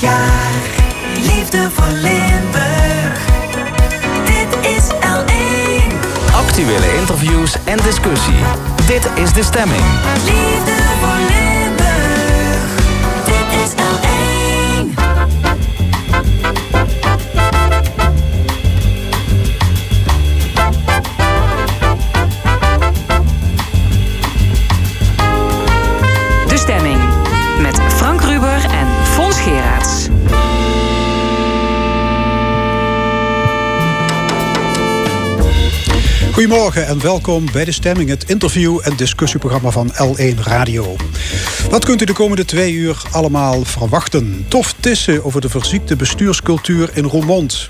jaar. Liefde voor Limburg. Dit is L1. Actuele interviews en discussie. Dit is de stemming. Liefde voor Limburg. Goedemorgen en welkom bij De Stemming, het interview- en discussieprogramma van L1 Radio. Wat kunt u de komende twee uur allemaal verwachten? Tof tissen over de verziekte bestuurscultuur in Roermond.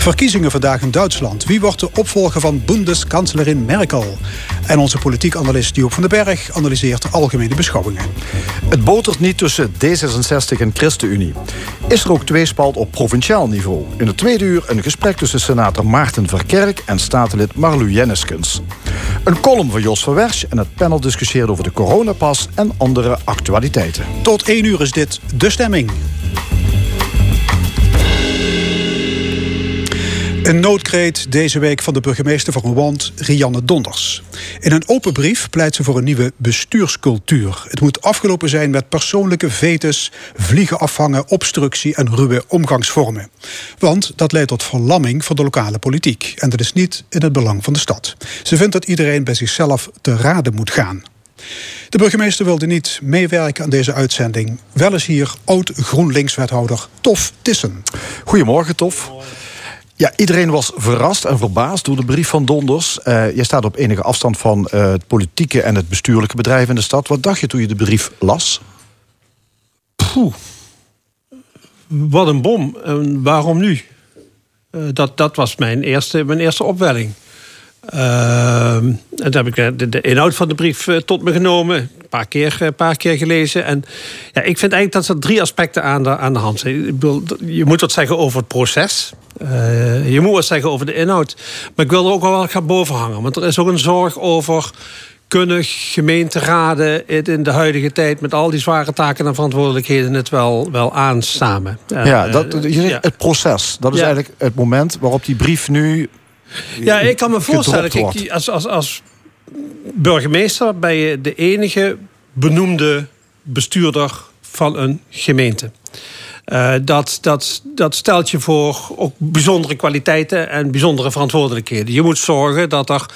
Verkiezingen vandaag in Duitsland. Wie wordt de opvolger van Bundeskanzlerin Merkel? En onze politiek analist Joop van den Berg analyseert de algemene beschouwingen. Het botert niet tussen D66 en ChristenUnie. Is er ook tweespalt op provinciaal niveau? In het tweede uur een gesprek tussen senator Maarten Verkerk en statenlid Marlu Jenneskens. Een column van Jos van Wersch en het panel discussieert over de coronapas en andere actualiteiten. Tot één uur is dit De Stemming. Een noodkreet deze week van de burgemeester van Roermond, Rianne Donders. In een open brief pleit ze voor een nieuwe bestuurscultuur. Het moet afgelopen zijn met persoonlijke vetes, vliegen afvangen, obstructie en ruwe omgangsvormen. Want dat leidt tot verlamming van de lokale politiek. En dat is niet in het belang van de stad. Ze vindt dat iedereen bij zichzelf te raden moet gaan. De burgemeester wilde niet meewerken aan deze uitzending. Wel is hier oud-GroenLinks-wethouder Tof Tissen. Goedemorgen, Tof. Ja, iedereen was verrast en verbaasd door de brief van Donders. Uh, je staat op enige afstand van uh, het politieke en het bestuurlijke bedrijf in de stad. Wat dacht je toen je de brief las? Poeh. Wat een bom. En waarom nu? Uh, dat, dat was mijn eerste, mijn eerste opwelling. en toen heb ik de, inhoud van de brief tot me genomen. Een paar keer, een paar keer gelezen. En ja, ik vind eigenlijk dat er drie aspecten aan de, aan de hand zijn. Ik je moet wat zeggen over het proces. Uh, je moet wat zeggen over de inhoud. Maar ik wil er ook wel gaan boven hangen. Want er is ook een zorg over... kunnen gemeenteraden in de huidige tijd... met al die zware taken en verantwoordelijkheden... het wel, wel aansamen? Ja, dat, je zegt het proces. Dat is ja. eigenlijk het moment waarop die brief nu... Ja, ik kan me voorstellen... Kijk, als, als, als burgemeester ben je de enige benoemde bestuurder van een gemeente. Uh, dat, dat, dat stelt je voor ook bijzondere kwaliteiten en bijzondere verantwoordelijkheden. Je moet zorgen dat er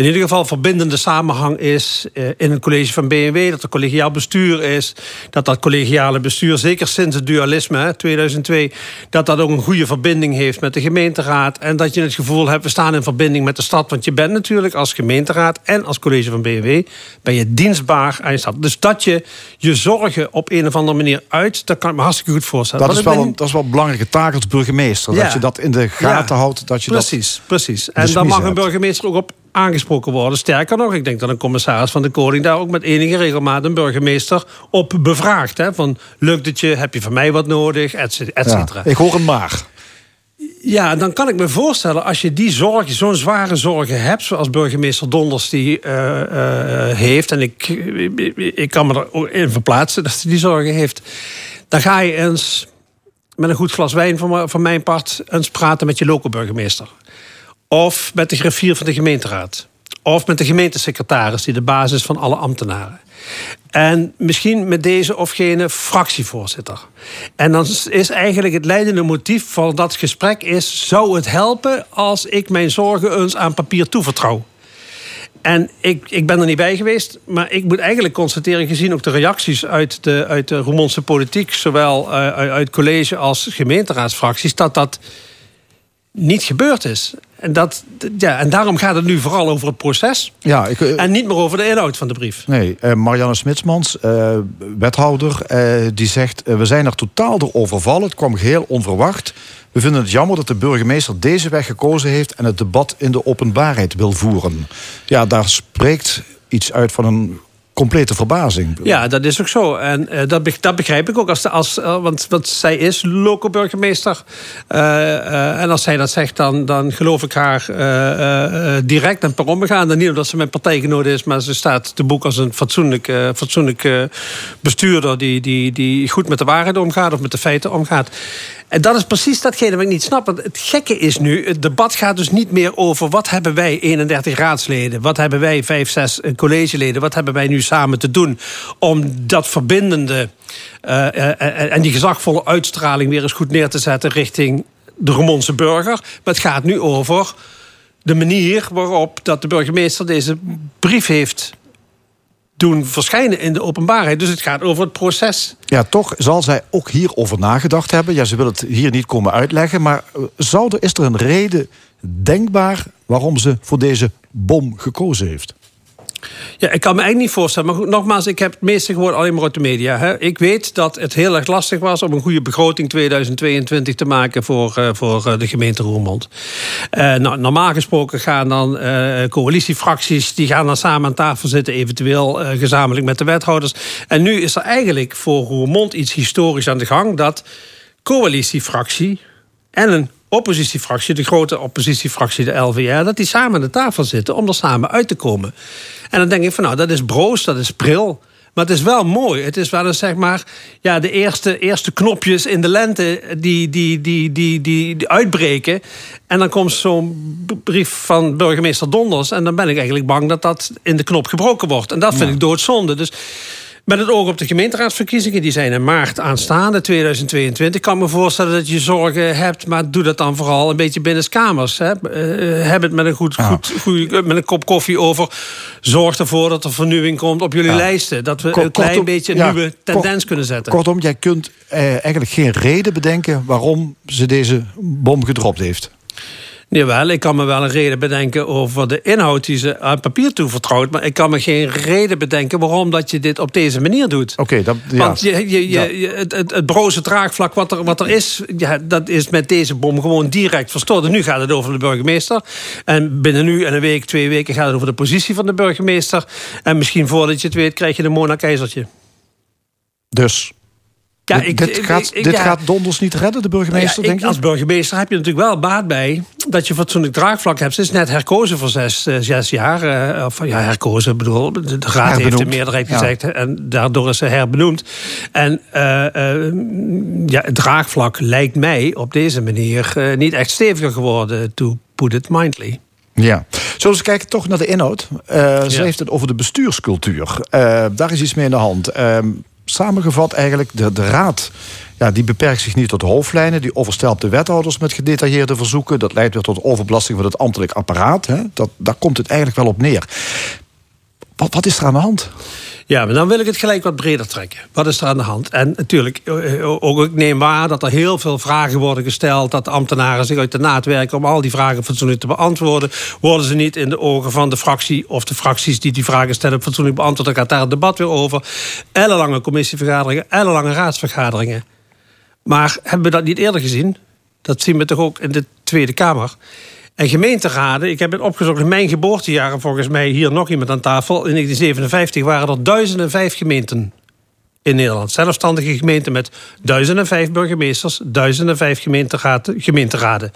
in ieder geval verbindende samenhang is uh, in een college van BMW, dat er collegiaal bestuur is, dat dat collegiale bestuur, zeker sinds het dualisme, hè, 2002, dat dat ook een goede verbinding heeft met de gemeenteraad en dat je het gevoel hebt, we staan in verbinding met de stad, want je bent natuurlijk als gemeenteraad en als college van BMW, ben je dienstbaar aan je stad. Dus dat je je zorgen op een of andere manier uit, dat kan ik me hartstikke goed voorstellen. Dat is, wel een, dat is wel een belangrijke taak als burgemeester. Ja. Dat je dat in de gaten ja. houdt. Dat je precies, dat precies. En dan mag een burgemeester ook op aangesproken worden. Sterker nog, ik denk dat een commissaris van de Koning... daar ook met enige regelmaat een burgemeester op bevraagt. Hè? Van, lukt het je? Heb je van mij wat nodig? Et cetera. ik hoor een maar. Ja, dan kan ik me voorstellen, als je die zorgen, zo'n zware zorgen hebt, zoals burgemeester Donders die uh, uh, heeft, en ik, ik kan me erin verplaatsen dat hij die zorgen heeft, dan ga je eens met een goed glas wijn van, van mijn part eens praten met je lokale burgemeester. Of met de griffier van de gemeenteraad. Of met de gemeentesecretaris, die de basis van alle ambtenaren. En misschien met deze of gene fractievoorzitter. En dan is eigenlijk het leidende motief van dat gesprek is... zou het helpen als ik mijn zorgen eens aan papier toevertrouw? En ik, ik ben er niet bij geweest, maar ik moet eigenlijk constateren... gezien ook de reacties uit de, uit de Roermondse politiek... zowel uh, uit college als gemeenteraadsfracties... dat dat niet gebeurd is. En, dat, ja, en daarom gaat het nu vooral over het proces. Ja, ik, uh, en niet meer over de inhoud van de brief. Nee, uh, Marianne Smitsmans, uh, wethouder, die zegt... we zijn er totaal door overvallen. Het kwam geheel onverwacht. We vinden het jammer dat de burgemeester deze weg gekozen heeft... en het debat in de openbaarheid wil voeren. Ja, daar spreekt iets uit van een complete verbazing. Ja, dat is ook zo. En eh, dat, dat begrijp ik ook. Als, de- als, eh, want, want zij is loco-burgemeester. Eh, eh, en als zij dat zegt, dan, dan geloof ik haar direct en per omgaan. Dan niet omdat ze mijn partijgenoot is, maar ze staat te boek als een fatsoenlijk, eh, fatsoenlijk eh, bestuurder... Die, die, die goed met de waarheid omgaat of met de feiten omgaat. En dat is precies datgene wat ik niet snap. Want het gekke is nu, het debat gaat dus niet meer over... wat hebben wij 31 raadsleden, wat hebben wij 5, 6 collegeleden... wat hebben wij nu samen te doen om dat verbindende... eh, eh, eh, en die gezagvolle uitstraling weer eens goed neer te zetten... richting de Roermondse burger. Maar het gaat nu over de manier waarop dat de burgemeester deze brief heeft doen verschijnen in de openbaarheid. Dus het gaat over het proces. Ja, toch zal zij ook hierover nagedacht hebben. Ja, ze wil het hier niet komen uitleggen. Maar eh, zou er, is er een reden denkbaar waarom ze voor deze bom gekozen heeft? Ja, ik kan me eigenlijk niet voorstellen. Maar nogmaals, ik heb het meeste gehoord alleen maar uit de media. Hè. Ik weet dat het heel erg lastig was om een goede begroting 2022 te maken voor, eh, voor eh, de gemeente Roermond. Eh, nou, normaal gesproken gaan dan coalitiefracties, die gaan dan samen aan tafel zitten, eventueel gezamenlijk met de wethouders. En nu is er eigenlijk voor Roermond iets historisch aan de gang dat coalitiefractie en een oppositiefractie, de grote oppositiefractie, de LVR, dat die samen aan de tafel zitten om er samen uit te komen. En dan denk ik van nou, dat is broos, dat is pril. Maar het is wel mooi. Het is wel eens zeg maar ja, de eerste, eerste knopjes in de lente die, die, die, die, die, die uitbreken. En dan komt zo'n brief van burgemeester Donders. En dan ben ik eigenlijk bang dat dat in de knop gebroken wordt. En dat vind ik doodzonde. Dus met het oog op de gemeenteraadsverkiezingen, die zijn in maart aanstaande, 2022. kan me voorstellen dat je zorgen hebt, maar doe dat dan vooral een beetje binnenskamers. Hè. Eh, heb het met een, goed, goed, goeie- met een kop koffie over. Zorg ervoor dat er vernieuwing komt op jullie Ja. lijsten. Dat we een klein kortom, beetje een ja, nieuwe kort- tendens kunnen zetten. Kortom, jij kunt eh, eigenlijk geen reden bedenken waarom ze deze bom gedropt heeft. Jawel, ik kan me wel een reden bedenken over de inhoud die ze aan papier toevertrouwt. Maar ik kan me geen reden bedenken waarom dat je dit op deze manier doet. Oké, dat ja. Want je, je, je, Ja. je- het, het, het broze draagvlak wat er, wat er is, ja, dat is met deze bom gewoon direct verstoord. En nu gaat het over de burgemeester. En binnen nu en een week, twee weken gaat het over de positie van de burgemeester. En misschien voordat je het weet, krijg je de Mona Keizertje. Dus Ja, dit, dit ik- gaat, ik- ik- dit ja. gaat Donders niet redden, de burgemeester, Nou ja, ik- denk je? Als burgemeester heb je natuurlijk wel baat bij dat je fatsoenlijk draagvlak hebt. Ze is net herkozen voor zes, eh, zes jaar. eh, of ja, herkozen, ik bedoel, de, de raad heeft de meerderheid gezegd. En daardoor is ze herbenoemd. En eh, ja, het draagvlak lijkt mij op deze manier niet echt steviger geworden, to put it mildly. Ja. Zullen we kijken toch naar de inhoud? Ze Ja. heeft het over de bestuurscultuur. Eh, daar is iets mee in de hand. Ehm, samengevat eigenlijk, de, de raad ja, die beperkt zich niet tot hoofdlijnen. Die overstelpt de wethouders met gedetailleerde verzoeken. Dat leidt weer tot overbelasting van het ambtelijk apparaat. Hè? Dat, daar komt het eigenlijk wel op neer. Wat, wat is er aan de hand? Ja, maar dan wil ik het gelijk wat breder trekken. Wat is er aan de hand? En natuurlijk, eh, ook ik neem waar dat er heel veel vragen worden gesteld. Dat de ambtenaren zich uit de naad werken om al die vragen fatsoenlijk te beantwoorden. Worden ze niet in de ogen van de fractie of de fracties die die vragen stellen fatsoenlijk beantwoord, dan gaat daar het debat weer over. Ellenlange commissievergaderingen, ellenlange raadsvergaderingen. Maar hebben we dat niet eerder gezien? Dat zien we toch ook in de Tweede Kamer. En gemeenteraden, ik heb het opgezocht in mijn geboortejaar, volgens mij hier nog iemand aan tafel. In 1957 waren er 1005 gemeenten in Nederland. Zelfstandige gemeenten met 1005 burgemeesters, 1005 gemeenteraden. gemeenteraden.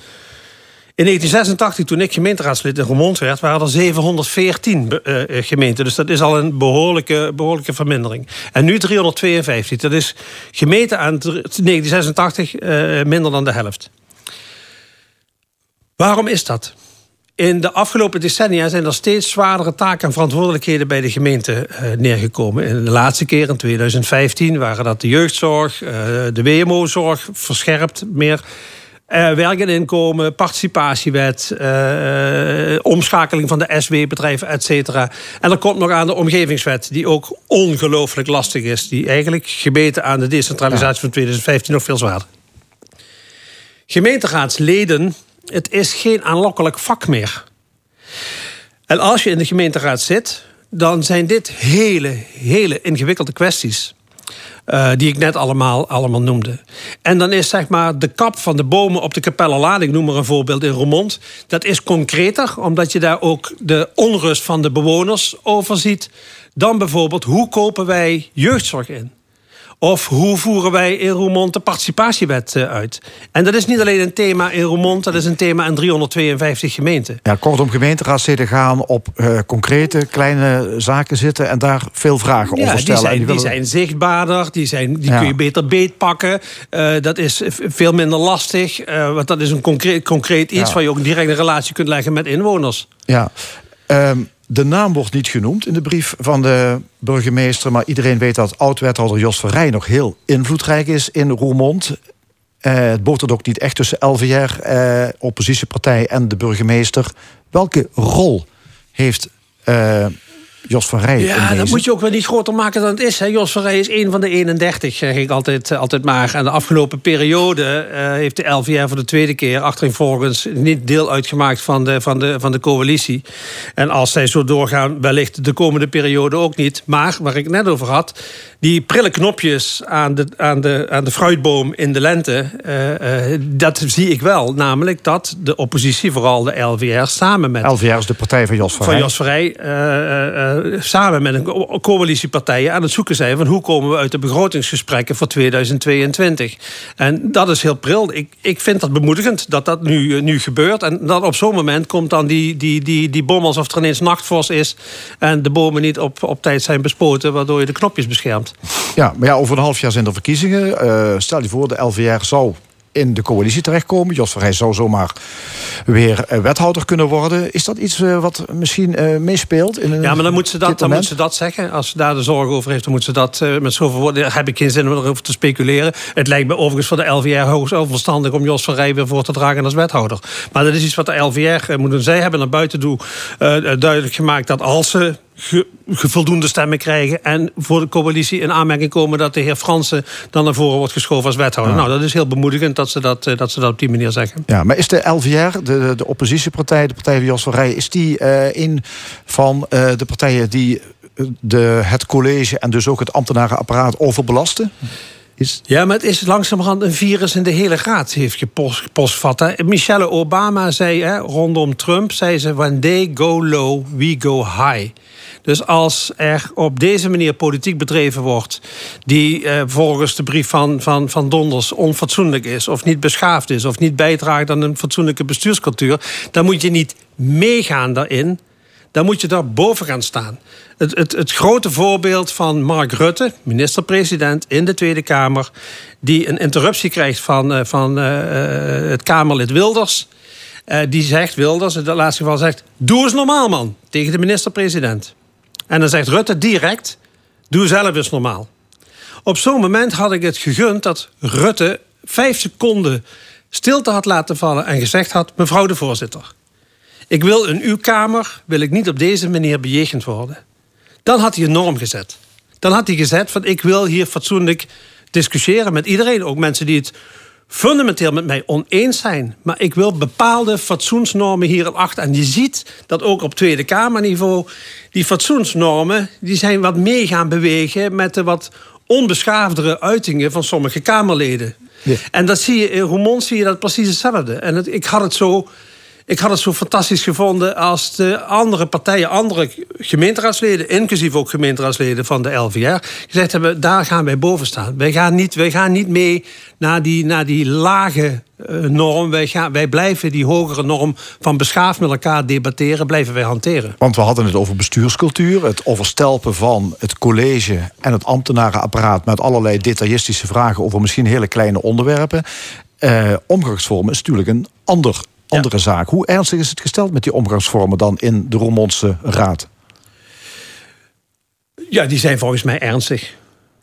In 1986, toen ik gemeenteraadslid in Roermond werd, waren er 714 be- eh, eh, gemeenten. Dus dat is al een behoorlijke, behoorlijke vermindering. En nu 352. Dat is gemeten aan dr- 1986 eh, minder dan de helft. Waarom is dat? In de afgelopen decennia zijn er steeds zwaardere taken en verantwoordelijkheden bij de gemeente eh, neergekomen. In de laatste keer, in 2015, waren dat de jeugdzorg, eh, de WMO-zorg, verscherpt meer. Eh, werk en inkomen, participatiewet, omschakeling van de SW-bedrijven, et cetera. En er komt nog aan de omgevingswet, die ook ongelooflijk lastig is. Die eigenlijk gebeten aan de decentralisatie van 2015 nog veel zwaarder. Gemeenteraadsleden, het is geen aanlokkelijk vak meer. En als je in de gemeenteraad zit, dan zijn dit hele, hele ingewikkelde kwesties. eh, die ik net allemaal, allemaal noemde. En dan is zeg maar de kap van de bomen op de Kapellerlaan, ik noem maar een voorbeeld in Roermond, dat is concreter, omdat je daar ook de onrust van de bewoners overziet dan bijvoorbeeld hoe kopen wij jeugdzorg in? Of hoe voeren wij in Roermond de participatiewet eh, uit? En dat is niet alleen een thema in Roermond, dat is een thema in 352 gemeenten. Ja, kortom, gemeenteraadsleden gaan op eh, concrete kleine zaken zitten en daar veel vragen over Ja, die stellen. En zijn, die willen- zijn zichtbaarder, die, zijn, die Ja. kun je beter beetpakken. Eh dat is veel minder lastig, want dat is een concreet, concreet iets... Ja. waar je ook een directe relatie kunt leggen met inwoners. Ja. Ehm, de naam wordt niet genoemd in de brief van de burgemeester... maar iedereen weet dat oud-wethouder Jos Verrij nog heel invloedrijk is in Roermond. Eh, het botert ook niet echt tussen LVR, eh, oppositiepartij en de burgemeester. Welke rol heeft eh, Jos Verrij in Ja, dat moet je ook wel niet groter maken dan het is. Hè. Jos Verrij is een van de 31, zeg ik altijd, eh, altijd maar. En de afgelopen periode eh, heeft de LVR voor de tweede keer... achtereenvolgens niet deel uitgemaakt van de, van, de, van de coalitie. En als zij zo doorgaan, wellicht de komende periode ook niet. Maar, waar ik net over had... die prille knopjes aan de, aan de, aan de fruitboom in de lente... eh, dat zie ik wel. Namelijk dat de oppositie, vooral de LVR... samen met LVR is de partij van Jos Verrij. van Jos eh, eh, samen met een co- coalitiepartijen aan het zoeken zijn van hoe komen we uit de begrotingsgesprekken voor 2022. En dat is heel pril. Ik, ik vind dat bemoedigend dat dat nu, eh, nu gebeurt. En dan op zo'n moment komt dan die, die, die, die bom alsof er ineens nachtvorst is en de bomen niet op, op tijd zijn bespoten, waardoor je de knopjes beschermt. Ja, maar ja, over een half jaar zijn er verkiezingen. Eh, stel je voor, de LVR zou in de coalitie terechtkomen. Jos Verrij zou zomaar weer eh, wethouder kunnen worden. Is dat iets eh, wat misschien eh, meespeelt? In Ja, maar dan moet, ze dat, dan moet ze dat zeggen. Als ze daar de zorg over heeft, dan moet ze dat met zoveel woorden... Daar heb ik geen zin om erover te speculeren. Het lijkt me overigens voor de LVR hoogst onverstandig... om Jos van Rij weer voor te dragen als wethouder. Maar dat is iets wat de LVR moet doen. Zij hebben naar buiten toe duidelijk gemaakt... dat als ze ge- ge- voldoende stemmen krijgen... en voor de coalitie in aanmerking komen... dat de heer Fransen dan naar voren wordt geschoven als wethouder. Nou, dat is heel bemoedigend dat ze dat, eh, dat ze dat op die manier zeggen. Ja, maar is de LVR, de, de oppositiepartij, de partij van Jos van is die eh, een van eh, de partijen die de, het college... en dus ook het ambtenarenapparaat overbelasten? Is, Ja, maar het is langzamerhand een virus in de hele raad heeft gepos- gepostvat. Michelle Obama zei hè, rondom Trump, zei ze... when they go low, we go high. Dus als er op deze manier politiek bedreven wordt... die eh, volgens de brief van, van, van Donders onfatsoenlijk is... of niet beschaafd is, of niet bijdraagt aan een fatsoenlijke bestuurscultuur... dan moet je niet meegaan daarin dan moet je daar boven gaan staan. Het, het, het grote voorbeeld van Mark Rutte, minister-president in de Tweede Kamer, die een interruptie krijgt van, eh, van eh, het Kamerlid Wilders. Die zegt, Wilders, in het laatste geval zegt, doe eens normaal man, tegen de minister-president. En dan zegt Rutte direct, doe zelf eens normaal. Op zo'n moment had ik het gegund dat Rutte vijf seconden stilte had laten vallen en gezegd had, mevrouw de voorzitter. Ik wil in uw kamer wil ik niet op deze manier bejegend worden. Dan had hij een norm gezet. Dan had hij gezet van ik wil hier fatsoenlijk discussiëren met iedereen. Ook mensen die het fundamenteel met mij oneens zijn. Maar ik wil bepaalde fatsoensnormen hier in acht. En je ziet dat ook op Tweede Kamerniveau... die fatsoensnormen die zijn wat mee gaan bewegen... met de wat onbeschaafdere uitingen van sommige Kamerleden. Ja. En dat zie je in Roermond zie je dat precies hetzelfde. En het, ik had het zo... Ik had het zo fantastisch gevonden als de andere partijen, andere gemeenteraadsleden, inclusief ook gemeenteraadsleden van de LVR, gezegd hebben: daar gaan wij boven staan. Wij gaan niet, wij gaan niet mee naar die, naar die lage eh, norm. Wij, gaan, wij blijven die hogere norm van beschaafd met elkaar debatteren, blijven wij hanteren. Want we hadden het over bestuurscultuur, het overstelpen van het college en het ambtenarenapparaat met allerlei detaillistische vragen over misschien hele kleine onderwerpen. Eh, omgangsvormen is natuurlijk een ander, andere zaak. Hoe ernstig is het gesteld met die omgangsvormen dan in de Roermondse Raad? Ja, die zijn volgens mij ernstig.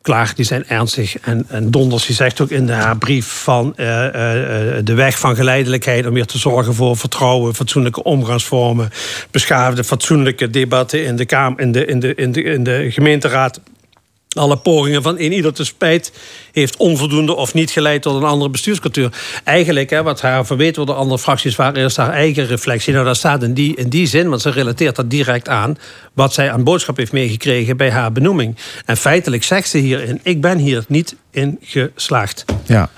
Klaar, die zijn ernstig. En, en Donders die zegt ook in haar brief van eh, eh, eh, de weg van geleidelijkheid om weer te zorgen voor vertrouwen, fatsoenlijke omgangsvormen, beschaafde, fatsoenlijke debatten in de, kamer, in de, in de, in de, in de gemeenteraad. Alle pogingen van een ieder te spijt heeft onvoldoende of niet geleid tot een andere bestuurscultuur. Eigenlijk, hè, wat haar verweten door andere fracties, waar is haar eigen reflectie. Nou, dat staat in die, in die zin, want ze relateert dat direct aan wat zij aan boodschap heeft meegekregen bij haar benoeming. En feitelijk zegt ze hierin: Ik ben hier niet in geslaagd. Ja.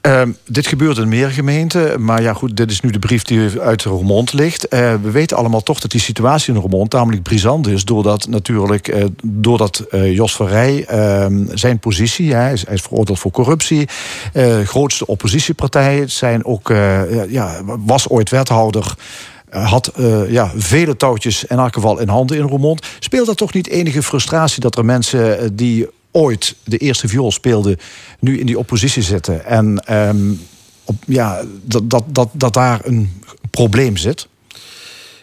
Ehm, dit gebeurt in meer gemeenten. Maar ja, goed, dit is nu de brief die uit Roermond ligt. Eh, we weten allemaal toch dat die situatie in Roermond tamelijk brisant is. Doordat natuurlijk, eh, doordat eh, Jos van Rij ehm, zijn positie, hij is, veroordeeld voor corruptie. grootste oppositiepartij zijn ook, ja, was ooit wethouder. Had ja, vele touwtjes in elk geval in handen in Roermond. Speelt dat toch niet enige frustratie dat er mensen die ooit de eerste viool speelden, nu in die oppositie zitten? En ehm, op, ja, dat, dat, dat, dat daar een probleem zit?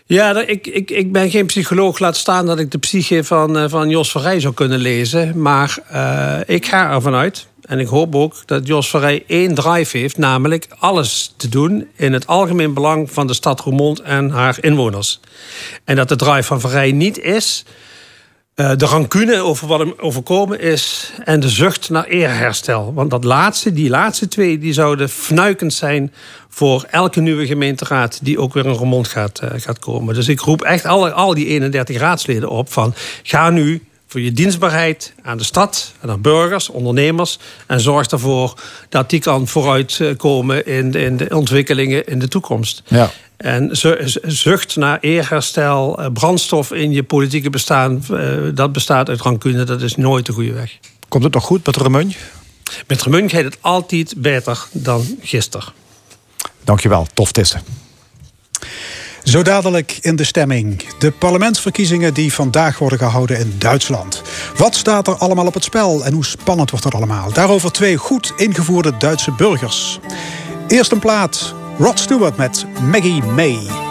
Ja, ik, ik, ik ben geen psycholoog. Laat staan dat ik de psyche van, eh, van Jos van Rij zou kunnen lezen. Maar eh, ik ga ervan uit. En ik hoop ook dat Jos van Rij één drive heeft. Namelijk alles te doen in het algemeen belang van de stad Roermond en haar inwoners. En dat de drive van Van Rij niet is... eh, de rancune over wat hem overkomen is en de zucht naar eerherstel. Want dat laatste, die laatste twee, die zouden fnuikend zijn voor elke nieuwe gemeenteraad die ook weer in Roermond gaat, eh, gaat komen. Dus ik roep echt al, al die 31 raadsleden op van ga nu voor je dienstbaarheid aan de stad, aan burgers, ondernemers en zorg ervoor dat die kan vooruitkomen in, de- in de ontwikkelingen in de toekomst. Ja. En zu- zu- zucht naar eerherstel, eh, brandstof in je politieke bestaan, eh, dat bestaat uit rancune, dat is nooit de goede weg. Komt het nog goed met Remun? Met Remun gaat het altijd beter dan gisteren. Dankjewel, tof testen. Zo dadelijk in de stemming. De parlementsverkiezingen die vandaag worden gehouden in Duitsland. Wat staat er allemaal op het spel en hoe spannend wordt dat allemaal? Daarover twee goed ingevoerde Duitse burgers. Eerst een plaat. Rod Stewart met Maggie May.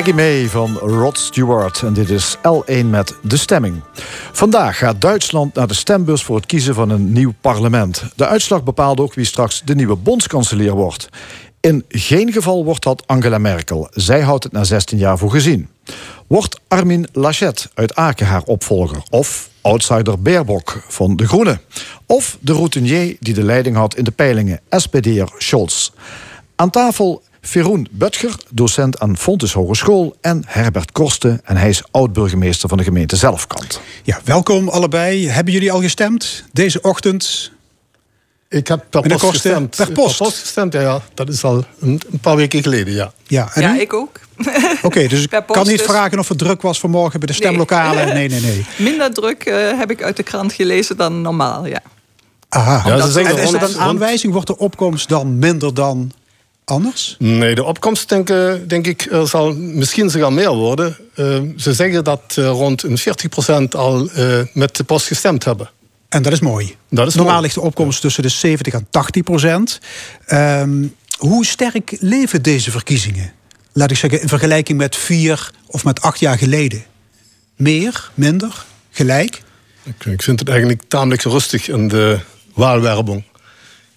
Maggie May van Rod Stewart. En dit is L1 met de stemming. Vandaag gaat Duitsland naar de stembus voor het kiezen van een nieuw parlement. De uitslag bepaalt ook wie straks de nieuwe bondskanselier wordt. In geen geval wordt dat Angela Merkel. Zij houdt het na 16 jaar voor gezien. Wordt Armin Laschet uit Aken haar opvolger? Of outsider Baerbock van De Groenen? Of de routinier die de leiding had in de peilingen, SPD'er Scholz? Aan tafel Veroen Butger, docent aan Fontes Hogeschool... en Herbert Korsten, en hij is oud-burgemeester van de gemeente Zelfkant. Ja, welkom allebei. Hebben jullie al gestemd deze ochtend? Ik heb per post gestemd. per post? gestemd, ja, ja. Dat is al een, een paar weken geleden, ja. Ja, en ik ook. Oké, dus ik Per post kan niet dus. vragen of het druk was vanmorgen bij de stemlokalen. Nee, nee, nee. Minder druk eh, heb ik uit de krant gelezen dan normaal, ja. Aha. Ja, en is dat een aanwijzing? Wordt de opkomst dan minder dan anders? Nee, de opkomst denk, eh, denk ik eh, zal misschien sogar meer worden. Eh, ze zeggen dat rond een 40% al met de post gestemd hebben. En dat is mooi. Dat is Normaal mooi. ligt de opkomst tussen de 70 en 80 procent. Ehm, hoe sterk leven deze verkiezingen? Laat ik zeggen, in vergelijking met vier of met acht jaar geleden. Meer, minder, gelijk? Ik, vind het eigenlijk tamelijk rustig in de waalwerbung.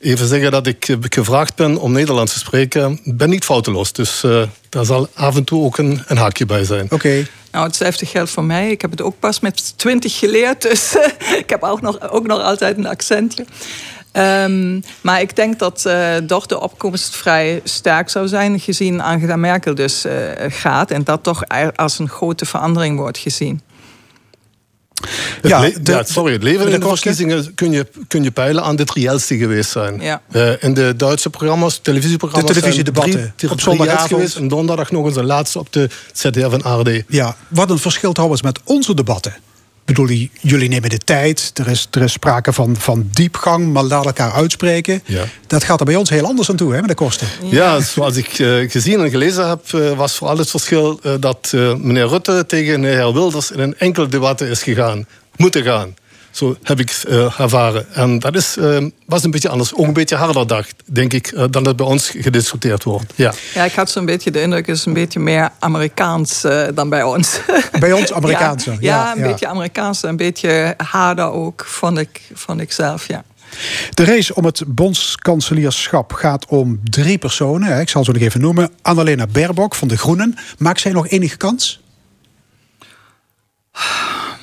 Even zeggen dat ik eh, gevraagd ben om Nederlands te spreken. Ik ben niet fouteloos, dus eh, daar zal af en toe ook een, een haakje bij zijn. Oké. Nou, hetzelfde geldt voor mij. Ik heb het ook pas met 20 geleerd, dus ik heb ook nog, ook nog altijd een accentje. Ehm, maar ik denk dat eh toch de opkomst vrij sterk zou zijn, gezien Angela Merkel dus eh, gaat. En dat toch als een grote verandering wordt gezien. Het Ja, de- ja, sorry, het leven in de verkiezingen kun je, kun je peilen aan de trielste geweest zijn. Ja. Eh, in de Duitse programma's, televisieprogramma's... De televisiedebatten zijn drie- op zondagavond. geweest. En donderdag nog eens een laatste op de ZDF en ARD. Ja, wat een verschil trouwens met onze debatten. Ik bedoel, jullie nemen de tijd. Er is, er is sprake van, van diepgang, maar laat elkaar uitspreken. Ja. Dat gaat er bij ons heel anders aan toe, hè, met de kosten. Ja, zoals ik eh, gezien en gelezen heb, eh, was vooral het verschil eh, dat meneer Rutte tegen de heer Wilders in een enkel debat is gegaan. Moeten gaan. Zo heb ik eh, ervaren. En dat is, eh, was een beetje anders. Ook een beetje harder, dacht, denk ik, eh, dan dat bij ons gediscuteerd wordt. Ja. Ja, ik had zo'n beetje de indruk, het is een beetje meer Amerikaans dan bij ons. Bij ons Amerikaanse. Ja, Ja, ja, een ja. beetje Amerikaans, een beetje harder ook, vond ik, vond ik zelf, ja. De race om het bondskanselierschap gaat om drie personen. hè. Ik zal ze nog even noemen. Annalena Baerbock van de Groenen. Maakt zij nog enige kans?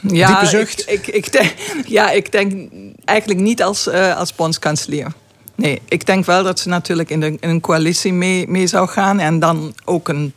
Ja, Diepe zucht? Ik, ik, ik denk, ja, ik denk eigenlijk niet als, eh, als bondskanselier. Nee, ik denk wel dat ze natuurlijk in, de, in een coalitie mee, mee zou gaan en dan ook een,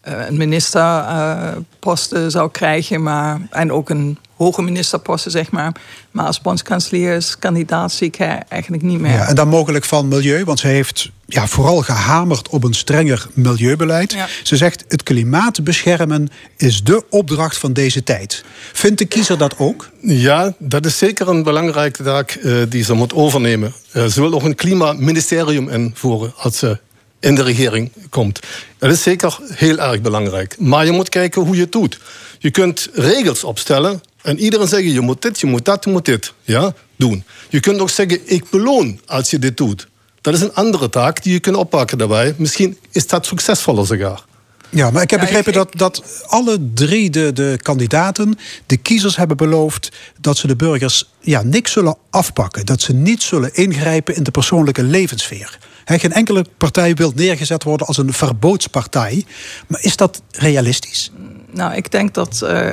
eh, een ministerposten zou krijgen, maar, en ook een hoge ministerposten, zeg maar. Maar als bondskanselierskandidaat zie ik haar eigenlijk niet meer. Ja, en dan mogelijk van milieu, want ze heeft ja, vooral gehamerd op een strenger milieubeleid. Ja. Ze zegt: het klimaat beschermen is de opdracht van deze tijd. Vindt de kiezer dat ook? Ja, dat is zeker een belangrijke taak eh, die ze moet overnemen. Eh, ze wil ook een klimaatministerium invoeren als ze in de regering komt. Dat is zeker heel erg belangrijk. Maar je moet kijken hoe je het doet. Je kunt regels opstellen en iedereen zeggen: je moet dit, je moet dat, je moet dit ja, doen. Je kunt ook zeggen: ik beloon als je dit doet. Dat is een andere taak die je kunt oppakken daarbij. Misschien is dat succesvoller sogar. Ja, maar ik heb Ja, begrepen ik- dat, dat alle drie de, de kandidaten, de kiezers hebben beloofd dat ze de burgers ja, niks zullen afpakken. Dat ze niet zullen ingrijpen in de persoonlijke levenssfeer. Hè, geen enkele partij wil neergezet worden als een verboodspartij. Maar is dat realistisch? Nou, ik denk dat, eh,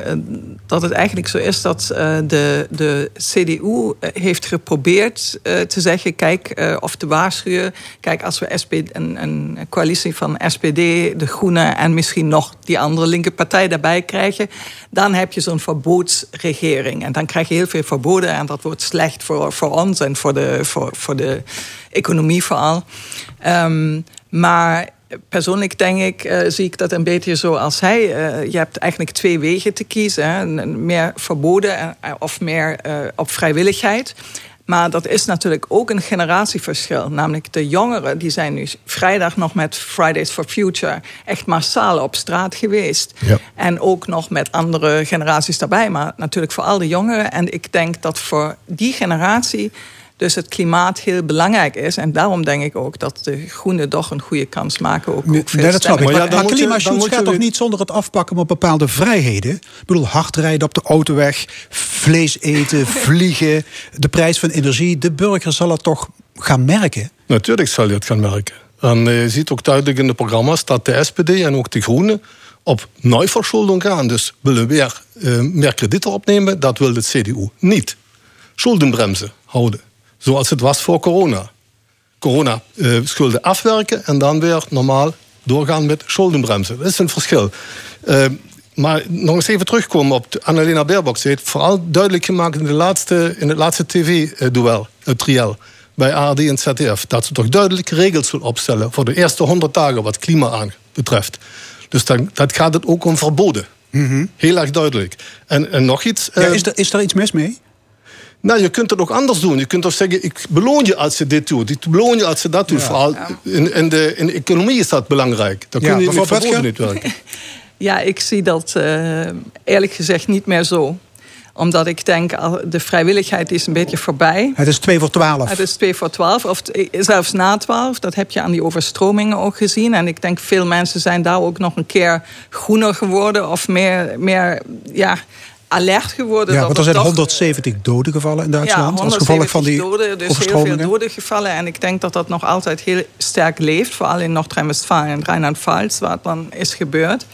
dat het eigenlijk zo is dat eh, de, de CDU heeft geprobeerd eh, te zeggen: kijk, eh, of te waarschuwen. Kijk, als we SPD, een, een coalitie van SPD, de Groenen en misschien nog die andere linker partij daarbij krijgen, dan heb je zo'n verboodsregering. En dan krijg je heel veel verboden en dat wordt slecht voor, voor ons en voor de, voor, voor de economie vooral. Ehm, maar persoonlijk denk ik, eh, zie ik dat een beetje zoals hij. Eh, je hebt eigenlijk twee wegen te kiezen. Hè. Meer verboden eh, of meer op vrijwilligheid. Maar dat is natuurlijk ook een generatieverschil. Namelijk de jongeren die zijn nu vrijdag nog met Fridays for Future echt massaal op straat geweest. Ja. En ook nog met andere generaties daarbij. Maar natuurlijk voor al de jongeren. En ik denk dat voor die generatie dus het klimaat heel belangrijk is. En daarom denk ik ook dat de groenen toch een goede kans maken. Ook, ook veel Nee, dat snap ik. Maar, ja, maar klimaatschutz gaat toch niet zonder het afpakken van bepaalde vrijheden? Ik bedoel, hard rijden op de autoweg, vlees eten, vliegen, de prijs van energie. De burger zal het toch gaan merken? Natuurlijk zal je het gaan merken. En eh, je ziet ook duidelijk in de programma's dat de SPD en ook de Groenen op neuverschulding gaan. Dus willen weer eh, meer kredieten opnemen. Dat wil de CDU niet. Schuldenbremsen houden. Zoals het was voor corona. Corona eh, schulden afwerken en dan weer normaal doorgaan met schuldenbremsen. Dat is een verschil. Eh, maar nog eens even terugkomen op Annalena Baerbock. Ze heeft vooral duidelijk gemaakt in, de laatste, in het laatste tv-duel, het triel, bij ARD en ZDF, dat ze toch duidelijk regels wil opstellen voor de eerste 100 dagen wat klima aan betreft. Dus dan, dat gaat het ook om verboden. Heel erg duidelijk. En, en nog iets. Ja, eh, is, er, is er iets mis mee? Nou, je kunt het ook anders doen. Je kunt toch zeggen, ik beloon je als je dit doet. Ik beloon je als je dat doet. Vooral in, in, de, in de economie is dat belangrijk. Dan Ja, kun je verboden Butger? niet werken. Ja, ik zie dat eh, eerlijk gezegd niet meer zo. Omdat ik denk, al- de vrijwilligheid is een beetje voorbij. Het is 2 voor 12. Het is 2 voor 12, of t- zelfs na 12. Dat heb je aan die overstromingen ook gezien. En ik denk, veel mensen zijn daar ook nog een keer groener geworden. Of meer, meer ja, alert geworden. Ja, want er zijn toch- 170 doden gevallen in ja, Duitsland. als gevolg van die doden, dus heel veel doden gevallen. En ik denk dat dat nog altijd heel sterk leeft. Vooral in Noord-Rijn-Westfalen en Rijnland-Pfalz, waar het dan is gebeurd.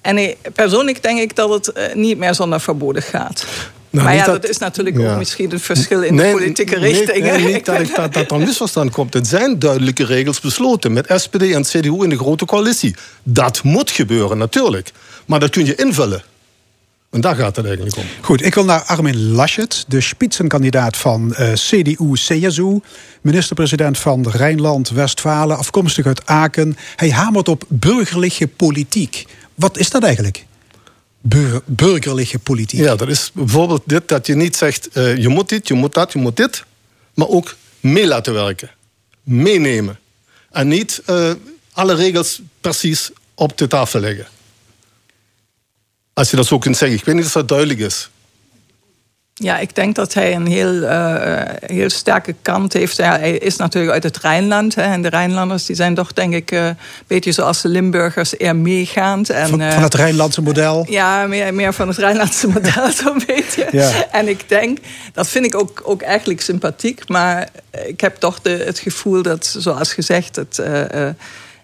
En ik- persoonlijk denk ik dat het eh, niet meer zonder verboden gaat. Nou, maar ja, dat- dat, is natuurlijk ja. ook misschien het verschil in de politieke nee, richtingen. Nee, niet dat, ik, dat, dat er een misverstand komt. Het zijn duidelijke regels besloten met SPD en CDU in de grote coalitie. Dat moet gebeuren, natuurlijk. Maar dat kun je invullen. En daar gaat het eigenlijk om. Goed, ik wil naar Armin Laschet, de spitsenkandidaat van eh, CDU-CSU. Minister-president van Rijnland-Westfalen, afkomstig uit Aken. Hij hamert op burgerlijke politiek. Wat is dat eigenlijk? Bur- burgerlijke politiek. Ja, dat is bijvoorbeeld dit dat je niet zegt... eh, je moet dit, je moet dat, je moet dit. Maar ook mee laten werken. Meenemen. En niet eh, alle regels precies op de tafel leggen. Als je dat zo kunt zeggen. Ik weet niet of dat duidelijk is. Ja, ik denk dat hij een heel, eh, heel sterke kant heeft. Ja, hij is natuurlijk uit het Rijnland. Hè, en de Rijnlanders die zijn toch, denk ik, eh, een beetje zoals de Limburgers, eer meegaand. En, Van, eh, van het Rijnlandse model. Ja, meer, meer van het Rijnlandse model, zo'n beetje. Ja. En ik denk, dat vind ik ook, ook eigenlijk sympathiek. Maar ik heb toch de, het gevoel dat, zoals gezegd, het eh, eh,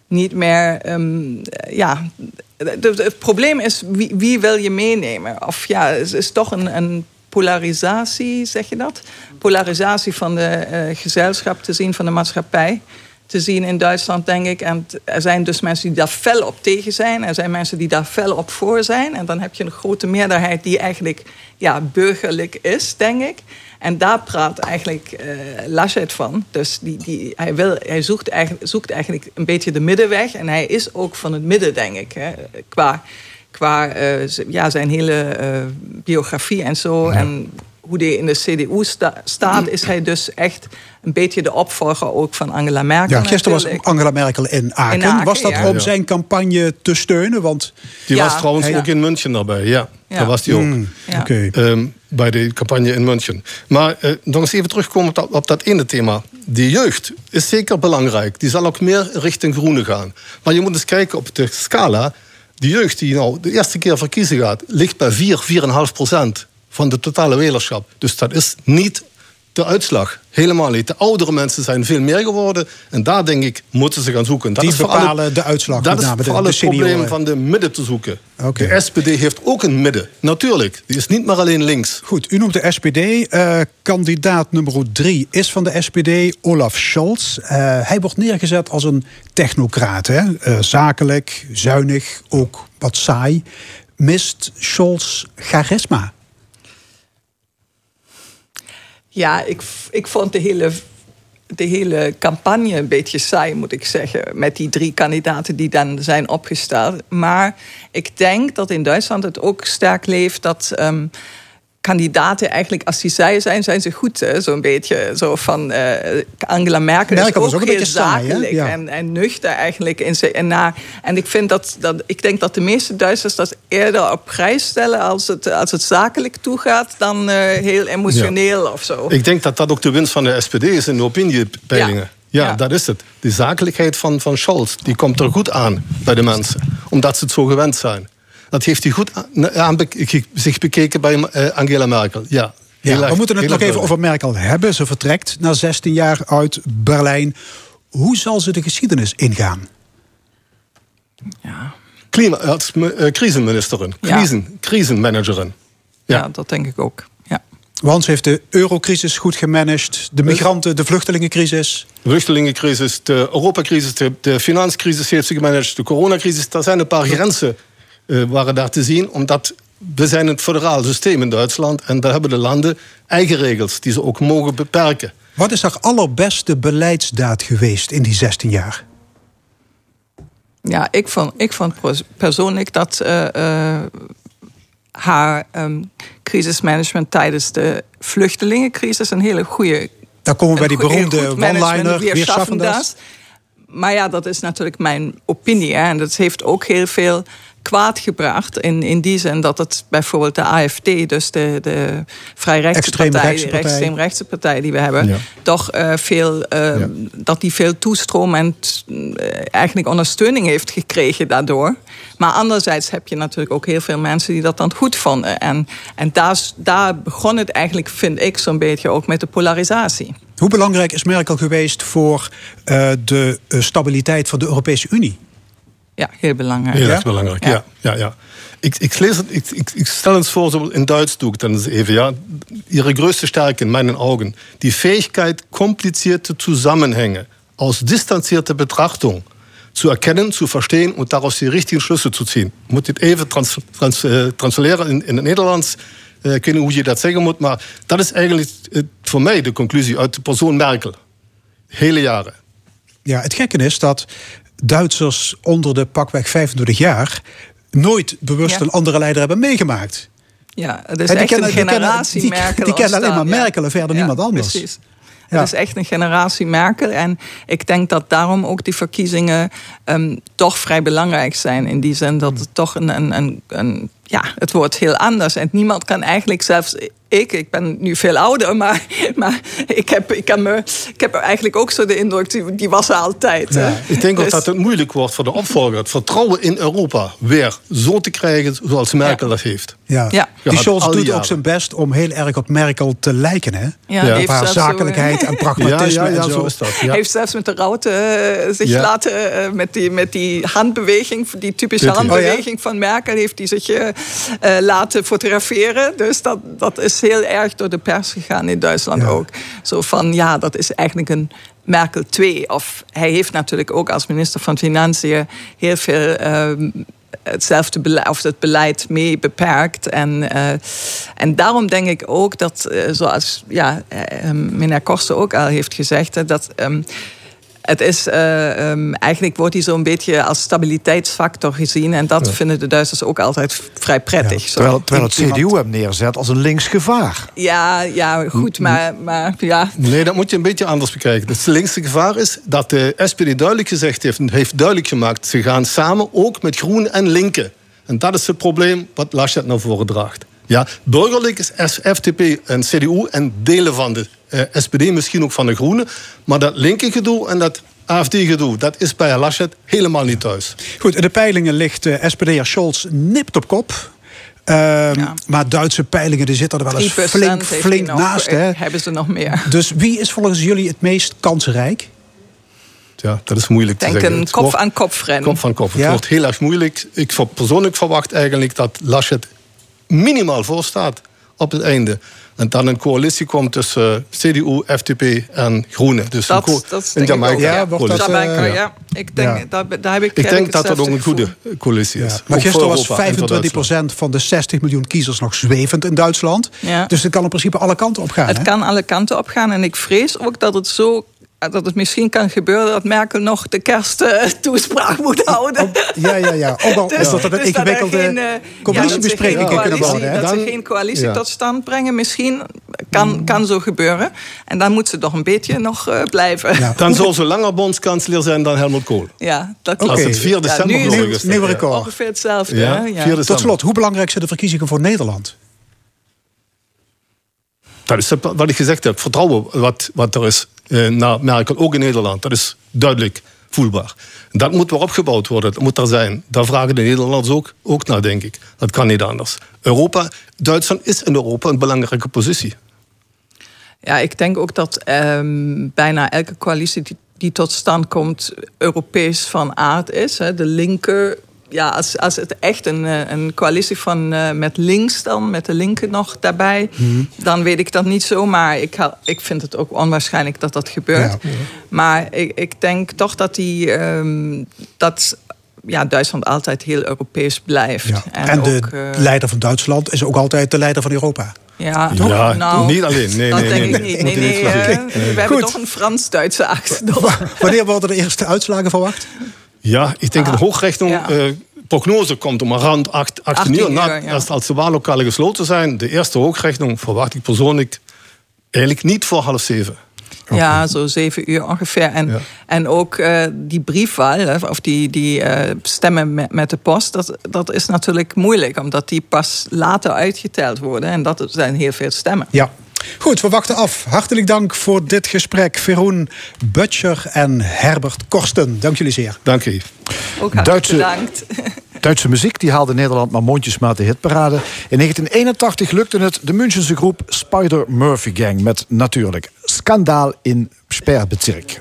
niet meer. ehm, ja, het probleem is wie, wie wil je meenemen? Of ja, het is toch een, een polarisatie, zeg je dat? Polarisatie van de eh, gezelschap te zien, van de maatschappij te zien in Duitsland, denk ik. En er zijn dus mensen die daar fel op tegen zijn. Er zijn mensen die daar fel op voor zijn. En dan heb je een grote meerderheid die eigenlijk ja, burgerlijk is, denk ik. En daar praat eigenlijk eh Laschet van. Dus die, die, hij, wil, hij zoekt, eigenlijk, zoekt eigenlijk een beetje de middenweg. En hij is ook van het midden, denk ik. Hè, qua qua eh, ja, zijn hele eh, biografie en zo. En hoe hij in de CDU sta- staat, is hij dus echt een beetje de opvolger ook van Angela Merkel. Ja, gisteren was. Angela Merkel in Aken. In Aken, was dat ja. om zijn campagne te steunen? Want Die Ja, was trouwens ja. ook in München daarbij. Ja, Ja. daar was die ook. Ehm, bij de campagne in München. Maar eh, nog eens even terugkomen op dat, op dat ene thema. Die jeugd is zeker belangrijk. Die zal ook meer richting groene gaan. Maar je moet eens kijken op de scala. Die jeugd die nou de eerste keer verkiezen gaat... ligt bij 4, 4,5 procent van de totale wählerschap. Dus dat is niet de uitslag. Helemaal niet. De oudere mensen zijn veel meer geworden. En daar denk ik, moeten ze gaan zoeken. Dat Die is bepalen het- de uitslag, Dat is de- vooral de het probleem van de midden te zoeken. De SPD heeft ook een midden. Natuurlijk. Die is niet maar alleen links. Goed, u noemt de SPD. Eh, kandidaat nummer drie is van de SPD, Olaf Scholz. Eh, hij wordt neergezet als een technocraat. Hè? Eh, zakelijk, zuinig, ook wat saai. Mist Scholz charisma? Ja, ik, ik vond de hele, de hele campagne een beetje saai, moet ik zeggen. Met die drie kandidaten die dan zijn opgesteld. Maar ik denk dat in Duitsland het ook sterk leeft dat. ehm, kandidaten eigenlijk, als die zij zijn, zijn ze goed. hè. Zo'n beetje zo van eh, Angela Merkel, Merkel is ook, ook een heel beetje saai, hè? zakelijk Ja. en, en nuchter eigenlijk. In zijn, en, na, en ik, vind dat, dat, ik denk dat de meeste Duitsers dat eerder op prijs stellen als het, als het zakelijk toegaat dan eh, heel emotioneel of zo. Ik denk dat dat ook de winst van de SPD is in de opiniepeilingen. Ja, Ja. dat is het. Die zakelijkheid van, van Scholz die komt er goed aan bij de mensen. Omdat ze het zo gewend zijn. Dat heeft hij goed aan, zich bekeken bij eh, Angela Merkel. Ja, Ja, we moeten het nog even over Merkel hebben. Ze vertrekt na 16 jaar uit Berlijn. Hoe zal ze de geschiedenis ingaan? Ja. Klima, als eh, crisenministerin, Ja. crisenmanagerin. Ja. Ja. dat denk ik ook. Ja. Want ze heeft de eurocrisis goed gemanaged. De migranten, de vluchtelingencrisis. De vluchtelingencrisis, de Europacrisis, de, de finanscrisis heeft ze gemanaged, de coronacrisis. Er zijn een paar grenzen eh, waren daar te zien, omdat we zijn het federaal systeem in Duitsland en daar hebben de landen eigen regels die ze ook mogen beperken. Wat is haar allerbeste beleidsdaad geweest in die 16 jaar? Ja, ik vond, ik vond pers- persoonlijk dat eh, eh, haar ehm, crisismanagement tijdens de vluchtelingencrisis een hele goede. Daar komen we bij die een beroemde one-liner. schaffen das. Maar ja, dat is natuurlijk mijn opinie. Hè. En dat heeft ook heel veel kwaad gebracht. In, in die zin dat het bijvoorbeeld de AFD, dus de, de vrij rechtse Extreemrechtse partij, de extreemrechtse partij die we hebben, Ja. toch eh, veel, eh, Ja. dat die veel toestroom en eh, eigenlijk ondersteuning heeft gekregen daardoor. Maar anderzijds heb je natuurlijk ook heel veel mensen die dat dan goed vonden. En, en daar, daar begon het eigenlijk, vind ik, zo'n beetje ook met de polarisatie. Hoe belangrijk is Merkel geweest voor de stabiliteit van de Europese Unie? Ja, heel belangrijk. Heel Ja? erg belangrijk, Ja. ja. ja, ja, Ik, ik, lees het, ik, ik, ik stel het voor, zo in Duits doe ik dan eens even. Ja. Ihre größte Stärke in meinen Augen, die Fähigkeit, komplizierte Zusammenhänge aus distanzierter Betrachtung zu erkennen, zu verstehen und daraus die richtigen Schlüsse zu ziehen. Ik moet dit even trans, trans, transleren in, in het Nederlands. Ik weet niet hoe je dat zeggen moet, maar dat is eigenlijk voor mij de conclusie uit de persoon Merkel. Hele jaren. Ja, het gekke is dat Duitsers onder de pakweg 25 jaar nooit bewust Ja. een andere leider hebben meegemaakt. Ja, het is echt kennen- een generatie die- Merkel. die kennen alleen maar ja. Merkel en verder niemand anders. Precies. Ja. Het is echt een generatie Merkel. En ik denk dat daarom ook die verkiezingen ehm, toch vrij belangrijk zijn. In die zin dat het toch een, een, een, een- Ja, het wordt heel anders. En niemand kan eigenlijk zelfs. Ik, ik ben nu veel ouder, maar, maar ik, heb, ik, heb me, ik heb eigenlijk ook zo de indruk, die, die was er altijd. hè. Ik denk ook Dus- dat het moeilijk wordt voor de opvolger het vertrouwen in Europa weer zo te krijgen zoals Merkel dat heeft. Ja. Ja. Die Scholz doet ook zijn best om heel erg op Merkel te lijken. Hè? Ja, Op haar zo, zakelijkheid en pragmatisme Ja, ja, ja, en zo. zo is dat. Heeft zelfs met de route eh, zich Ja. laten, eh, met, die, met die handbeweging, die typische Dit- handbeweging van Merkel, heeft hij zich eh, laten fotograferen. Dus dat, dat is heel erg door de pers gegaan in Duitsland Ja. ook. Zo van, ja, dat is eigenlijk een Merkel 2. Of hij heeft natuurlijk ook als minister van Financiën heel veel... ehm, hetzelfde of het beleid mee beperkt. En, eh, en daarom denk ik ook dat, eh, zoals ja, eh, meneer Korsten ook al heeft gezegd, dat. ehm, het is, eh, ehm, eigenlijk wordt hij zo'n beetje als stabiliteitsfactor gezien. En dat vinden de Duitsers ook altijd vrij prettig. Terwijl, terwijl het Iemand- CDU hem neerzet als een links gevaar. Ja, ja, goed, maar, maar ja. Nee, dat moet je een beetje anders bekijken. Het linkse gevaar is dat de SPD duidelijk gezegd heeft... heeft duidelijk gemaakt... ze gaan samen ook met groen en linken. En dat is het probleem wat Laschet naar voren draagt. Ja, burgerlijk is FDP en CDU en delen van de eh, SPD, misschien ook van de Groenen. Maar dat linker gedoe en dat AFD-gedoe, dat is bij Laschet helemaal niet thuis. Goed, in de peilingen ligt eh SPD'er Scholz nipt op kop. Ehm, Ja. Maar Duitse peilingen die zitten er wel eens 3% flink, flink naast. eh, Hè? Hebben ze nog meer? Dus wie is volgens jullie het meest kansrijk? Ja, dat is moeilijk Ik te denk zeggen. een Het wordt- kop aan kop rennen. Kop van kop. Het Ja. wordt heel erg moeilijk. Ik persoonlijk verwacht eigenlijk dat Laschet minimaal voor staat op het einde. En dan een coalitie komt tussen CDU, FDP en Groenen. Dus Dat, een, dat. Jamaica Ja, wordt dat, Jamaica, ja. Ik denk, ja. Daar, daar heb ik Ik denk dat dat ook een goede gevoel. coalitie is. Ja. Maar gisteren was Europa en voor 25% van de 60 miljoen kiezers nog zwevend in Duitsland. Ja. Dus het kan in principe alle kanten op gaan. Het hè? kan alle kanten op gaan. En ik vrees ook dat het zo dat het misschien kan gebeuren dat Merkel nog de kersttoespraak moet houden. Ja, ja, ja. Ook al Dus- is dat een dus er ingewikkelde geen, eh, coalitiebespreking ja, dat ze geen kunnen coalitie- worden. hè? Dat ze geen coalitie ja. tot stand brengen, misschien kan, kan zo gebeuren. En dan moet ze toch een beetje nog eh, blijven. Ja. Dan zal ze langer bondskanselier zijn dan Helmut Kool. Ja, dat Oké. Als het 4 december nu is. Nieuw ja. record. ongeveer hetzelfde. Ja, hè? 4 Ja. december. Tot slot, hoe belangrijk zijn de verkiezingen voor Nederland? Dat is wat ik gezegd heb. Vertrouwen wat, wat er is naar Merkel, ook in Nederland. Dat is duidelijk voelbaar. Dat moet weer opgebouwd worden. Dat moet er zijn. Daar vragen de Nederlanders ook, ook naar, denk ik. Dat kan niet anders. Europa, Duitsland is in Europa een belangrijke positie. Ja, ik denk ook dat ehm, bijna elke coalitie die, die tot stand komt, Europees van aard is. Hè. De linker, ja, als, als het echt een, eh, een coalitie van eh, met links dan, met de linker nog daarbij, dan weet ik dat niet zo. Maar ik, ha- ik vind het ook onwaarschijnlijk dat dat gebeurt. Ja. Maar ik, ik denk toch dat die ehm, dat ja, Duitsland altijd heel Europees blijft. Ja. En, de ook, eh, leider van Duitsland is ook altijd de leider van Europa. ja, Ja, nou, niet alleen. Nee, dat nee, denk nee, ik nee. niet. Nee, nee, we hebben toch een Frans-Duitse achterdocht. Wanneer worden de eerste uitslagen verwacht? Ja, ik denk Ah, een ja. eh, prognose komt om rond 8, 18 18 uur. Na, ja. als, als de wahllokalen gesloten zijn, de eerste hoogrechnung verwacht ik persoonlijk eigenlijk niet voor half zeven. Ja, zo zeven uur ongeveer. En, Ja. en ook eh, die briefwaal, hè, of die, die eh, stemmen met, met de post, dat, dat is natuurlijk moeilijk, omdat die pas later uitgeteld worden. En dat zijn heel veel stemmen. Ja. Goed, we wachten af. Hartelijk dank voor dit gesprek. Veroen Butcher en Herbert Korsten. Dank jullie zeer. Dank je. Ook hartelijk Duitse- bedankt. Duitse muziek die haalde Nederland maar mondjesmaat de hitparade. In 1981 lukte het de Münchense groep Spider Murphy Gang met natuurlijk Skandaal in Sperrbezirk.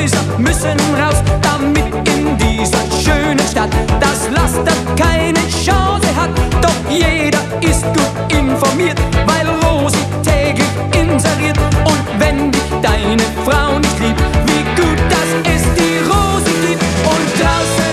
Freudenhäuser müssen raus, damit in dieser schönen Stadt das Laster keine Chance hat. Doch jeder ist gut informiert, weil Rosi täglich inseriert. Und wenn dich deine Frau nicht liebt, wie gut, dass es die Rosi gibt. Und draußen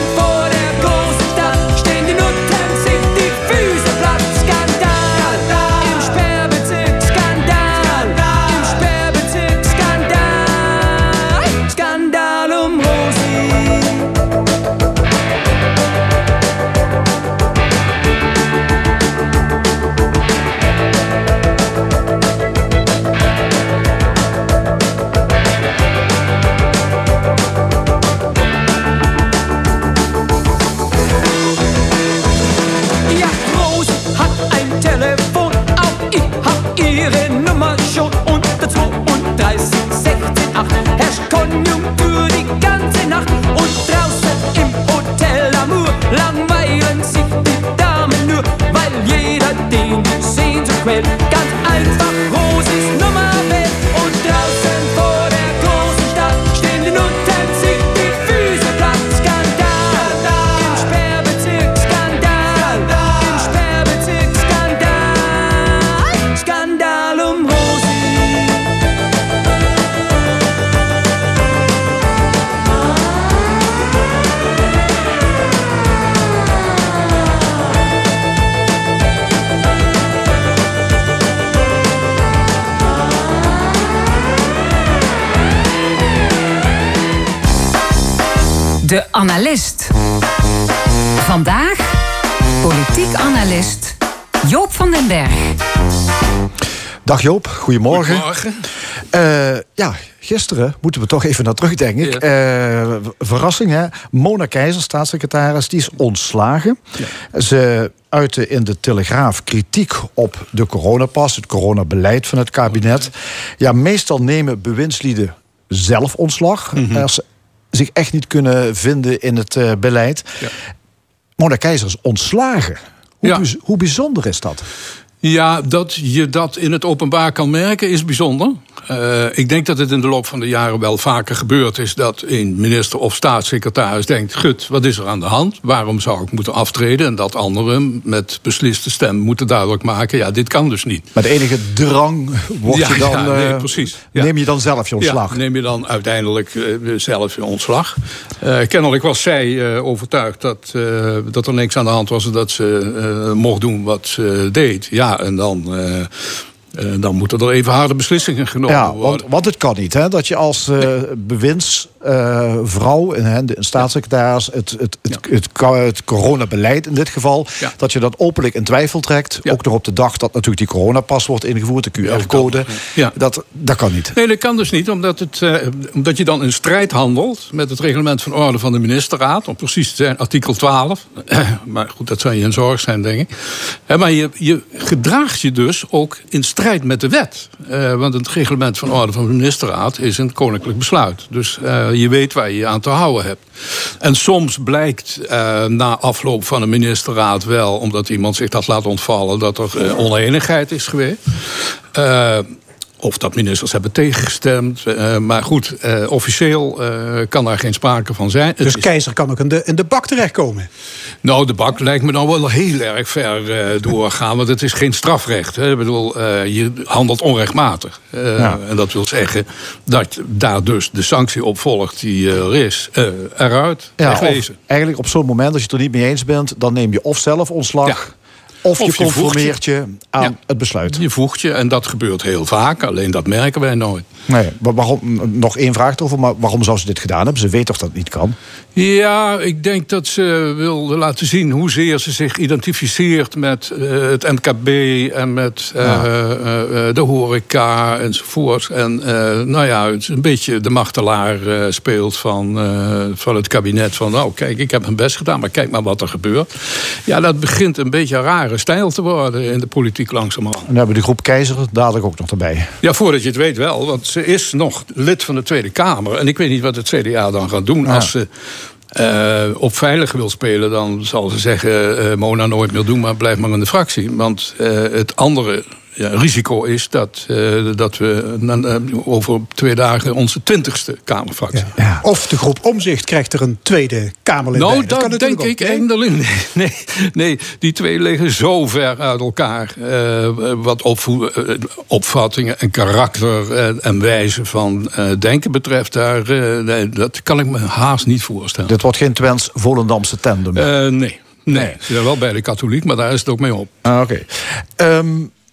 Konjunktur die ganze Nacht. Und draußen im Hotel Amour langweilen sich die Damen nur, weil jeder den die Sehnsucht quält. Ganz einfach Rosis Nummer wählt. De analist. Vandaag politiek analist Joop van den Berg. Dag Joop, goedemorgen. Goedemorgen. Eh, ja, gisteren moeten we toch even naar terug, denk ik. Eh, verrassing, hè? Mona Keizer, staatssecretaris, die is ontslagen. Ze uitte in de Telegraaf kritiek op de coronapas, het coronabeleid van het kabinet. Ja, meestal nemen bewindslieden zelfontslag. Als ze zich echt niet kunnen vinden in het eh, beleid. Ja. Mona Keizer is ontslagen. Hoe, Ja. hoe bijzonder is dat? Ja, dat je dat in het openbaar kan merken is bijzonder. Eh, ik denk dat het in de loop van de jaren wel vaker gebeurd is dat een minister of staatssecretaris denkt: Gut, wat is er aan de hand? Waarom zou ik moeten aftreden? En dat anderen met besliste stem moeten duidelijk maken: ja, dit kan dus niet. Met enige drang word Ja, je dan, ja, nee, eh, precies. Ja. neem je dan zelf je ontslag. Ja, neem je dan uiteindelijk eh, zelf je ontslag. Eh, kennelijk was zij overtuigd dat, dat er niks aan de hand was... en dat ze mocht doen wat ze deed. Ja, en dan, eh, eh, dan moeten er even harde beslissingen genomen Ja, worden. want, want het kan niet, hè? Dat je als eh bewindsvrouw, en de- een staatssecretaris, het, het, het, het, co- het coronabeleid in dit geval, Ja. dat je dat openlijk in twijfel trekt. Ja. Ook nog op de dag dat natuurlijk die coronapas wordt ingevoerd, de QR-code. Ja. Dat, dat kan niet. Nee, dat kan dus niet, omdat, het, eh, omdat je dan in strijd handelt met het reglement van orde van de ministerraad. Om precies te zijn, artikel 12. maar goed, dat zou je in zorg zijn, denk ik. Hè, maar je, je gedraagt je dus ook in strijd met de wet. Eh, want het reglement van orde van de ministerraad is een koninklijk besluit. Dus eh, je weet waar je je aan te houden hebt. En soms blijkt eh, na afloop van een ministerraad wel, omdat iemand zich dat laat ontvallen, dat er eh, oneenigheid is geweest. Of dat ministers hebben tegengestemd. eh, maar goed, eh, officieel eh, kan daar geen sprake van zijn. Het Dus is- Keizer kan ook in de, in de bak terechtkomen. nou, de bak lijkt me dan wel heel erg ver doorgaan. Want het is geen strafrecht. Hè. Ik bedoel, eh, je handelt onrechtmatig. Eh, Ja. En dat wil zeggen dat daar dus de sanctie op volgt die er is. eh, eruit, Ja, eigenlijk op zo'n moment, als je het er niet mee eens bent, dan neem je of zelf ontslag, Ja. Of je Of je voegt conformeert je aan Ja. het besluit. Je voegt je, en dat gebeurt heel vaak. Alleen dat merken wij nooit. Nee, maar waarom, nog één vraag erover, maar waarom zou ze dit gedaan hebben? Ze weet toch dat het niet kan? Ja, ik denk dat ze wil laten zien hoezeer ze zich identificeert met eh, het MKB en met eh, eh, de horeca enzovoort. En nou ja, het is een beetje de machtelaar speelt van, van het kabinet. Van nou, kijk, ik heb mijn best gedaan, maar kijk maar wat er gebeurt. Ja, dat begint een beetje een stijl te worden in de politiek langzamerhand. En dan hebben we de groep Keizer dadelijk ook nog erbij. Ja, voordat je het weet wel, want ze is nog lid van de Tweede Kamer. En ik weet niet wat het CDA dan gaat doen. Als ze eh, op veilig wil spelen, dan zal ze zeggen... eh, Mona nooit meer doen, maar blijf maar in de fractie. Want eh, het andere ja, risico is dat, eh, dat we over twee dagen onze twintigste Kamerfractie... Ja. Of de groep Omzicht krijgt er een tweede Kamerlid Nou, bij. dat, kan denk ik eindelijk. Nee, nee, nee, die twee liggen zo ver uit elkaar. eh, wat opvoe- eh, opvattingen en karakter en, en wijze van eh, denken betreft. Daar, nee, dat kan ik me haast niet voorstellen. Dit wordt geen Twents Volendamse tandem. Eh, nee, nee. Ze zijn wel bij de katholiek, maar daar is het ook mee op. Ah, Oké. Ehm,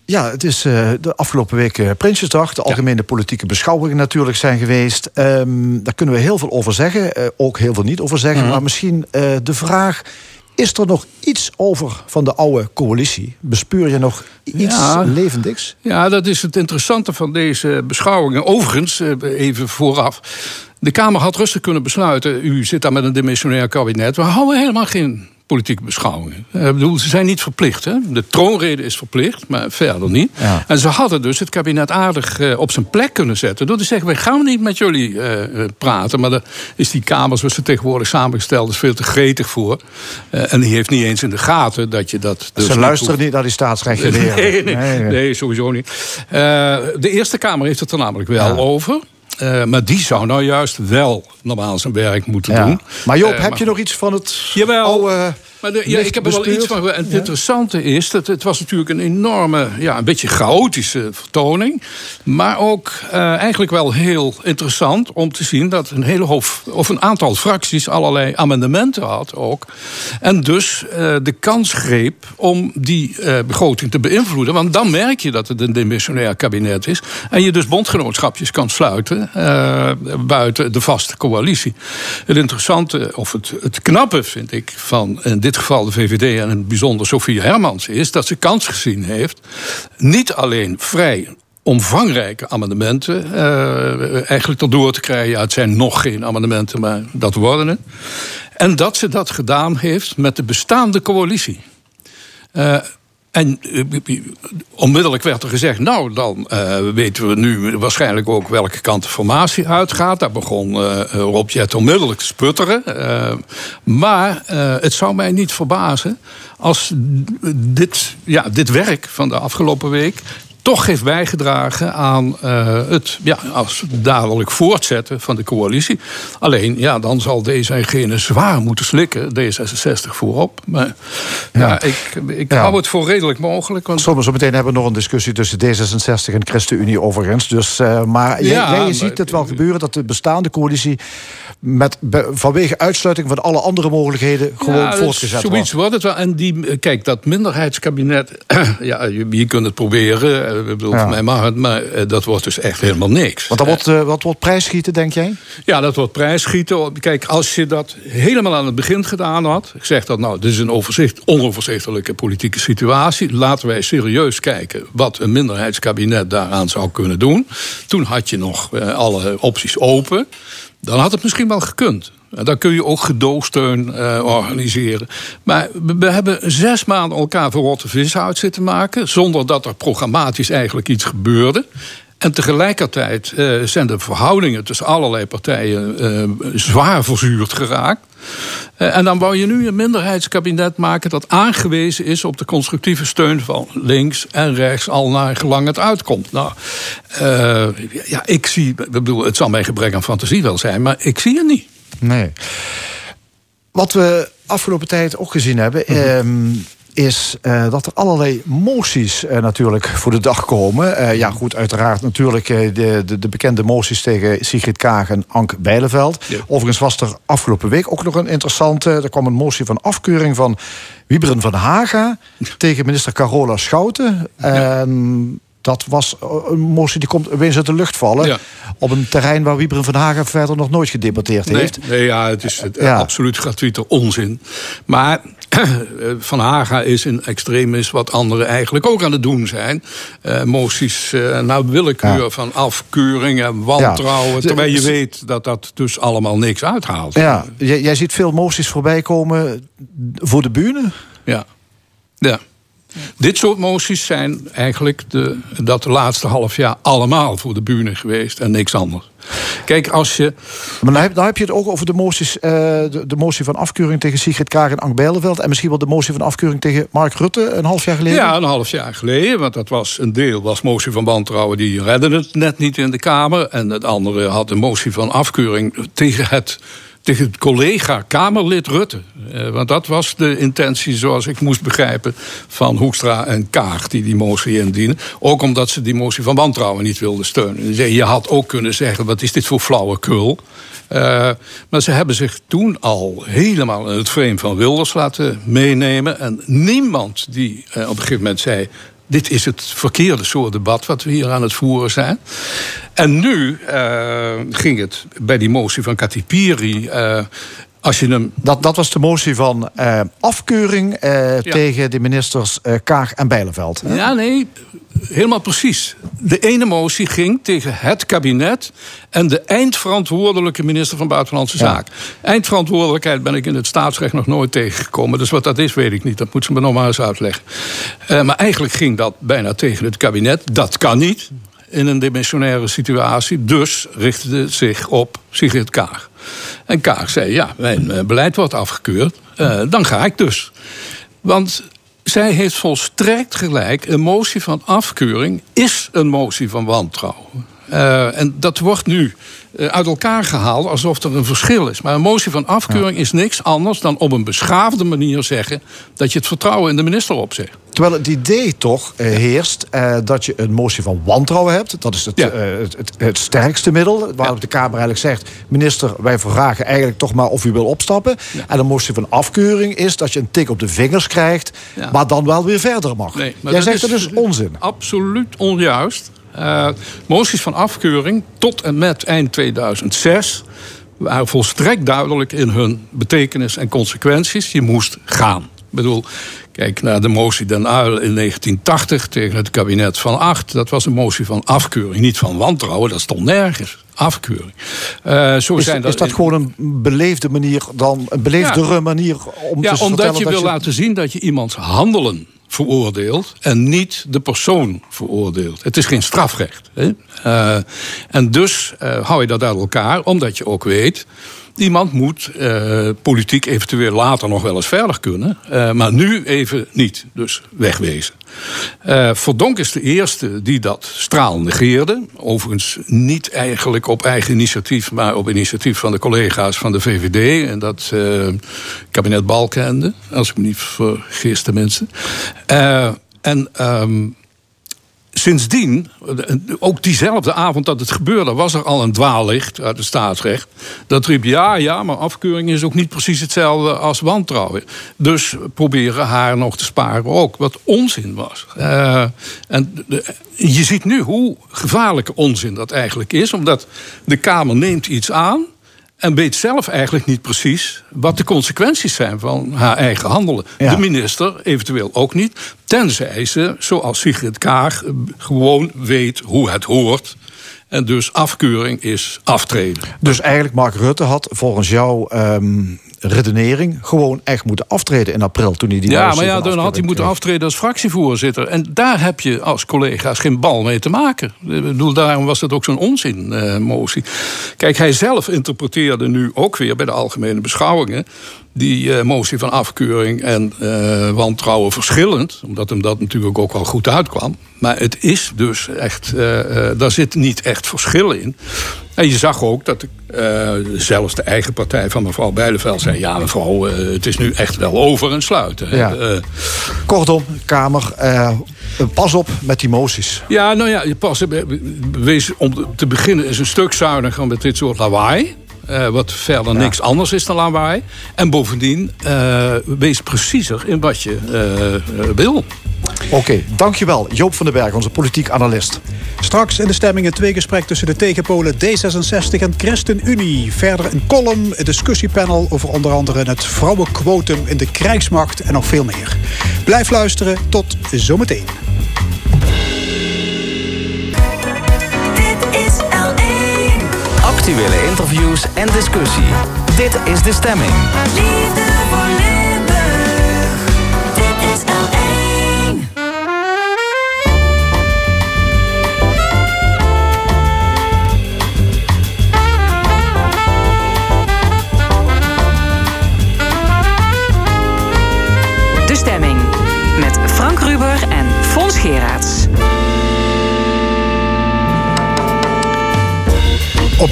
ja, het is eh, de afgelopen week eh, Prinsjesdag. De algemene politieke beschouwingen natuurlijk zijn geweest. Ehm, daar kunnen we heel veel over zeggen. eh, ook heel veel niet over zeggen. Mhm. Maar misschien de vraag... Is er nog iets over van de oude coalitie? Bespeur je nog iets Ja. levendigs? Ja, dat is het interessante van deze beschouwingen. Overigens, even vooraf. De Kamer had rustig kunnen besluiten. U zit daar met een dimissionair kabinet. We houden helemaal geen politieke beschouwingen. Eh, Ik bedoel, ze zijn niet verplicht. Hè? De troonrede is verplicht, maar verder niet. Ja. En ze hadden dus het kabinet aardig eh, op zijn plek kunnen zetten. Door te zeggen, wij gaan niet met jullie eh, praten. Maar daar is die Kamer zoals ze tegenwoordig samengesteld... is veel te gretig voor. En die heeft niet eens in de gaten dat je dat... Dus Ze niet luisteren niet naar die staatsrechtgeleren. Nee, nee, nee, sowieso niet. De Eerste Kamer heeft het er namelijk wel Ja. over. Eh, maar die zou nou juist wel normaal zijn werk moeten Ja. doen. Maar Joop, Eh, heb maar je nog iets van het Jawel. oude... Maar de, ja, ik heb er wel iets van. En het interessante is dat het was natuurlijk een enorme, ja, een beetje chaotische vertoning. Maar ook eh, eigenlijk wel heel interessant om te zien dat een hele hoop, of een aantal fracties allerlei amendementen had ook. En dus eh, de kans greep om die eh, begroting te beïnvloeden. Want dan merk je dat het een demissionair kabinet is. En je dus bondgenootschapjes kan sluiten buiten de vaste coalitie. Het interessante, of het, het knappe vind ik, van in dit geval de VVD en in het bijzonder Sofie Hermans, is dat ze kans gezien heeft. Niet alleen vrij omvangrijke amendementen eh, eigenlijk erdoor te krijgen. Het zijn nog geen amendementen, maar dat worden het. En dat ze dat gedaan heeft met de bestaande coalitie. Eh, En eh, onmiddellijk werd er gezegd, nou dan eh, weten we nu waarschijnlijk ook welke kant de formatie uitgaat. Daar begon eh, Rob onmiddellijk te sputteren. Maar het zou mij niet verbazen als dit, ja, dit werk van de afgelopen week toch heeft bijgedragen aan eh, het ja, als dadelijk voortzetten van de coalitie. Alleen, ja, dan zal deze en gene zwaar moeten slikken, D66 voorop. Maar ja, ik, ik Ja. hou het voor redelijk mogelijk. Want zo meteen hebben we nog een discussie tussen D66 en ChristenUnie overigens. Dus, eh, maar jij, Ja, jij maar- ziet het wel gebeuren dat de bestaande coalitie... Met, vanwege uitsluiting van alle andere mogelijkheden gewoon voortgezet Zoiets wordt. wordt het wel. En die, kijk, dat minderheidskabinet, ja, je, je kunt het proberen. Eh, Ik bedoel, Ja. voor mij mag het, maar eh, dat wordt dus echt helemaal niks. Want dat wordt, eh, wat wordt prijsschieten, denk jij? Ja, dat wordt prijsschieten. Kijk, als je dat helemaal aan het begin gedaan had... ik zeg dat nou, dit is een overzicht, onoverzichtelijke politieke situatie... laten wij serieus kijken wat een minderheidskabinet daaraan zou kunnen doen. Toen had je nog alle opties open. Dan had het misschien wel gekund. En Dan kun je ook gedoogsteun eh, organiseren. Maar we, hebben zes maanden elkaar voor rotte vis zitten maken... zonder dat er programmatisch eigenlijk iets gebeurde... En tegelijkertijd eh, zijn de verhoudingen tussen allerlei partijen eh, zwaar verzuurd geraakt. En dan wou je nu een minderheidskabinet maken dat aangewezen is op de constructieve steun van links en rechts, al naar gelang het uitkomt. Nou, ja, ik zie, ik bedoel, het zal mijn gebrek aan fantasie wel zijn, maar ik zie het niet. Nee. Wat we afgelopen tijd ook gezien hebben... ehm, is eh, dat er allerlei moties eh, natuurlijk voor de dag komen. Eh, ja, goed, uiteraard natuurlijk de, de, de bekende moties tegen Sigrid Kaag en Ank Bijleveld. Ja. Overigens was er afgelopen week ook nog een interessante... er kwam een motie van afkeuring van Wieberen van Haga... tegen minister Carola Schouten. En dat was eh, een motie die komt opeens uit de lucht vallen... Ja. op een terrein waar Wieberen van Haga verder nog nooit gedebatteerd Nee, heeft. nee, ja, het is het, Ja. absoluut gratuite onzin. Maar Van Haga is in extremis wat anderen eigenlijk ook aan het doen zijn. Eh, moties eh naar willekeur Ja. van afkeuring en wantrouwen. Ja. Terwijl je weet dat dat dus allemaal niks uithaalt. Ja, jij, jij ziet veel moties voorbij komen voor de bühne. Ja. ja. Dit soort moties zijn eigenlijk de, dat laatste half jaar allemaal voor de bühne geweest en niks anders. Kijk, als je. Maar dan heb, dan heb je het ook over de moties, eh, de, de motie van afkeuring tegen Sigrid Kaag en Ank Bijleveld. En misschien wel de motie van afkeuring tegen Mark Rutte een half jaar geleden. Ja, een half jaar geleden. Want dat was een deel was motie van wantrouwen. Die redde het net niet in de Kamer. En het andere had een motie van afkeuring tegen het. Tegen collega Kamerlid Rutte. Eh, want dat was de intentie, zoals ik moest begrijpen, van Hoekstra en Kaag die die motie indienen. Ook omdat ze die motie van wantrouwen niet wilden steunen. Je had ook kunnen zeggen: wat is dit voor flauwekul? Eh, maar ze hebben zich toen al helemaal in het frame van Wilders laten meenemen. En niemand die eh, op een gegeven moment zei. Dit is het verkeerde soort debat wat we hier aan het voeren zijn. En nu eh, ging het bij die motie van Katipiri. Als je hem Dat, dat was de motie van eh, afkeuring eh, tegen de ministers eh, Kaag en Bijleveld. hè? Ja, nee, helemaal precies. De ene motie ging tegen het kabinet en de eindverantwoordelijke minister van Buitenlandse Ja. Zaken. Eindverantwoordelijkheid ben ik in het staatsrecht nog nooit tegengekomen. Dus wat dat is, weet ik niet. Dat moet ze me nog maar eens uitleggen. Maar eigenlijk ging dat bijna tegen het kabinet. Dat kan niet in een dimensionaire situatie. Dus richtte het zich op Sigrid Kaag. En Kaag zei, ja, mijn eh, beleid wordt afgekeurd. Eh, dan ga ik dus. Want zij heeft volstrekt gelijk. Een motie van afkeuring is een motie van wantrouwen. Eh, en dat wordt nu eh, uit elkaar gehaald alsof er een verschil is. Maar een motie van afkeuring is niks anders dan op een beschaafde manier zeggen dat je het vertrouwen in de minister opzegt. Terwijl het idee toch eh, heerst dat je een motie van wantrouwen hebt. Dat is het, Ja. het, het, het sterkste middel. Waarop de Kamer eigenlijk zegt... minister, wij vragen eigenlijk toch maar of u wil opstappen. En een motie van afkeuring is dat je een tik op de vingers krijgt... Maar dan wel weer verder mag. Nee, Jij zegt dat is onzin. Absoluut onjuist. Eh, moties van afkeuring tot en met eind 2006 waren volstrekt duidelijk in hun betekenis en consequenties. Je moest gaan. Ik bedoel, kijk naar de motie Den Uyl in 1980 tegen het kabinet van Acht. Dat was een motie van afkeuring, niet van wantrouwen. Dat stond nergens. Afkeuring. Eh, zo Is, zijn is dat gewoon een beleefde manier dan... een beleefdere Ja. manier om Ja, te omdat je dat wil laten zien dat je iemands handelen veroordeelt en niet de persoon veroordeelt. Het is geen strafrecht. Hè? Uh, en dus uh, hou je dat uit elkaar, omdat je ook weet. Iemand moet uh, politiek eventueel later nog wel eens verder kunnen. Uh, maar nu even niet. Dus wegwezen. Uh, Verdonk is de eerste die dat straal negeerde. Overigens niet eigenlijk op eigen initiatief... maar op initiatief van de collega's van de VVD... en dat kabinet Balkende, als ik me niet vergis tenminste. en... Um, sindsdien, ook diezelfde avond dat het gebeurde, was er al een dwaallicht uit het staatsrecht. Dat riep ja, ja, maar afkeuring is ook niet precies hetzelfde als wantrouwen. Dus proberen haar nog te sparen ook, wat onzin was. Uh, en de, je ziet nu hoe gevaarlijke onzin dat eigenlijk is, omdat de Kamer neemt iets aan en weet zelf eigenlijk niet precies wat de consequenties zijn van haar eigen handelen. De minister eventueel ook niet. Tenzij ze, zoals Sigrid Kaag, gewoon weet hoe het hoort. En dus afkeuring is aftreden. Dus eigenlijk Mark Rutte had volgens jou um, redenering gewoon echt moeten aftreden in april toen hij die Ja, maar ja, dan had hij moeten aftreden als fractievoorzitter. En daar heb je als collega's geen bal mee te maken. Ik bedoel, daarom was het ook zo'n onzinmotie. Uh, Kijk, hij zelf interpreteerde nu ook weer bij de algemene beschouwingen die uh, motie van afkeuring en uh, wantrouwen verschillend. Omdat hem dat natuurlijk ook al goed uitkwam. Maar het is dus echt, uh, daar zit niet echt verschil in. En je zag ook dat zelfs de eigen partij van mevrouw Bijleveld zei... ja mevrouw, het is nu echt wel over en sluiten. Ja. Kortom, Kamer, pas op met die moties. Ja, nou ja, pas, wees om te beginnen is een stuk zuiniger met dit soort lawaai. Uh, wat verder ja. niks anders is dan lawaai. En bovendien, uh, wees preciezer in wat je uh, wil. Oké, okay, dankjewel. Joop van den Berg, onze politiek analist. Straks in de stemming een tweegesprek tussen de tegenpolen D66 en ChristenUnie. Verder een column, een discussiepanel over onder andere het vrouwenquotum in de krijgsmacht en nog veel meer. Blijf luisteren, tot zometeen. Actuele interviews en discussie. Dit is de stemming.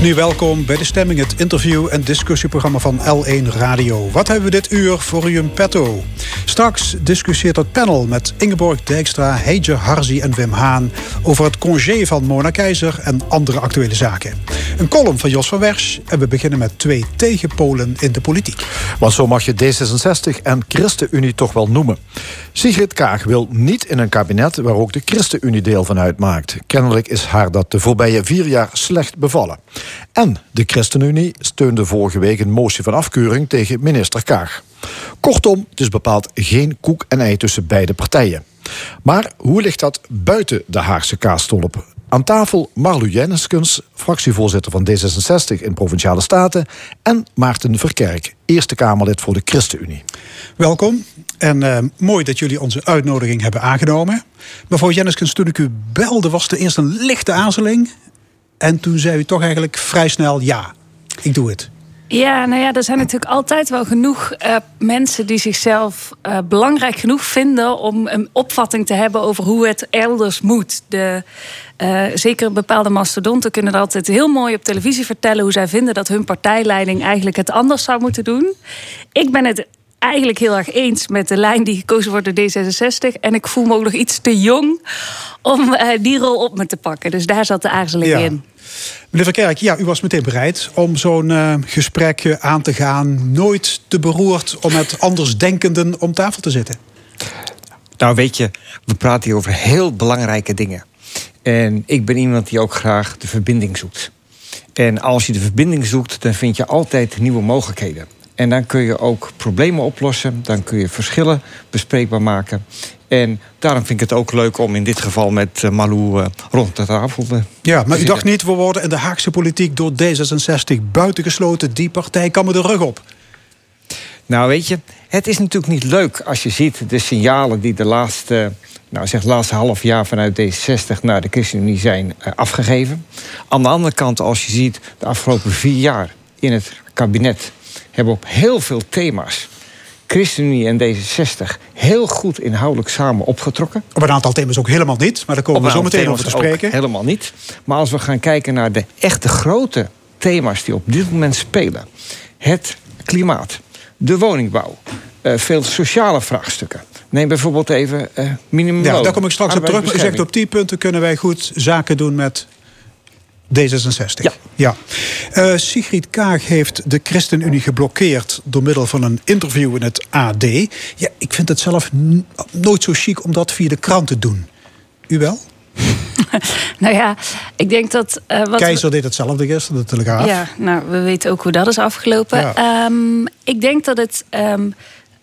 Opnieuw welkom bij de stemming, het interview- en discussieprogramma van L1 Radio. Wat hebben we dit uur voor u in petto? Straks discussieert het panel met Ingeborg Dijkstra, Heijer Harzi en Wim Haan over het congé van Mona Keizer en andere actuele zaken. Een column van Jos van Wersch en we beginnen met twee tegenpolen in de politiek. Want zo mag je D66 en ChristenUnie toch wel noemen. Sigrid Kaag wil niet in een kabinet waar ook de ChristenUnie deel van uitmaakt. Kennelijk is haar dat de voorbije vier jaar slecht bevallen. En de ChristenUnie steunde vorige week een motie van afkeuring tegen minister Kaag. Kortom, is bepaald geen koek en ei tussen beide partijen. Maar hoe ligt dat buiten de Haagse kaasstolp? Aan tafel Marlou Jenniskens, fractievoorzitter van D66 in Provinciale Staten... en Maarten Verkerk, Eerste Kamerlid voor de ChristenUnie. Welkom en uh, mooi dat jullie onze uitnodiging hebben aangenomen. Mevrouw Jenniskens, toen ik u belde was er eerst een lichte aarzeling... en toen zei u toch eigenlijk vrij snel ja, ik doe het. Ja, nou ja, er zijn natuurlijk altijd wel genoeg uh, mensen die zichzelf uh, belangrijk genoeg vinden om een opvatting te hebben over hoe het elders moet. De, uh, zeker bepaalde mastodonten kunnen altijd heel mooi op televisie vertellen hoe zij vinden dat hun partijleiding eigenlijk het anders zou moeten doen. Ik ben het eigenlijk heel erg eens met de lijn die gekozen wordt door D66. En ik voel me ook nog iets te jong om die rol op me te pakken. Dus daar zat de aarzeling ja. in. Meneer Verkerk, ja, u was meteen bereid om zo'n uh, gesprek aan te gaan. Nooit te beroerd om met andersdenkenden om tafel te zitten. Nou, weet je, we praten hier over heel belangrijke dingen. En ik ben iemand die ook graag de verbinding zoekt. En als je de verbinding zoekt, dan vind je altijd nieuwe mogelijkheden. En dan kun je ook problemen oplossen. Dan kun je verschillen bespreekbaar maken. En daarom vind ik het ook leuk om in dit geval met Malou uh, rond de tafel te Ja, maar u dacht niet, we worden in de Haagse politiek door D66 buitengesloten. Die partij kan me de rug op. Nou, weet je, het is natuurlijk niet leuk als je ziet de signalen die de laatste, nou zeg, laatste half jaar vanuit D66 naar de ChristenUnie zijn eh, afgegeven. Aan de andere kant, als je ziet de afgelopen vier jaar in het kabinet hebben op heel veel thema's ChristenUnie en D66 heel goed inhoudelijk samen opgetrokken. Op een aantal thema's ook helemaal niet, maar daar komen we zo een meteen over te thema's ook spreken. Helemaal niet. Maar als we gaan kijken naar de echte grote thema's die op dit moment spelen: het klimaat, de woningbouw, eh, veel sociale vraagstukken. Neem bijvoorbeeld even eh minimumloon. Ja, daar kom ik straks op terug. Maar u zegt op die punten kunnen wij goed zaken doen met D66. Ja. ja. Eh, Sigrid Kaag heeft de ChristenUnie geblokkeerd door middel van een interview in het AD. Ja, ik vind het zelf nooit zo chic om dat via de krant te doen. U wel? Nou ja, ik denk dat. eh, wat Keizer deed hetzelfde gisteren, de Telegraaf. Ja, nou, we weten ook hoe dat is afgelopen. Ja. Ehm, ik denk dat het. ehm,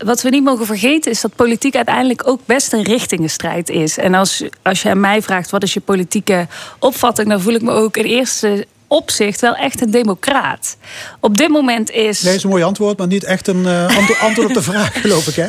wat we niet mogen vergeten is dat politiek uiteindelijk ook best een richtingenstrijd is. En als, als je aan mij vraagt wat is je politieke opvatting, dan voel ik me ook in eerste opzicht wel echt een democraat. Op dit moment is. Nee, is een mooi antwoord, maar niet echt een eh, antwo- antwoord op de vraag, geloof ik, hè?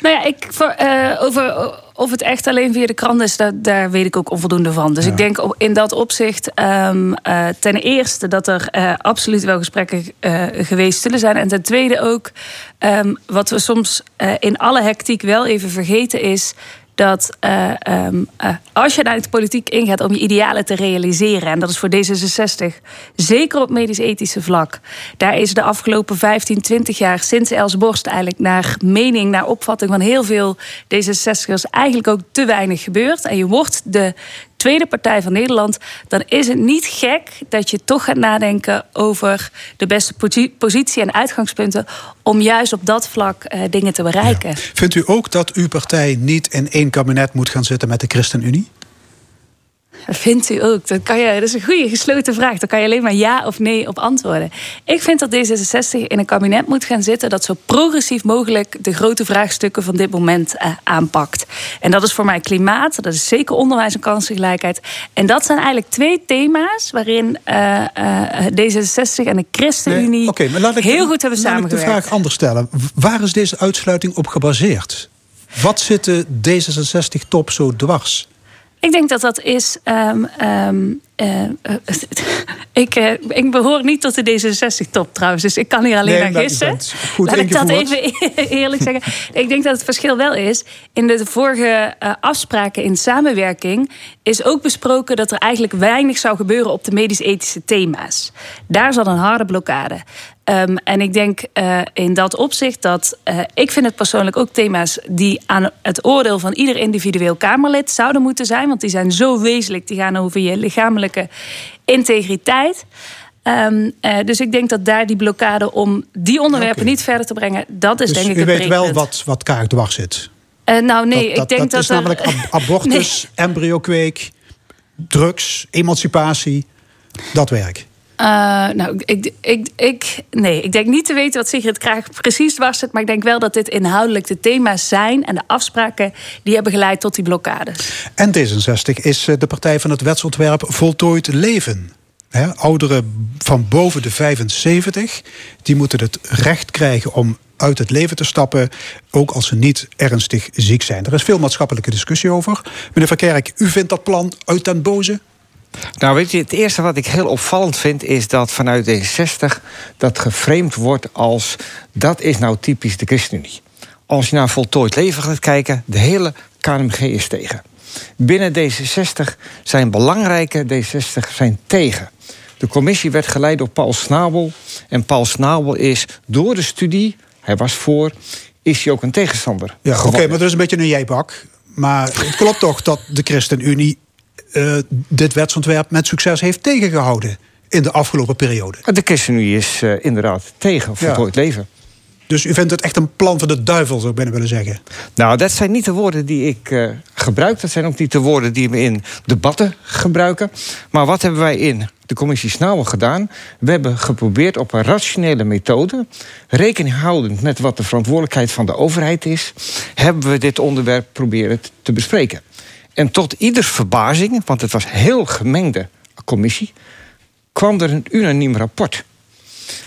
Nou ja, ik, voor, eh, over of het echt alleen via de krant is, daar, daar weet ik ook onvoldoende van. Dus ik denk op, in dat opzicht ehm, eh, ten eerste dat er absoluut wel gesprekken eh, geweest zullen zijn. En ten tweede ook, ehm, wat we soms in alle hectiek wel even vergeten is dat eh, ehm, eh, als je naar de politiek ingaat om je idealen te realiseren, en dat is voor D66 zeker op medisch-ethische vlak, daar is de afgelopen 15, 20 jaar sinds Els Borst eigenlijk naar mening, naar opvatting van heel veel D66'ers eigenlijk ook te weinig gebeurd. En je wordt de tweede partij van Nederland, dan is het niet gek dat je toch gaat nadenken over de beste posi- positie en uitgangspunten om juist op dat vlak eh, dingen te bereiken. Vindt u ook dat uw partij niet in één kabinet moet gaan zitten met de ChristenUnie? Vindt u ook? Dat, kan je, dat is een goede gesloten vraag. Daar kan je alleen maar ja of nee op antwoorden. Ik vind dat D66 in een kabinet moet gaan zitten dat zo progressief mogelijk de grote vraagstukken van dit moment eh, aanpakt. En dat is voor mij klimaat, dat is zeker onderwijs en kansengelijkheid. En dat zijn eigenlijk twee thema's waarin eh, eh, D66 en de ChristenUnie Nee, oké, maar laat ik, heel goed hebben laat ik de samengewerkt. vraag anders stellen. Waar is deze uitsluiting op gebaseerd? Wat zit de D66-top zo dwars? Ik denk dat dat is. ehm, eh, eh, ik, eh, ik behoor niet tot de D66-top trouwens, dus ik kan hier alleen Nee, naar maar u gissen. Laat ik dat even eerlijk zeggen. Ik denk dat het verschil wel is. In de vorige afspraken in samenwerking is ook besproken dat er eigenlijk weinig zou gebeuren op de medisch-ethische thema's. Daar zat een harde blokkade. Ehm, en ik denk in dat opzicht dat ik vind het persoonlijk ook thema's die aan het oordeel van ieder individueel Kamerlid zouden moeten zijn. Want die zijn zo wezenlijk. Die gaan over je lichamelijke integriteit. Ehm, eh, dus ik denk dat daar die blokkade om die onderwerpen niet verder te brengen, dat is Dus denk ik u weet wel wat, wat Kaag dwars zit. Eh, nou nee, dat, ik denk dat, is er- namelijk ab- abortus, embryokweek, drugs, emancipatie, dat werk. Eh, nou, ik, ik, ik, nee, ik denk niet te weten wat Sigrid Kraag precies dwars zit. Maar ik denk wel dat dit inhoudelijk de thema's zijn. En de afspraken die hebben geleid tot die blokkades. En D66 is eh, de partij van het wetsontwerp Voltooid Leven. Ouderen van boven de 75, die moeten het recht krijgen om uit het leven te stappen, ook als ze niet ernstig ziek zijn. Er is veel maatschappelijke discussie over. Meneer Verkerk, u vindt dat plan uit den boze? Nou, weet je, het eerste wat ik heel opvallend vind is dat vanuit D60 dat geframed wordt als dat is nou typisch de ChristenUnie. Als je naar voltooid leven gaat kijken, de hele KNMG is tegen. Binnen D66 zijn belangrijke D60 zijn tegen. De commissie werd geleid door Paul Snabel. En Paul Snabel is door de studie, hij was voor, is hij ook een tegenstander. Ja, oké, maar dat is een beetje een jijbak. Maar het klopt toch dat de ChristenUnie dit wetsontwerp met succes heeft tegengehouden in de afgelopen periode. De ChristenUnie is eh, inderdaad tegen voltooid leven. Dus u vindt het echt een plan van de duivel, zou ik bijna willen zeggen. Nou, dat zijn niet de woorden die ik eh, gebruik. Dat zijn ook niet de woorden die we in debatten gebruiken. Maar wat hebben wij in de commissie Snauwen gedaan? We hebben geprobeerd op een rationele methode... rekening houdend met wat de verantwoordelijkheid van de overheid is... hebben we dit onderwerp proberen te bespreken. En tot ieders verbazing, want het was een heel gemengde commissie... kwam er een unaniem rapport...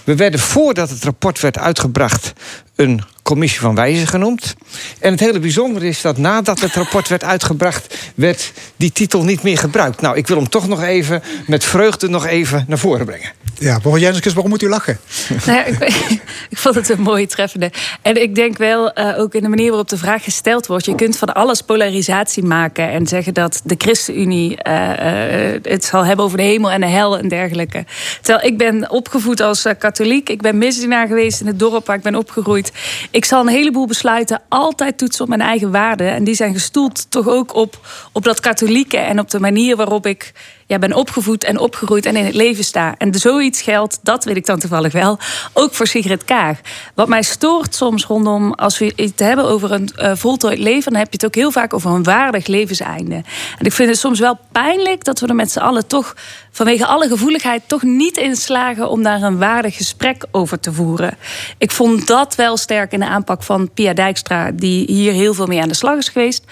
We werden voordat het rapport werd uitgebracht een commissie van wijzen genoemd. En het hele bijzondere is dat nadat het rapport werd uitgebracht, werd die titel niet meer gebruikt. Nou, ik wil hem toch nog even met vreugde nog even naar voren brengen. Ja, mevrouw Jenskens, waarom moet u lachen? Nou ja, ik, ik vond het een mooie treffende. En ik denk wel, eh, ook in de manier waarop de vraag gesteld wordt... je kunt van alles polarisatie maken en zeggen dat de ChristenUnie... eh, eh, het zal hebben over de hemel en de hel en dergelijke. Terwijl ik ben opgevoed als katholiek. Ik ben misdienaar geweest in het dorp waar ik ben opgegroeid. Ik zal een heleboel besluiten altijd toetsen op mijn eigen waarden. En die zijn gestoeld toch ook op, op dat katholieke... en op de manier waarop ik ja, ben opgevoed en opgegroeid en in het leven sta. En zoiets geldt, dat weet ik dan toevallig wel, ook voor Sigrid Kaag. Wat mij stoort soms rondom, als we het hebben over een uh, voltooid leven... dan heb je het ook heel vaak over een waardig levenseinde. En ik vind het soms wel pijnlijk dat we er met z'n allen toch... vanwege alle gevoeligheid toch niet in slagen... om daar een waardig gesprek over te voeren. Ik vond dat wel sterk in de aanpak van Pia Dijkstra... die hier heel veel mee aan de slag is geweest.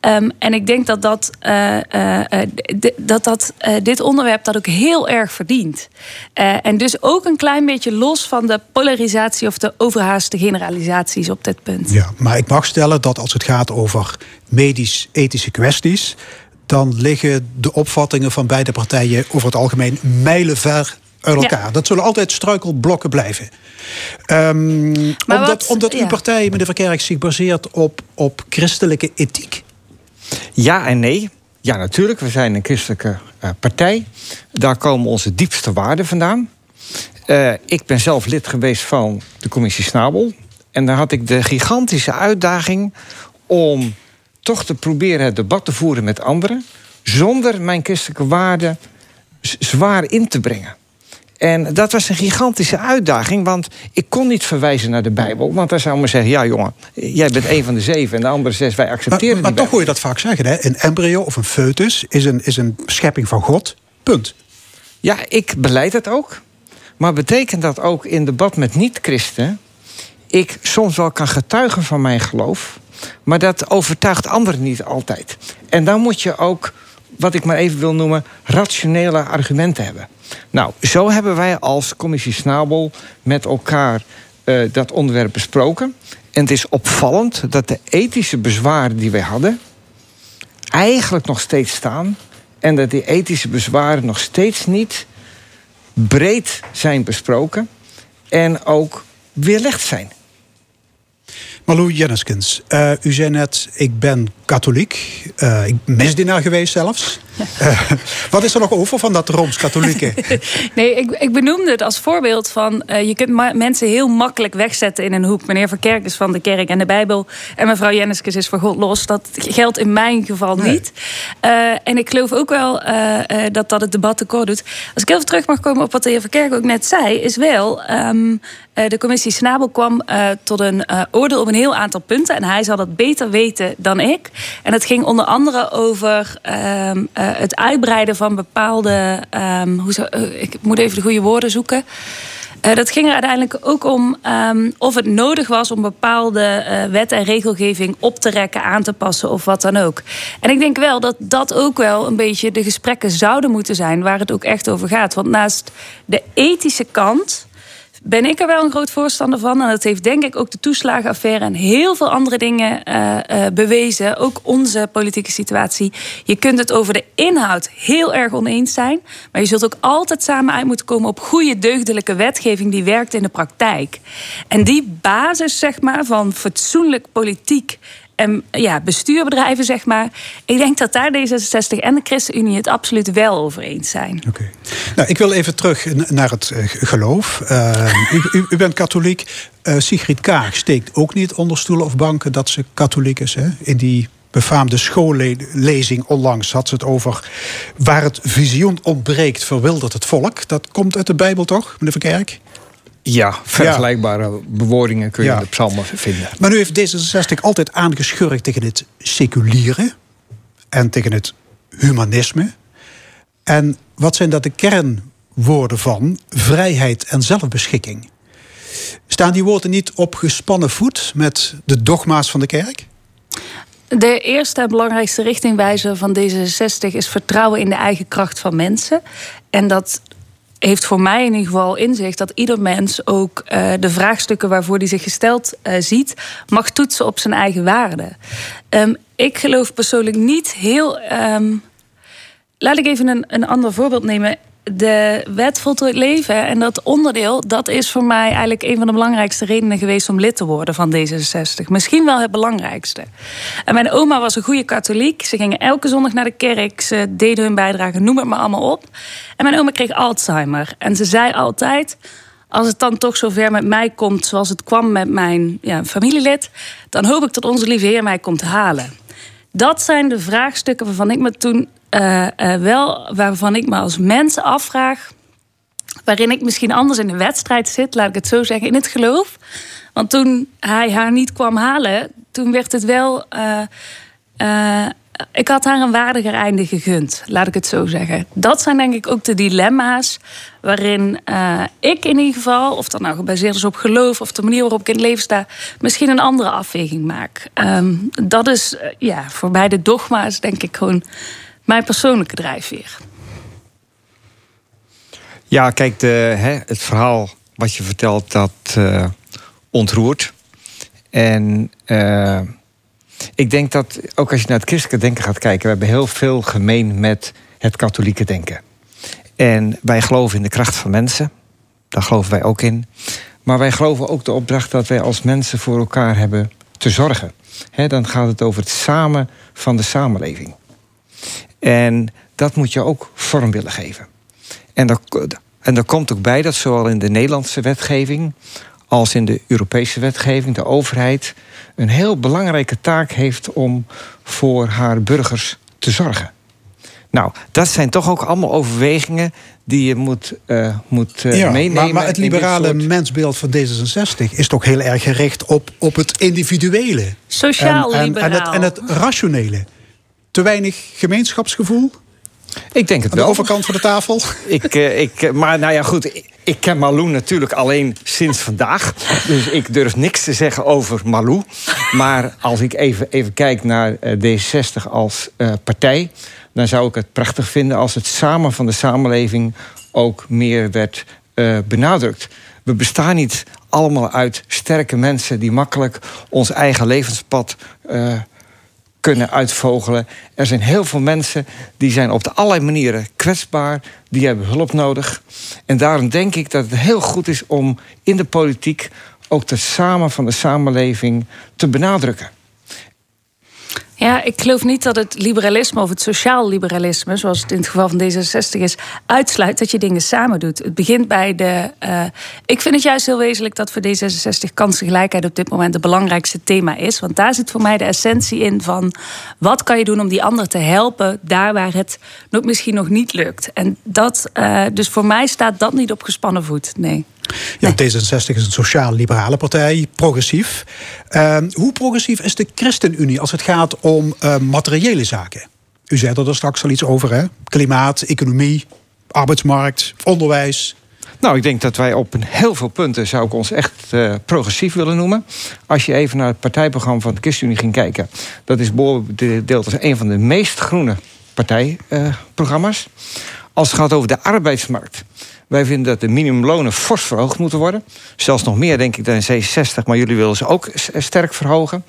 Um, en ik denk dat, dat, uh, uh, dat, dat dit onderwerp dat ook heel erg verdient. en dus ook een klein beetje los van de polarisatie of de overhaaste generalisaties op dit punt. Ja, maar ik mag stellen dat als het gaat over medisch-ethische kwesties, dan liggen de opvattingen van beide partijen over het algemeen mijlenver uit elkaar. Ja. Dat zullen altijd struikelblokken blijven. Um, omdat wat, omdat uw ja. partij, meneer Verkerk, zich baseert op, op christelijke ethiek. Ja en nee. Ja, natuurlijk. We zijn een christelijke uh, partij. Daar komen onze diepste waarden vandaan. Uh, ik ben zelf lid geweest van de commissie Snabel. En daar had ik de gigantische uitdaging om toch te proberen het debat te voeren met anderen. zonder mijn christelijke waarden zwaar in te brengen. En dat was een gigantische uitdaging, want ik kon niet verwijzen naar de Bijbel. Want dan zou men zeggen, ja jongen, jij bent een van de zeven... en de andere zes, wij accepteren Maar, maar toch hoor je dat vaak zeggen, hè? Een embryo of een foetus is een, is een schepping van God, punt. Ja, ik beleid het ook. Maar betekent dat ook in debat met niet-christen... ik soms wel kan getuigen van mijn geloof... maar dat overtuigt anderen niet altijd. En dan moet je ook, wat ik maar even wil noemen... rationele argumenten hebben. Nou, zo hebben wij als commissie Snabel met elkaar uh, dat onderwerp besproken. En het is opvallend dat de ethische bezwaren die wij hadden... eigenlijk nog steeds staan. En dat die ethische bezwaren nog steeds niet breed zijn besproken. En ook weerlegd zijn. Malou Jenniskens, uh, u zei net, ik ben katholiek. Uh, ik ben misdienaar geweest zelfs. Uh, wat is er nog over van dat Rooms-katholieke? nee, ik, ik benoemde het als voorbeeld van... Uh, je kunt mensen heel makkelijk wegzetten in een hoek. Meneer Verkerk is van de kerk en de Bijbel... en mevrouw Jenneskes is voor God los. Dat geldt in mijn geval nee. niet. Uh, en ik geloof ook wel dat dat het debat tekort doet. Als ik even terug mag komen op wat de heer Verkerk ook net zei... is wel... Um, de commissie Snabel kwam tot een oordeel op een heel aantal punten. En hij zal dat beter weten dan ik. En het ging onder andere over... Uh, het uitbreiden van bepaalde. Um, hoe ik moet even de goede woorden zoeken. Dat ging er uiteindelijk ook om um, of het nodig was om bepaalde wet en regelgeving op te rekken, aan te passen of wat dan ook. En ik denk wel dat dat ook wel een beetje de gesprekken zouden moeten zijn waar het ook echt over gaat. Want naast de ethische kant ben ik er wel een groot voorstander van. En dat heeft denk ik ook de toeslagenaffaire en heel veel andere dingen uh, uh, bewezen. Ook onze politieke situatie. Je kunt het over de inhoud heel erg oneens zijn. Maar je zult ook altijd samen uit moeten komen op goede deugdelijke wetgeving die werkt in de praktijk. En die basis, zeg maar, van fatsoenlijk politiek en ja, bestuurbedrijven, zeg maar. Ik denk dat daar D66 en de ChristenUnie het absoluut wel over eens zijn. Oké. Nou, ik wil even terug naar het uh, geloof. Uh, u, bent katholiek. Uh, Sigrid Kaag steekt ook niet onder stoelen of banken dat ze katholiek is. Hè? In die befaamde schoollezing onlangs had ze het over... waar het visioen ontbreekt, verwildert het volk. Dat komt uit de Bijbel toch, meneer Verkerk? Ja, vergelijkbare ja. bewoordingen kun je ja. in de psalmen vinden. Maar nu heeft D66 altijd aangeschurkt tegen het seculiere en tegen het humanisme. En wat zijn dat de kernwoorden van vrijheid en zelfbeschikking? Staan die woorden niet op gespannen voet met de dogma's van de kerk? De eerste en belangrijkste richtingwijzer van D66 is vertrouwen in de eigen kracht van mensen. En dat heeft voor mij in ieder geval inzicht dat ieder mens ook eh, de vraagstukken waarvoor hij zich gesteld eh, ziet, mag toetsen op zijn eigen waarde. Ehm, ik geloof persoonlijk niet heel. ehm, laat ik even een, een ander voorbeeld nemen. De wet voltooid leven en dat onderdeel, dat is voor mij eigenlijk een van de belangrijkste redenen geweest om lid te worden van D66. Misschien wel het belangrijkste. En mijn oma was een goede katholiek. Ze gingen elke zondag naar de kerk. Ze deden hun bijdrage, noem het maar allemaal op. En mijn oma kreeg Alzheimer. En ze zei altijd: als het dan toch zover met mij komt zoals het kwam met mijn ja, familielid, dan hoop ik dat onze lieve Heer mij komt halen. Dat zijn de vraagstukken waarvan ik me toen eh, eh, wel, waarvan ik me als mens afvraag, waarin ik misschien anders in de wedstrijd zit, laat ik het zo zeggen, in het geloof. Want toen hij haar niet kwam halen, toen werd het wel. eh, ik had haar een waardiger einde gegund, laat ik het zo zeggen. Dat zijn denk ik ook de dilemma's waarin ik in ieder geval, of dat nou gebaseerd is op geloof of de manier waarop ik in het leven sta, misschien een andere afweging maak. Ehm, dat is ja, voor beide dogma's denk ik gewoon mijn persoonlijke drijfveer. Ja, kijk, de, hè, het verhaal wat je vertelt, dat eh, ontroert. En eh, ik denk dat, ook als je naar het christelijke denken gaat kijken... we hebben heel veel gemeen met het katholieke denken. En wij geloven in de kracht van mensen. Daar geloven wij ook in. Maar wij geloven ook de opdracht dat wij als mensen voor elkaar hebben te zorgen. Dan gaat het over het samen van de samenleving. En dat moet je ook vorm willen geven. En daar, en komt ook bij dat zowel in de Nederlandse wetgeving als in de Europese wetgeving de overheid een heel belangrijke taak heeft om voor haar burgers te zorgen. Nou, dat zijn toch ook allemaal overwegingen die je moet, eh, moet eh, Ja, meenemen. maar, maar het liberale soort- mensbeeld van D66 is toch heel erg gericht op, op het individuele. Sociaal en, en, en, het, en het rationele. Te weinig gemeenschapsgevoel Ik denk het aan de wel. overkant van de tafel. Ik, eh, ik, eh, maar nou ja, goed. Ik, ken Malou natuurlijk alleen sinds vandaag. Dus ik durf niks te zeggen over Malou. Maar als ik even, even kijk naar eh, D66 als partij... dan zou ik het prachtig vinden als het samen van de samenleving... ook meer werd benadrukt. We bestaan niet allemaal uit sterke mensen... die makkelijk ons eigen levenspad kunnen uitvogelen. Er zijn heel veel mensen die zijn op de allerlei manieren kwetsbaar. Die hebben hulp nodig. En daarom denk ik dat het heel goed is om in de politiek... ook het samen van de samenleving te benadrukken. Ja, ik geloof niet dat het liberalisme of het sociaal liberalisme, zoals het in het geval van D66 is, uitsluit dat je dingen samen doet. Het begint bij de. eh, ik vind het juist heel wezenlijk dat voor D66 kansengelijkheid op dit moment het belangrijkste thema is. Want daar zit voor mij de essentie in van wat kan je doen om die ander te helpen daar waar het nog misschien nog niet lukt. En dat, eh, dus voor mij staat dat niet op gespannen voet. Nee. Ja, D66 is een sociaal-liberale partij, progressief. Ehm, hoe progressief is de ChristenUnie als het gaat om eh, materiële zaken? U zei er straks al iets over, hè? Klimaat, economie, arbeidsmarkt, onderwijs. Nou, ik denk dat wij op een heel veel punten zou ik ons echt eh, progressief willen noemen. Als je even naar het partijprogramma van de ChristenUnie ging kijken, dat is beoordeeld als een van de meest groene partijprogramma's. als het gaat over de arbeidsmarkt. Wij vinden dat de minimumlonen fors verhoogd moeten worden. Zelfs nog meer, denk ik, dan in C60, maar jullie willen ze ook s- sterk verhogen.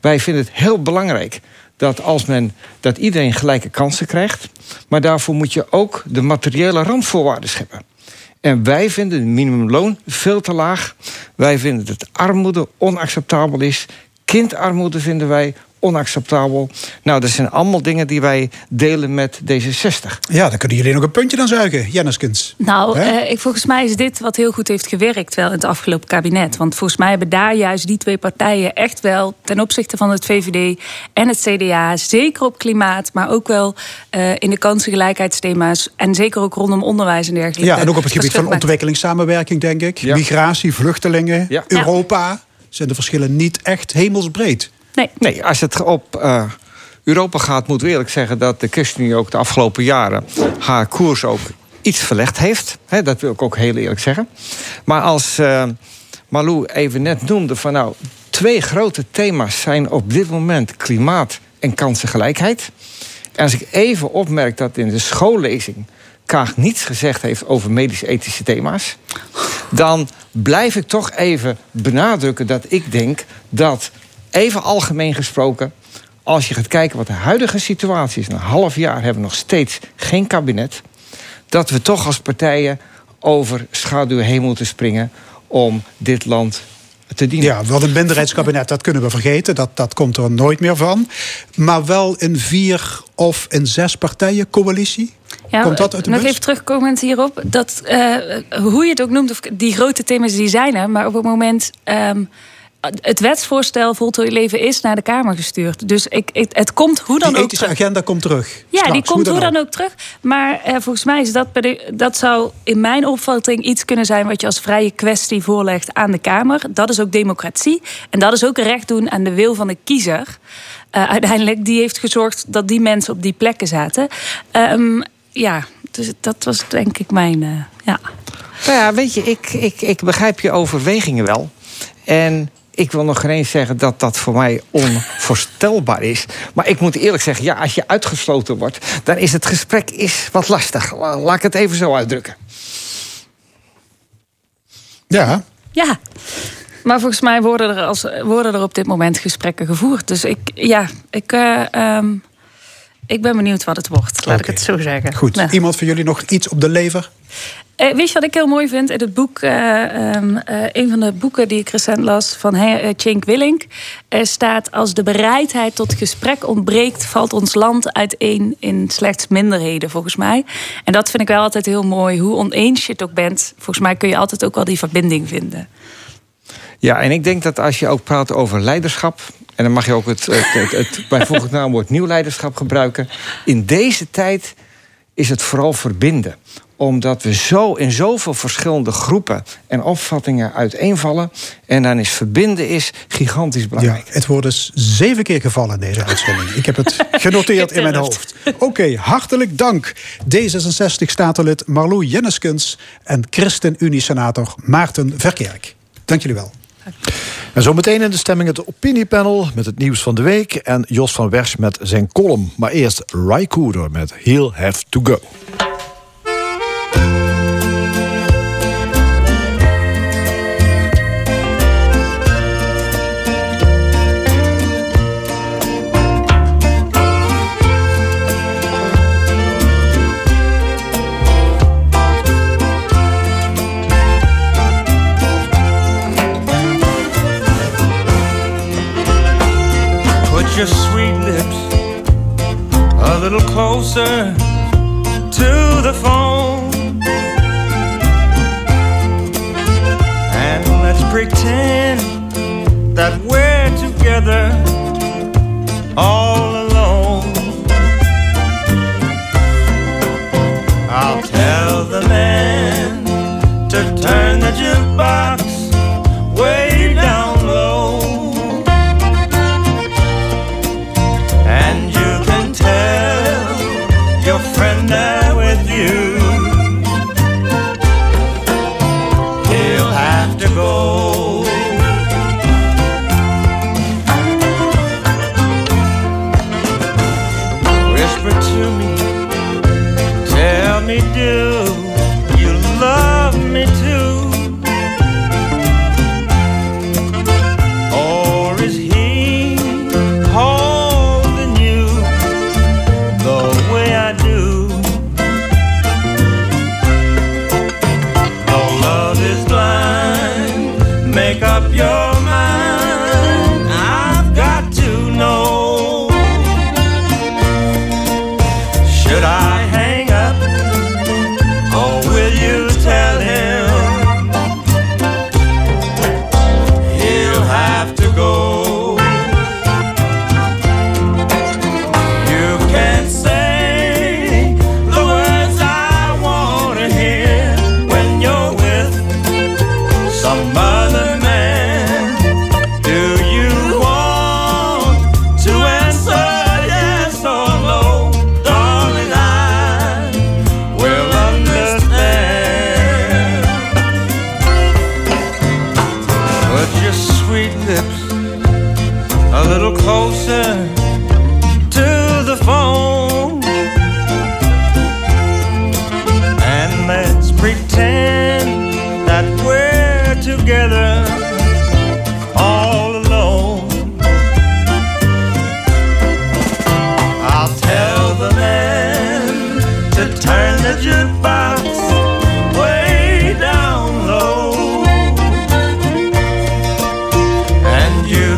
Wij vinden het heel belangrijk dat als men dat iedereen gelijke kansen krijgt, maar daarvoor moet je ook de materiële randvoorwaarden scheppen. En wij vinden het minimumloon veel te laag. Wij vinden dat armoede onacceptabel is. Kindarmoede vinden wij onacceptabel. Nou, dat zijn allemaal dingen die wij delen met D66. Ja, dan kunnen jullie nog een puntje aan zuigen, Jenniskens. Nou, eh, ik, volgens mij is dit wat heel goed heeft gewerkt wel in het afgelopen kabinet. Want volgens mij hebben daar juist die twee partijen echt wel ten opzichte van het VVD en het CDA, zeker op klimaat, maar ook wel eh, in de kansengelijkheidsthema's en zeker ook rondom onderwijs en dergelijke. Ja, en ook op het gebied van ontwikkelingssamenwerking, denk ik. Ja. Migratie, vluchtelingen, Ja. Europa. Zijn de verschillen niet echt hemelsbreed? Nee. Nee, als het op eh, Europa gaat, moeten we eerlijk zeggen dat de ChristenUnie ook de afgelopen jaren haar koers ook iets verlegd heeft. Dat wil ik ook heel eerlijk zeggen. Maar als eh, Malou even net noemde van nou, twee grote thema's zijn op dit moment klimaat en kansengelijkheid. En als ik even opmerk dat in de schoollezing Kaag niets gezegd heeft over medisch-ethische thema's, dan blijf ik toch even benadrukken dat ik denk dat, even algemeen gesproken, als je gaat kijken wat de huidige situatie is, een half jaar hebben we nog steeds geen kabinet, dat we toch als partijen over schaduw heen moeten springen om dit land te dienen. Ja, wel een minderheidskabinet, dat kunnen we vergeten. Dat, dat komt er nooit meer van. Maar wel een vier of een zes partijen coalitie. Ja, Komt dat uit de nog bus? even terugkomend hierop. Dat, eh, hoe je het ook noemt, of die grote thema's die zijn er. Maar op het moment... ehm, het wetsvoorstel Voltooid Leven is naar de Kamer gestuurd. Dus ik, ik- het komt hoe dan Die ook ethische terug. agenda komt terug. Ja, Straks, die komt hoe dan ook terug. Maar eh, volgens mij is dat, bij de, dat zou in mijn opvatting iets kunnen zijn wat je als vrije kwestie voorlegt aan de Kamer. Dat is ook democratie. En dat is ook recht doen aan de wil van de kiezer. Eh, uiteindelijk, die heeft gezorgd dat die mensen op die plekken zaten. Ehm, ja, dus dat was denk ik mijn. eh, ja. Nou ja, weet je, ik, ik, ik begrijp je overwegingen wel. En ik wil nog geen eens zeggen dat dat voor mij onvoorstelbaar is. Maar ik moet eerlijk zeggen, ja, als je uitgesloten wordt... dan is het gesprek is wat lastig. La- Laat ik het even zo uitdrukken. Ja. Ja. Maar volgens mij worden er, als, worden er op dit moment gesprekken gevoerd. Dus ik, ja, ik, eh, ehm, ik ben benieuwd wat het wordt. Laat ik het zo zeggen. Goed. Nou. Iemand van jullie nog iets op de lever? Eh, weet je wat ik heel mooi vind in het boek? eh, ehm, eh, een van de boeken die ik recent las van He- Cenk Willink. Er staat: Als de bereidheid tot gesprek ontbreekt, valt ons land uiteen in slechts minderheden, volgens mij. En dat vind ik wel altijd heel mooi. Hoe oneens je het ook bent, volgens mij kun je altijd ook wel die verbinding vinden. Ja, en ik denk dat als je ook praat over leiderschap... en dan mag je ook het, het, het, het bijvoeglijk naamwoord nieuw leiderschap gebruiken... in deze tijd is het vooral verbinden omdat we zo in zoveel verschillende groepen en opvattingen uiteenvallen. En dan is verbinden is gigantisch Ja, belangrijk. het wordt dus zeven keer gevallen in deze uitzending. Ik heb het genoteerd in mijn hoofd. Oké, hartelijk dank. D66-statenlid Marlou Jenneskens en ChristenUnie-senator Maarten Verkerk. Dank jullie wel. En zometeen in de stemming het opiniepanel met het nieuws van de week. En Jos van Wersch met zijn column. Maar eerst Ry met He'll Have To Go. Little closer to the phone. And let's pretend that we're together all alone. I'll tell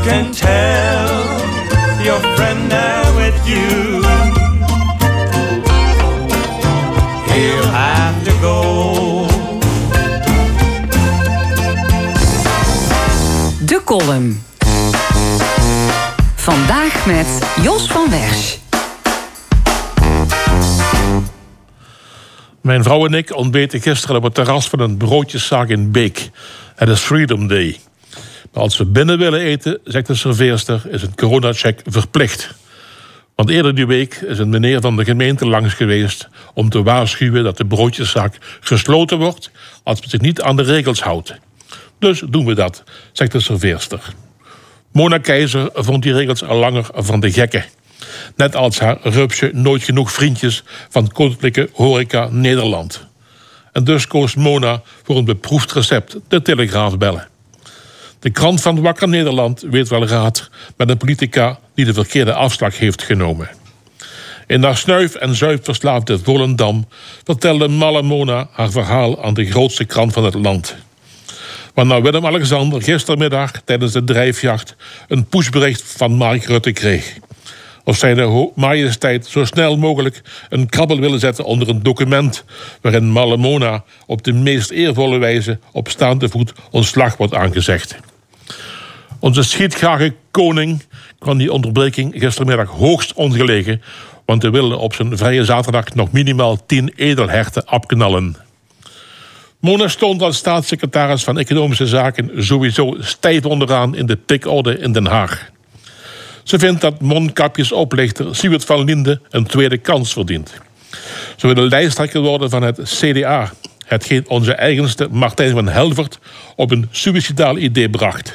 can tell your friend now with you. He'll have to go. De column. Vandaag met Jos van Wersch. Mijn vrouw en ik ontbeten gisteren op het terras van een broodjeszaak in Beek. Het is Freedom Day. Als we binnen willen eten, zegt de serveerster, is een coronacheck verplicht. Want eerder die week is een meneer van de gemeente langs geweest om te waarschuwen dat de broodjeszaak gesloten wordt als we zich niet aan de regels houdt. Dus doen we dat, zegt de serveerster. Mona Keizer vond die regels al langer van de gekken. Net als haar rupsje nooit genoeg vriendjes van Koninklijke Horeca Nederland. En dus koos Mona voor een beproefd recept, de Telegraaf bellen. De krant van Wakker Nederland weet wel raad met een politica die de verkeerde afslag heeft genomen. In haar snuif- en zuipverslaafde Volendam vertelde Malle Mona haar verhaal aan de grootste krant van het land. Waarna Willem-Alexander gistermiddag tijdens de drijfjacht een pushbericht van Mark Rutte kreeg. Of zij de majesteit zo snel mogelijk een krabbel willen zetten onder een document waarin Malle Mona op de meest eervolle wijze op staande voet ontslag wordt aangezegd. Onze schietgrage koning kwam die onderbreking gistermiddag hoogst ongelegen, want hij wilde op zijn vrije zaterdag nog minimaal tien edelherten afknallen. Mona stond als staatssecretaris van Economische Zaken sowieso stijf onderaan in de pikorde in Den Haag. Ze vindt dat mondkapjesoplichter Siewert van Linde een tweede kans verdient. Ze wil lijsttrekker worden van het CDA, hetgeen onze eigenste Martijn van Helvert op een suicidaal idee bracht.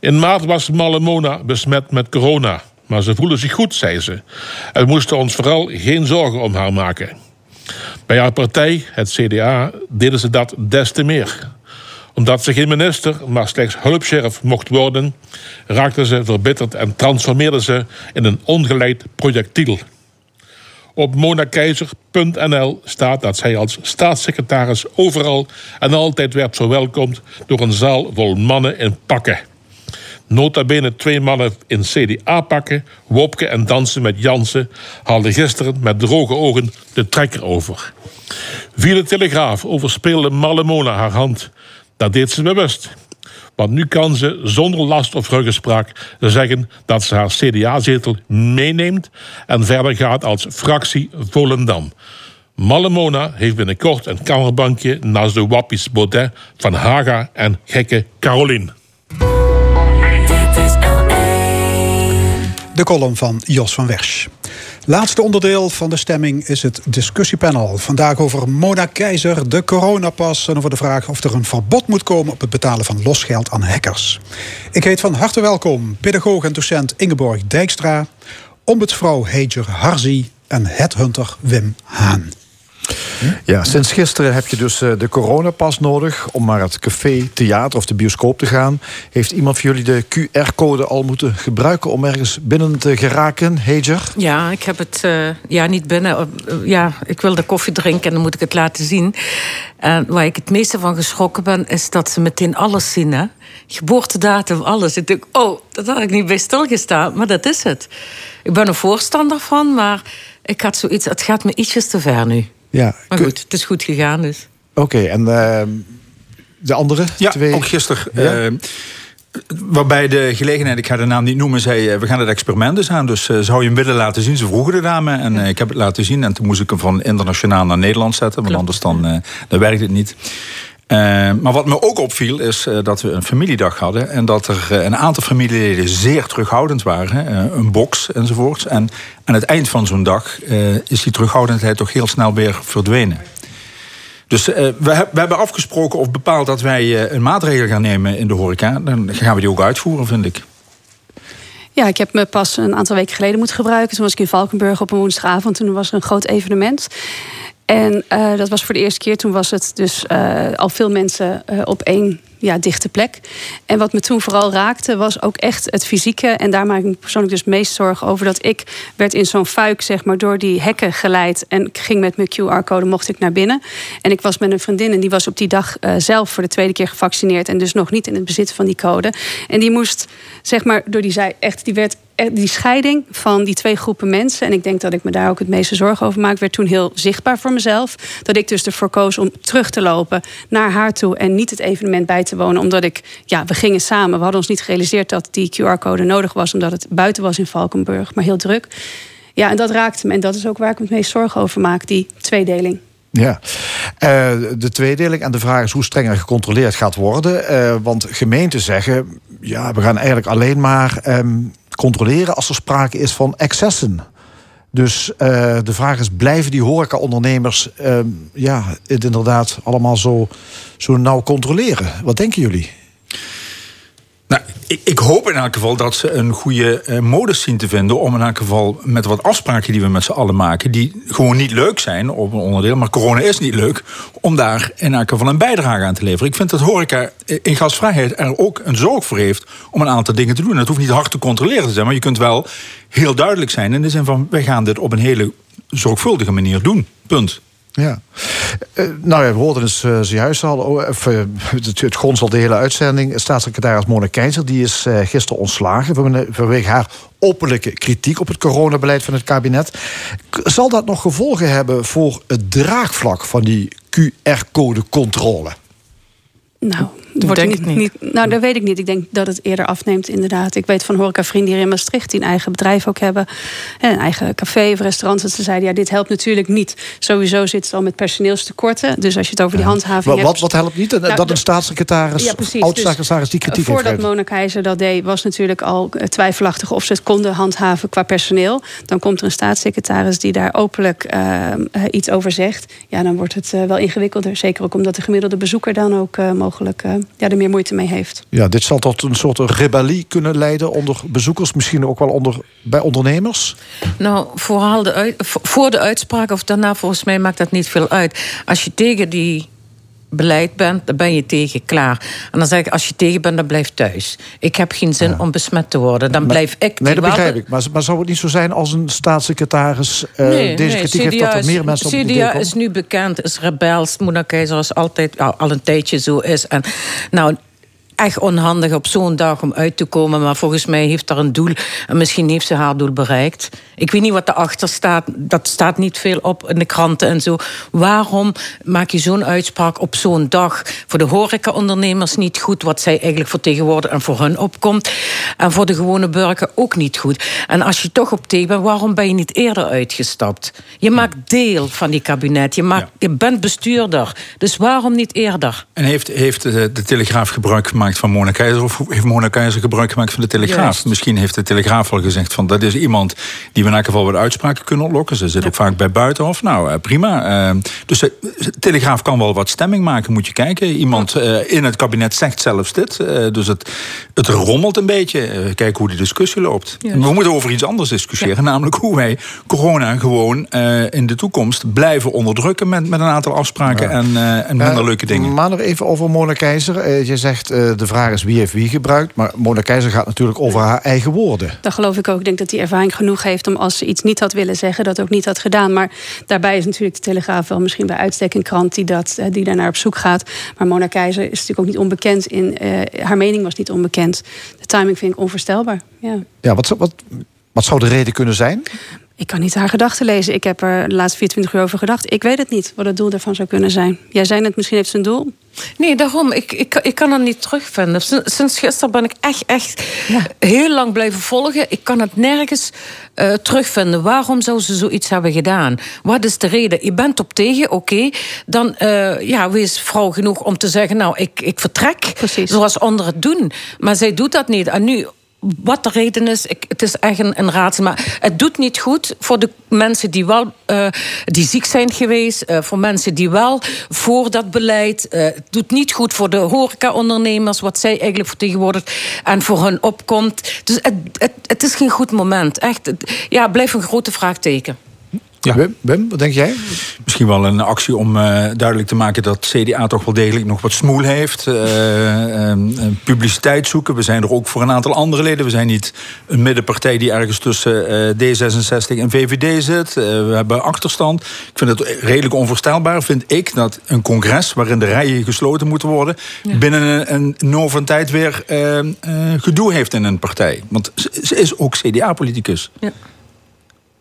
In maart was Malle Mona besmet met corona, maar ze voelde zich goed, zei ze. En moesten ons vooral geen zorgen om haar maken. Bij haar partij, het CDA, deden ze dat des te meer. Omdat ze geen minister, maar slechts hulpsheriff mocht worden, raakte ze verbitterd en transformeerde ze in een ongeleid projectiel. Op monakeizer.nl staat dat zij als staatssecretaris overal en altijd werd verwelkomd door een zaal vol mannen in pakken. Nota bene twee mannen in CDA-pakken, Wopke en dansen met Jansen, haalden gisteren met droge ogen de trekker over. Via de Telegraaf overspeelde Malemona haar hand. Dat deed ze bewust. Want nu kan ze zonder last of ruggespraak zeggen dat ze haar CDA-zetel meeneemt en verder gaat als fractie Volendam. Malemona heeft binnenkort een kamerbankje naast de wappies Baudet van Haga en gekke Caroline. De column van Jos van Wersch. Laatste onderdeel van de stemming is het discussiepanel. Vandaag over Mona Keizer, de coronapas... en over de vraag of er een verbod moet komen... op het betalen van losgeld aan hackers. Ik heet van harte welkom pedagoog en docent Ingeborg Dijkstra... ombudsvrouw Heijer Harzi en headhunter Wim Haan. Ja, sinds gisteren heb je dus eh, de coronapas nodig om naar het café, theater of de bioscoop te gaan. Heeft iemand van jullie de QR-code al moeten gebruiken om ergens binnen te geraken, Hager? Ja, ik heb het uh, ja, niet binnen. Uh, ja, ik wilde koffie drinken en dan moet ik het laten zien. En waar ik het meeste van geschrokken ben, is dat ze meteen alles zien. Geboortedatum, alles. Ik denk, oh, dat had ik niet bij stilgestaan, maar dat is het. Ik ben er voorstander van, maar ik had zoiets, het gaat me ietsjes te ver nu. Ja. Maar goed, het is goed gegaan dus. Oké, okay, en uh, de andere ja, twee? ook gisteren. Ja? Uh, waarbij de gelegenheid, ik ga de naam niet noemen, zei... we gaan het experiment dus aan, dus uh, zou je hem willen laten zien? Ze vroegen de dame en ja. ik heb het laten zien. En toen moest ik hem van internationaal naar Nederland zetten. Want anders dan, dan werkt het niet. Uh, maar wat me ook opviel is uh, dat we een familiedag hadden... en dat er uh, een aantal familieleden zeer terughoudend waren. een box enzovoorts. En aan het eind van zo'n dag is die terughoudendheid toch heel snel weer verdwenen. Dus we, we, hebben afgesproken of bepaald dat wij een maatregel gaan nemen in de horeca. Dan gaan we die ook uitvoeren, vind ik. Ja, ik heb me pas een aantal weken geleden moeten gebruiken. Toen was ik in Valkenburg op een woensdagavond. Toen was er een groot evenement. En uh, dat was voor de eerste keer. Toen was het dus uh, al veel mensen uh, op één ja, dichte plek. En wat me toen vooral raakte, was ook echt het fysieke. En daar maak ik me persoonlijk dus meest zorgen over. Dat ik werd in zo'n fuik, zeg maar, door die hekken geleid. En ik ging met mijn QR-code, mocht ik naar binnen. En ik was met een vriendin en die was op die dag zelf voor de tweede keer gevaccineerd. En dus nog niet in het bezit van die code. En die moest, zeg maar, door die zij echt, die werd eh, die scheiding van die twee groepen mensen, en ik denk dat ik me daar ook het meeste zorgen over maak, werd toen heel zichtbaar voor mezelf. Dat ik dus ervoor koos om terug te lopen naar haar toe en niet het evenement bij te wonen, omdat ik, ja, we gingen samen. We hadden ons niet gerealiseerd dat die QR-code nodig was, omdat het buiten was in Valkenburg, maar heel druk. Ja, en dat raakte me. En dat is ook waar ik me het meest zorgen over maak, die tweedeling. Ja, Eh, de tweedeling en de vraag is hoe strenger gecontroleerd gaat worden. Eh, want gemeenten zeggen, ja, we gaan eigenlijk alleen maar ehm, controleren als er sprake is van excessen. Dus eh, de vraag is, blijven die horecaondernemers ehm, ja, het inderdaad allemaal zo, zo nauw controleren? Wat denken jullie? Nou, ik, ik hoop in elk geval dat ze een goede eh, modus zien te vinden... om in elk geval met wat afspraken die we met z'n allen maken... die gewoon niet leuk zijn op een onderdeel, maar corona is niet leuk... om daar in elk geval een bijdrage aan te leveren. Ik vind dat horeca in gastvrijheid er ook een zorg voor heeft... om een aantal dingen te doen. Het hoeft niet hard te controleren te zijn... maar je kunt wel heel duidelijk zijn in de zin van... wij gaan dit op een hele zorgvuldige manier doen. Punt. Ja. Eh, nou ja, we hoorden het uh, al. oh, of, eh, het, grond de hele uitzending. Staatssecretaris Mona Keizer die is gisteren ontslagen... van- vanwege haar openlijke kritiek op het coronabeleid van het kabinet. Zal dat nog gevolgen hebben voor het draagvlak van die QR-code-controle? Nou, het wordt denk niet, niet. niet- Nou, dat weet ik niet. Ik denk dat het eerder afneemt, inderdaad. Ik weet van horecavrienden hier in Maastricht... die een eigen bedrijf ook hebben. En een eigen café of restaurant. Dat ze zeiden, ja, dit helpt natuurlijk niet. Sowieso zit het al met personeelstekorten. Dus als je het over die handhaving Wat, hebt... wat, wat helpt niet? Nou, dat de- een staatssecretaris, Ja, precies. oud-staatssecretaris die Dus, kritiek eh, heeft Voordat? Mona Keizer dat deed, was natuurlijk al eh, twijfelachtig of ze het konden handhaven qua personeel. Dan komt er een staatssecretaris die daar openlijk eh, eh, iets over zegt. Ja, dan wordt het wel ingewikkelder. Zeker ook omdat de gemiddelde bezoeker dan ook mogelijk ja, er meer moeite mee heeft. Ja, dit zal tot een soort rebellie kunnen leiden onder bezoekers, misschien ook wel onder, bij ondernemers. Nou, vooral de uit- voor de uitspraak of daarna, volgens mij maakt dat niet veel uit. Als je tegen die beleid bent, dan ben je tegen, klaar. En dan zeg ik, als je tegen bent, dan blijf thuis. Ik heb geen zin om besmet te worden. Dan blijf ik... Nee, dat begrijp ik. Maar, maar zou het niet zo zijn als een staatssecretaris eh, Nee, deze nee, kritiek heeft dat er meer mensen op het idee CDA is nu bekend, is rebels. Mona Keizer is altijd ja, al een tijdje zo is. En nou, echt onhandig op zo'n dag om uit te komen. Maar volgens mij heeft daar een doel. En misschien heeft ze haar doel bereikt. Ik weet niet wat erachter staat. Dat staat niet veel op in de kranten en zo. Waarom maak je zo'n uitspraak op zo'n dag? Voor de horecaondernemers niet goed. Wat zij eigenlijk vertegenwoordigen en voor hun opkomt. En voor de gewone burger ook niet goed. En als je toch op tegen bent, waarom ben je niet eerder uitgestapt? Je maakt deel van die kabinet. Je, maakt, je bent bestuurder. Dus waarom niet eerder? En heeft, heeft de, de Telegraaf gebruik gemaakt van Mona Keizer... of heeft Mona Keizer gebruik gemaakt van de Telegraaf? Juist. Misschien heeft de Telegraaf al gezegd van... dat is iemand die we in elk geval wat uitspraken kunnen ontlokken. Ze zit ook vaak bij Buitenhof. Nou, eh, prima. Eh, dus de, de Telegraaf kan wel wat stemming maken, moet je kijken. Iemand eh, in het kabinet zegt zelfs dit. Eh, dus het, het rommelt een beetje. Eh, kijken hoe die discussie loopt. Juist. We moeten over iets anders discussiëren. Namelijk hoe wij corona gewoon eh, in de toekomst blijven onderdrukken... met, met een aantal afspraken en, eh, en minder Eh, leuke dingen. Maar nog even over Mona Keizer. Eh, je zegt eh, de vraag is wie heeft wie gebruikt. Maar Mona Keizer gaat natuurlijk over haar eigen woorden. Dat geloof ik ook. Ik denk dat hij ervaring genoeg heeft om als ze iets niet had willen zeggen, dat ook niet had gedaan. Maar daarbij is natuurlijk de Telegraaf wel misschien bij uitstek een krant die, dat, eh, die daar naar op zoek gaat. Maar Mona Keizer is natuurlijk ook niet onbekend in. eh, haar mening was niet onbekend. De timing vind ik onvoorstelbaar. Ja. Ja, wat, wat, wat zou de reden kunnen zijn? Ik kan niet haar gedachten lezen. Ik heb er de laatste 24 uur over gedacht. Ik weet het niet wat het doel daarvan zou kunnen zijn. Jij zei het, misschien heeft ze een doel. Nee, daarom. Ik, ik, ik kan het niet terugvinden. Sinds, gisteren ben ik echt, echt heel lang blijven volgen. Ik kan het nergens eh, terugvinden. Waarom zou ze zoiets hebben gedaan? Wat is de reden? Je bent op tegen, oké. Dan eh, ja, wees vrouw genoeg om te zeggen... nou, ik, ik vertrek, zoals anderen het doen. Maar zij doet dat niet. En nu wat de reden is, het is echt een, een raadsel. Maar het doet niet goed voor de mensen die wel eh, die ziek zijn geweest. eh, voor mensen die wel voor dat beleid. eh, het doet niet goed voor de horecaondernemers, wat zij eigenlijk vertegenwoordigt. En voor hun opkomt. Dus het, het, het is geen goed moment. Echt, het, ja, blijft een grote vraagteken. Wim, Wim, wat denk jij? Misschien wel een actie om eh, duidelijk te maken dat CDA toch wel degelijk nog wat smoel heeft. Eh, eh, publiciteit zoeken. We zijn er ook voor een aantal andere leden. We zijn niet een middenpartij die ergens tussen eh, D66 en VVD zit. Eh, we hebben achterstand. Ik vind het redelijk onvoorstelbaar, vind ik, dat een congres waarin de rijen gesloten moeten worden, binnen een, een no van tijd weer eh, eh, gedoe heeft in een partij. Want ze, ze is ook CDA-politicus.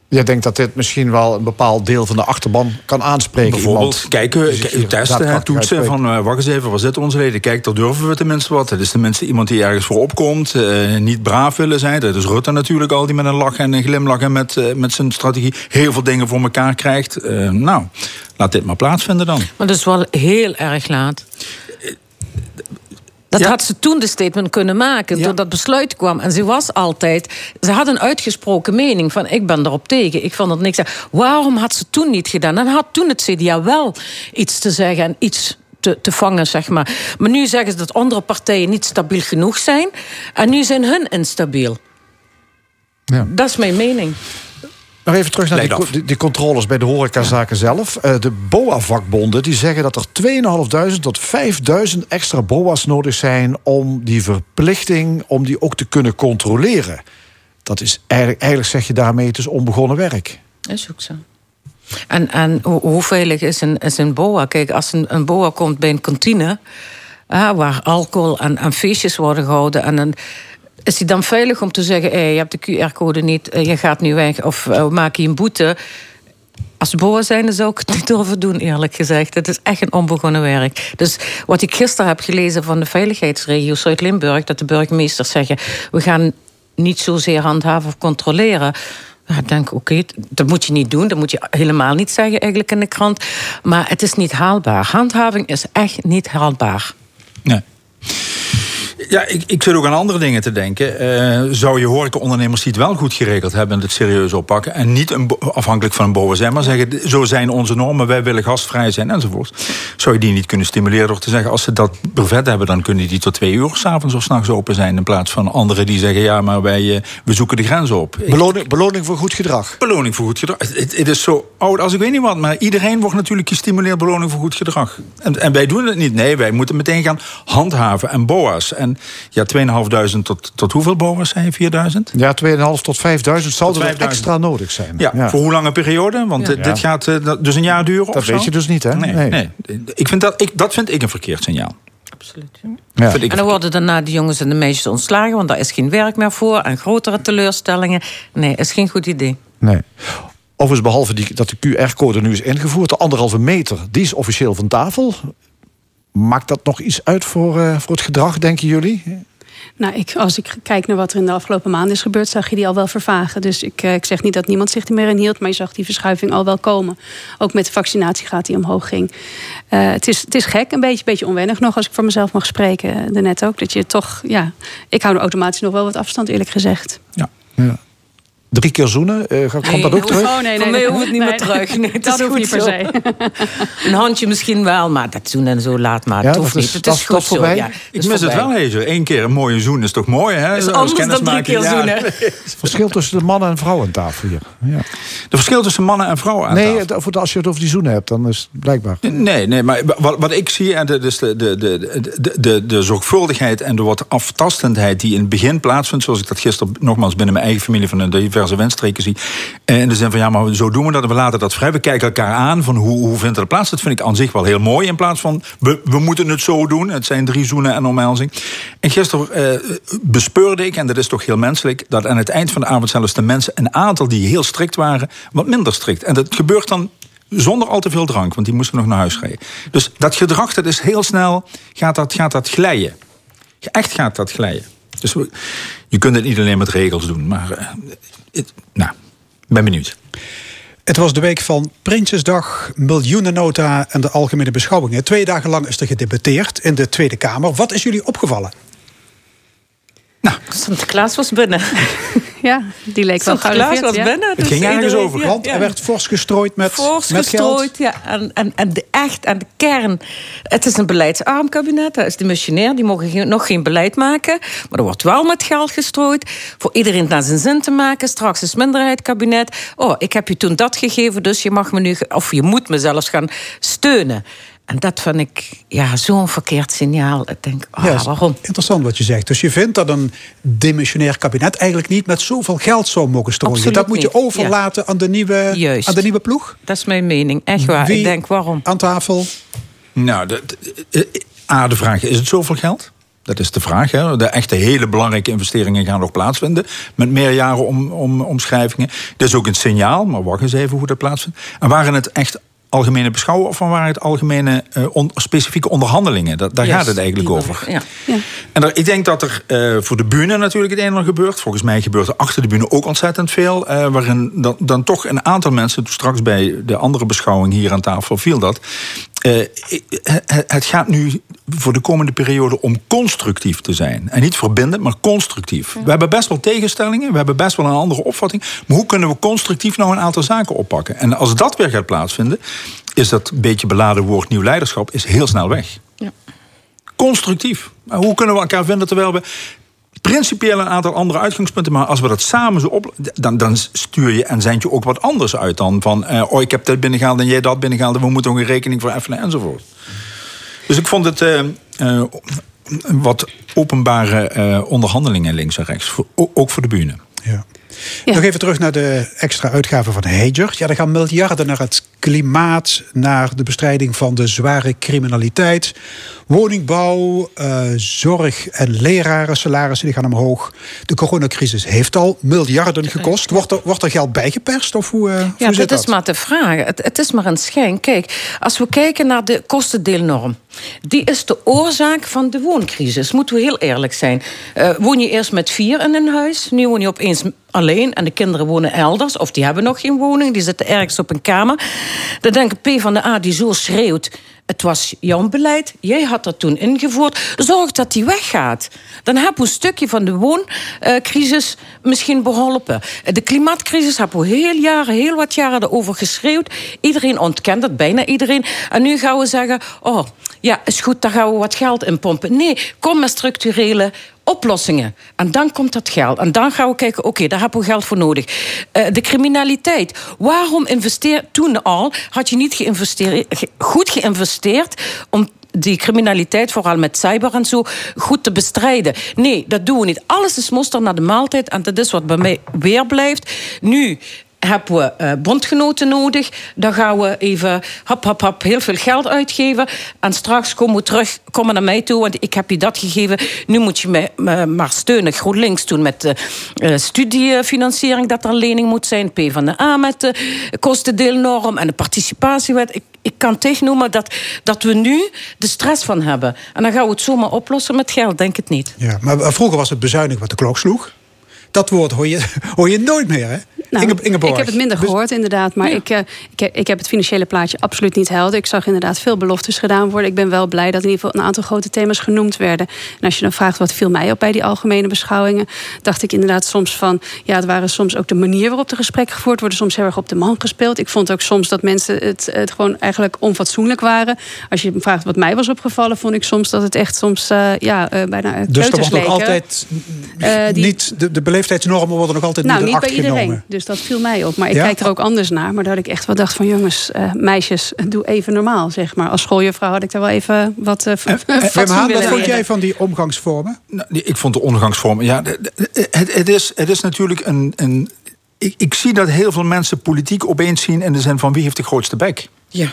Jij denkt dat dit misschien wel een bepaald deel van de achterban kan aanspreken? Bijvoorbeeld Iemand kijken, die zich k- hier testen, hè, toetsen. Van, eh, wacht eens even, waar zitten onze leden? Kijk, daar durven we tenminste wat. Het is tenminste iemand die ergens voor opkomt. eh, niet braaf willen zijn. Dat is Rutte natuurlijk al, die met een lach en een glimlach... en met, eh, met zijn strategie heel veel dingen voor elkaar krijgt. Eh, nou, laat dit maar plaatsvinden dan. Maar dat is wel heel erg laat. Dat had ze toen de statement kunnen maken, toen dat besluit kwam. En ze was altijd... Ze had een uitgesproken mening van... ik ben erop tegen, ik vond het niks. Waarom had ze toen niet gedaan? Dan had toen het CDA wel iets te zeggen en iets te, te vangen, zeg maar. Maar nu zeggen ze dat andere partijen niet stabiel genoeg zijn. En nu zijn hun instabiel. Ja. Dat is mijn mening. Nog even terug naar die, controles bij de horecazaken zelf. Eh, de BOA-vakbonden die zeggen dat er 2.500 tot 5.000 extra BOA's nodig zijn... om die verplichting, om die ook te kunnen controleren. Dat is eigenlijk, eigenlijk zeg je daarmee, het is onbegonnen werk. Is ook zo. En, en hoe, hoe veilig is een, is een boa? Kijk, als een, een boa komt bij een kantine... ah, waar alcohol en, en feestjes worden gehouden... En een, is hij dan veilig om te zeggen... Hey, je hebt de QR-code niet, eh, je gaat nu weg... of eh, we maken je een boete... Als boa zijn zou ik het niet durven doen, eerlijk gezegd. Het is echt een onbegonnen werk. Dus wat ik gisteren heb gelezen van de veiligheidsregio Zuid-Limburg... dat de burgemeesters zeggen... we gaan niet zozeer handhaven of controleren... Ik denk, oké, dat moet je niet doen. Dat moet je helemaal niet zeggen eigenlijk in de krant. Maar het is niet haalbaar. Handhaving is echt niet haalbaar. Nee. Ja, ik, ik zit ook aan andere dingen te denken. Eh, zou je horecaondernemers die het wel goed geregeld hebben... en het serieus oppakken... en niet een, afhankelijk van een zijn... maar zeggen, zo zijn onze normen, wij willen gastvrij zijn enzovoort... zou je die niet kunnen stimuleren door te zeggen... als ze dat brevet hebben, dan kunnen die tot twee uur... s'avonds of s'nachts open zijn... in plaats van anderen die zeggen... ja, maar wij eh, we zoeken de grens op. Beloning, beloning voor goed gedrag. Beloning voor goed gedrag. Het, het is zo oud als ik weet niet wat, maar iedereen wordt natuurlijk gestimuleerd beloning voor goed gedrag. En, en wij doen het niet. Nee, wij moeten meteen gaan handhaven en BOA's. En ja, 2.500 tot, tot hoeveel BOA's zijn je? 4.000? Ja, 2.500 tot 5.000 zouden er 5.000. extra nodig zijn. Ja, voor hoe lange periode? Want Ja. dit, gaat eh, dus een jaar duren Dat of zo? weet je dus niet, hè? Nee, Nee. nee. Ik vind dat, ik, dat vind ik een verkeerd signaal. Absoluut. Ja. En dan worden daarna de jongens en de meisjes ontslagen... want daar is geen werk meer voor en grotere teleurstellingen. Nee, is geen goed idee. Nee. Overigens, behalve die, dat de QR-code nu is ingevoerd, de anderhalve meter, die is officieel van tafel. Maakt dat nog iets uit voor, eh, voor het gedrag, denken jullie? Nou, ik, als ik kijk naar wat er in de afgelopen maanden is gebeurd, zag je die al wel vervagen. Dus ik, eh, ik zeg niet dat niemand zich er meer in hield, maar je zag die verschuiving al wel komen. Ook met de vaccinatiegraad die omhoog ging. Eh, het, is, het is gek, een beetje, beetje onwennig nog, als ik voor mezelf mag spreken. Daarnet ook. Dat je toch, ja, ik hou er automatisch nog wel wat afstand, eerlijk gezegd. Ja. Drie keer zoenen, eh, komt Nee, dat ook terug? Oh, nee, nee, Voor mij nee. hoeft het niet Nee, meer terug. Nee, het dat is hoeft goed niet per se. Een handje misschien wel, maar dat doen en zo laat maar. Ja, het dat hoeft is- niet. Het is goed zo. Ja, Ik is mis het wel, Hezer. Eén keer een mooie zoen is toch mooi, hè? Is anders dan drie kennismaking. keer Ja, zoenen. nee. Verschil tussen de mannen en vrouwen aan tafel hier. Ja. De verschil tussen mannen en vrouwen aan Nee, tafel. het- over de- als je het over die zoenen hebt, dan is het blijkbaar. Nee, nee, maar wat, wat ik zie, en dat is de, de, de, de, de, de zorgvuldigheid en de wat aftastendheid die in het begin plaatsvindt, zoals ik dat gisteren nogmaals binnen mijn eigen familie van de diverse windstreken zie. En de zin van ja, maar zo doen we dat, we laten dat vrij. We kijken elkaar aan van hoe, hoe vindt het plaats. Dat vind ik aan zich wel heel mooi. In plaats van we, we moeten het zo doen. Het zijn drie zoenen en omhelzing. En gisteren eh, bespeurde ik, en dat is toch heel menselijk, dat aan het eind van de avond zelfs de mensen, een aantal die heel strikt waren, wat minder strikt. En dat gebeurt dan zonder al te veel drank, want die moesten nog naar huis rijden. Dus dat gedrag, dat is heel snel, gaat dat, gaat dat glijden. Echt gaat dat glijden. Dus je kunt het niet alleen met regels doen, maar... het- nou, ben benieuwd. Het was de week van Prinsjesdag, miljoenennota en de algemene beschouwingen. Twee dagen lang is er gedebatteerd in de Tweede Kamer. Wat is jullie opgevallen? Sinterklaas was binnen. Ja, die leek wel Sinterklaas gearriveerd, was ja. binnen. Het dus ging ergens over. ja, Want ja. er werd fors gestrooid met, Fors met geld. gestrooid, ja. En, en, en de echt, en de kern. Het is een beleidsarm kabinet. Dat is de missionair. Die mogen geen- nog geen beleid maken. Maar er wordt wel met geld gestrooid. Voor iedereen naar zijn zin te maken. Straks is minderheidskabinet. Oh, ik heb je toen dat gegeven, dus je mag me nu... Of je moet me zelfs gaan steunen. En dat vind ik ja, zo'n verkeerd signaal. Ik denk, ah, Ja, is waarom? Interessant wat je zegt. Dus je vindt dat een demissionair kabinet eigenlijk niet met zoveel geld zou mogen strooien. Absoluut dat moet je overlaten aan, de nieuwe, Juist. aan de nieuwe ploeg? Dat is mijn mening. Echt waar. Wie Ik denk, waarom? Aan tafel? Nou, de, de- eh, A, de vraag, is het zoveel geld? Dat is de vraag. Hè? De echte hele belangrijke investeringen gaan nog plaatsvinden. Met meerjaren om, om, omschrijvingen. Dat is ook een signaal, maar wacht eens even hoe dat plaatsvindt. En waren het echt algemene beschouwen of waren het algemene eh, on- specifieke onderhandelingen? Dat, daar gaat het eigenlijk over. wel, Ja. En er, ik denk dat er eh, voor de bühne natuurlijk het een en ander gebeurt. Volgens mij gebeurt er achter de bühne ook ontzettend veel. eh, waarin dan, dan toch een aantal mensen, toen straks bij de andere beschouwing hier aan tafel viel dat. Eh, het, gaat nu voor de komende periode om constructief te zijn. En niet verbindend, maar constructief. We hebben best wel tegenstellingen, we hebben best wel een andere opvatting. Maar hoe kunnen we constructief nou een aantal zaken oppakken? En als dat weer gaat plaatsvinden, is dat beetje beladen woord nieuw leiderschap is heel snel weg constructief. Maar hoe kunnen we elkaar vinden terwijl we principieel een aantal andere uitgangspunten... maar als we dat samen zo op... dan, dan stuur je en zend je ook wat anders uit dan van... eh, oh, ik heb dit binnengehaald en jij dat binnengehaald... en we moeten ook een rekening voor effenen enzovoort. Dus ik vond het eh, eh, wat openbare onderhandelingen links en rechts. Ook voor de bühne. Ja. Nog even terug naar de extra uitgaven van Hager. Ja, er gaan miljarden naar het klimaat, naar de bestrijding van de zware criminaliteit. Woningbouw, eh, zorg en leraren, salarissen die gaan omhoog. De coronacrisis heeft al miljarden gekost. Wordt er, wordt er geld bijgeperst? Of hoe, eh, Ja, hoe zit dat dat? is maar de vraag. Het, het is maar een schijn. Kijk, als we kijken naar de kostendeelnorm. Die is de oorzaak van de wooncrisis. Moeten we heel eerlijk zijn. Eh, woon je eerst met vier in een huis. Nu woon je opeens alleen. En de kinderen wonen elders. Of die hebben nog geen woning. Die zitten ergens op een kamer. Dan denk ik, P van de A die zo schreeuwt. Het was jouw beleid. Jij had dat toen ingevoerd. Zorg dat die weggaat. Dan hebben we een stukje van de wooncrisis misschien beholpen. De klimaatcrisis hebben we heel jaren, heel wat jaren erover geschreeuwd. Iedereen ontkent het, bijna iedereen. En nu gaan we zeggen, oh, ja, is goed, daar gaan we wat geld in pompen. Nee, kom met structurele oplossingen. En dan komt dat geld. En dan gaan we kijken, oké, daar hebben we geld voor nodig. Eh, de criminaliteit. Waarom investeer toen al, had je niet geïnvesteerd, ge- goed geïnvesteerd om die criminaliteit, vooral met cyber en zo, goed te bestrijden. Nee, dat doen we niet. Alles is moster naar de maaltijd en dat is wat bij mij weer blijft. Nu hebben we eh, bondgenoten nodig. Dan gaan we even hap, hap, hap, heel veel geld uitgeven. En straks komen we terug, komen naar mij toe, want ik heb je dat gegeven. Nu moet je me, me maar steunen. GroenLinks toen met de eh, studiefinanciering, dat er een lening moet zijn. P van de A met de kostendeelnorm en de participatiewet. Ik, ik kan tegennoemen dat, dat we nu de stress van hebben. En dan gaan we het zomaar oplossen met geld, denk het niet. Ja, maar vroeger was het bezuinigen wat de klok sloeg. Dat woord hoor je, hoor je nooit meer, hè? Nou, Inge- Ingeborg. ik heb het minder gehoord, inderdaad. Maar ik, eh, ik, heb- ik heb het financiële plaatje absoluut niet helder. Ik zag inderdaad veel beloftes gedaan worden. Ik ben wel blij dat in ieder geval een aantal grote thema's genoemd werden. En als je dan vraagt wat viel mij op bij die algemene beschouwingen, dacht ik inderdaad soms van. Ja, het waren soms ook de manier waarop de gesprekken gevoerd worden, soms heel erg op de man gespeeld. Ik vond ook soms dat mensen het, het gewoon eigenlijk onfatsoenlijk waren. Als je me vraagt wat mij was opgevallen, vond ik soms dat het echt soms eh, ja, eh, bijna Dus er nog leken. altijd niet, de, de beleefdheidsnormen worden nog altijd nou, niet bij iedereen. genomen. Dus dat viel mij op. Maar ik Ja? kijk er ook anders naar. Maar dat ik echt wel dacht van jongens, eh, meisjes, doe even normaal. Zeg maar. Als schooljuffrouw had ik daar wel even wat uh, Haan, wat vond jij van die omgangsvormen? Nou, ik vond de omgangsvorm. Ja, het, het, is, het is natuurlijk een. een ik, ik zie dat heel veel mensen politiek opeens zien in de zin van wie heeft de grootste bek. Ja.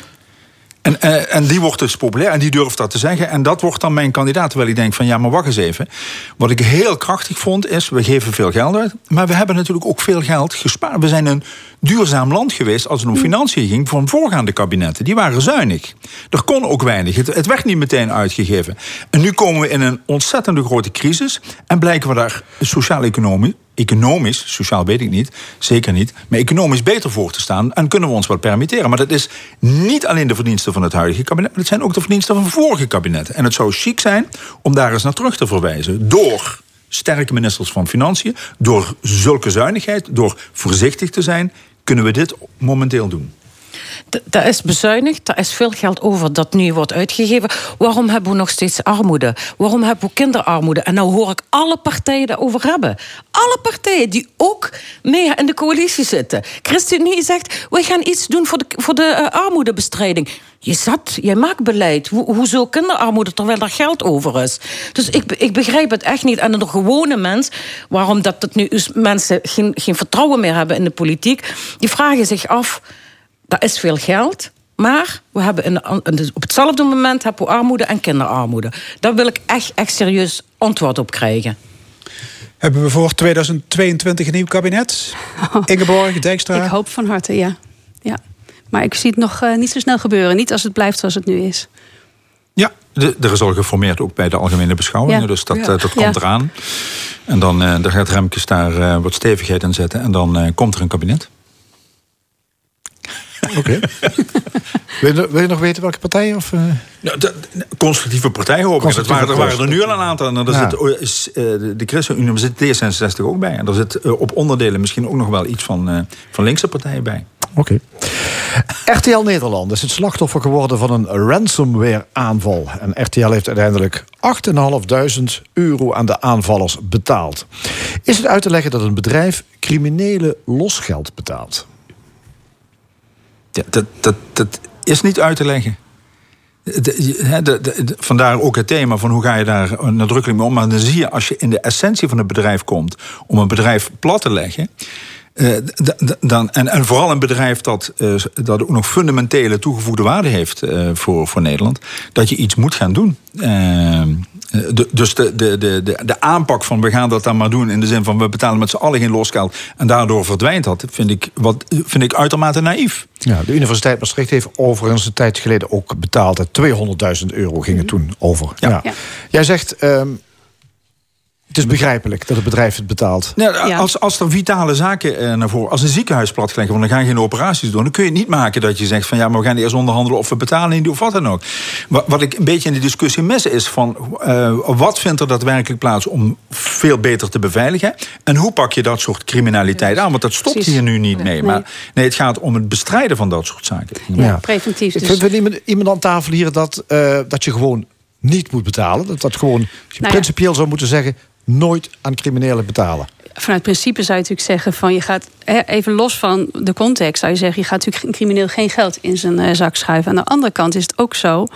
En, eh, en die wordt dus populair en die durft dat te zeggen. En dat wordt dan mijn kandidaat. Terwijl ik denk van ja, maar wacht eens even. Wat ik heel krachtig vond is, we geven veel geld uit. Maar we hebben natuurlijk ook veel geld gespaard. We zijn een duurzaam land geweest als het om financiën ging van voorgaande kabinetten. Die waren zuinig. Er kon ook weinig. Het, het werd niet meteen uitgegeven. En nu komen we in een ontzettende grote crisis. En blijken we daar sociaal-economisch economisch, sociaal weet ik niet, zeker niet, maar economisch beter voor te staan en kunnen we ons wat permitteren. Maar dat is niet alleen de verdiensten van het huidige kabinet, maar het zijn ook de verdiensten van vorige kabinetten. En het zou chic zijn om daar eens naar terug te verwijzen door sterke ministers van Financiën. Door zulke zuinigheid, door voorzichtig te zijn, kunnen we dit momenteel doen. Dat is bezuinigd, daar is veel geld over dat nu wordt uitgegeven. Waarom hebben we nog steeds armoede? Waarom hebben we kinderarmoede? En nou hoor ik alle partijen daarover hebben. Alle partijen die ook mee in de coalitie zitten. ChristenUnie zegt, we gaan iets doen voor de, voor de eh, armoedebestrijding. Je zat, jij maakt beleid. Ho- hoezo kinderarmoede terwijl er geld over is? Dus ik, ik begrijp het echt niet. En de gewone mens, waarom dat, dat nu mensen geen, geen vertrouwen meer hebben in de politiek, die vragen zich af. Dat is veel geld. Maar we hebben in, in de- op hetzelfde moment hebben we armoede en kinderarmoede. Daar wil ik echt, echt serieus antwoord op krijgen. Hebben we voor 2022 een nieuw kabinet? Ingeborg, Dijkstra? Ik hoop van harte, ja. ja. Maar ik zie het nog eh, niet zo snel gebeuren. Niet als het blijft zoals het nu is. Ja, de, er is al geformeerd ook bij de algemene beschouwingen. Ja. Dus dat, Ja. eh, dat komt Ja. eraan. En dan, eh, dan gaat Remkes daar eh, wat stevigheid in zetten. En dan eh, komt er een kabinet. Oké. wil, je, wil je nog weten welke partij? Of, eh? Ja, de, de- constructieve partij hoop ik. Dat Constructieve waren, er waren er nu al een aantal. En er Ja. zit, oh, is, eh, de, ChristenUnie, zit D66 ook bij. En er zit eh, op onderdelen misschien ook nog wel iets van, van linkse partijen bij. Oké. RTL Nederland is het slachtoffer geworden van een ransomware-aanval. En RTL heeft uiteindelijk 8.500 euro aan de aanvallers betaald. Is het uit te leggen dat een bedrijf criminele losgeld betaalt? Ja, dat, dat, dat is niet uit te leggen. De- de- de- vandaar ook het thema van hoe ga je daar nadrukkelijk mee om. Maar dan zie je als je in de essentie van het bedrijf komt om een bedrijf plat te leggen. eh, dan, en, en vooral een bedrijf dat, eh, dat ook nog fundamentele toegevoegde waarde heeft eh, voor, voor Nederland, dat je iets moet gaan doen. Eh, de- dus de, de, de, de, de aanpak van we gaan dat dan maar doen in de zin van we betalen met z'n allen geen losgeld en daardoor verdwijnt dat, vind ik, wat, vind ik uitermate naïef. Ja, de Universiteit Maastricht heeft overigens een tijd geleden ook betaald. 200.000 euro ging het toen over. Ja. Ja. Jij zegt, ehm, het is begrijpelijk dat het bedrijf het betaalt. Nou, als, als er vitale zaken eh, naar voren... Als een ziekenhuis platgelegd wordt, dan gaan geen operaties doen... dan kun je niet maken dat je zegt van... ja, maar we gaan eerst onderhandelen of we betalen niet of wat dan ook. Wat, wat ik een beetje in de discussie mis is van... eh, wat vindt er daadwerkelijk plaats om veel beter te beveiligen... en hoe pak je dat soort criminaliteit aan? Want dat stopt Precies. hier nu niet mee. Nee. Maar nee, het gaat om het bestrijden van dat soort zaken. Ja. Preventief Ik dus. vind wel iemand, iemand aan tafel hier dat, eh, dat je gewoon niet moet betalen. Dat dat gewoon, je ja. principieel zou moeten zeggen... nooit aan criminelen betalen. Vanuit principe zou je natuurlijk zeggen van je gaat even los van de context zou je zeggen je gaat natuurlijk een crimineel geen geld in zijn eh, zak schuiven. Aan de andere kant is het ook zo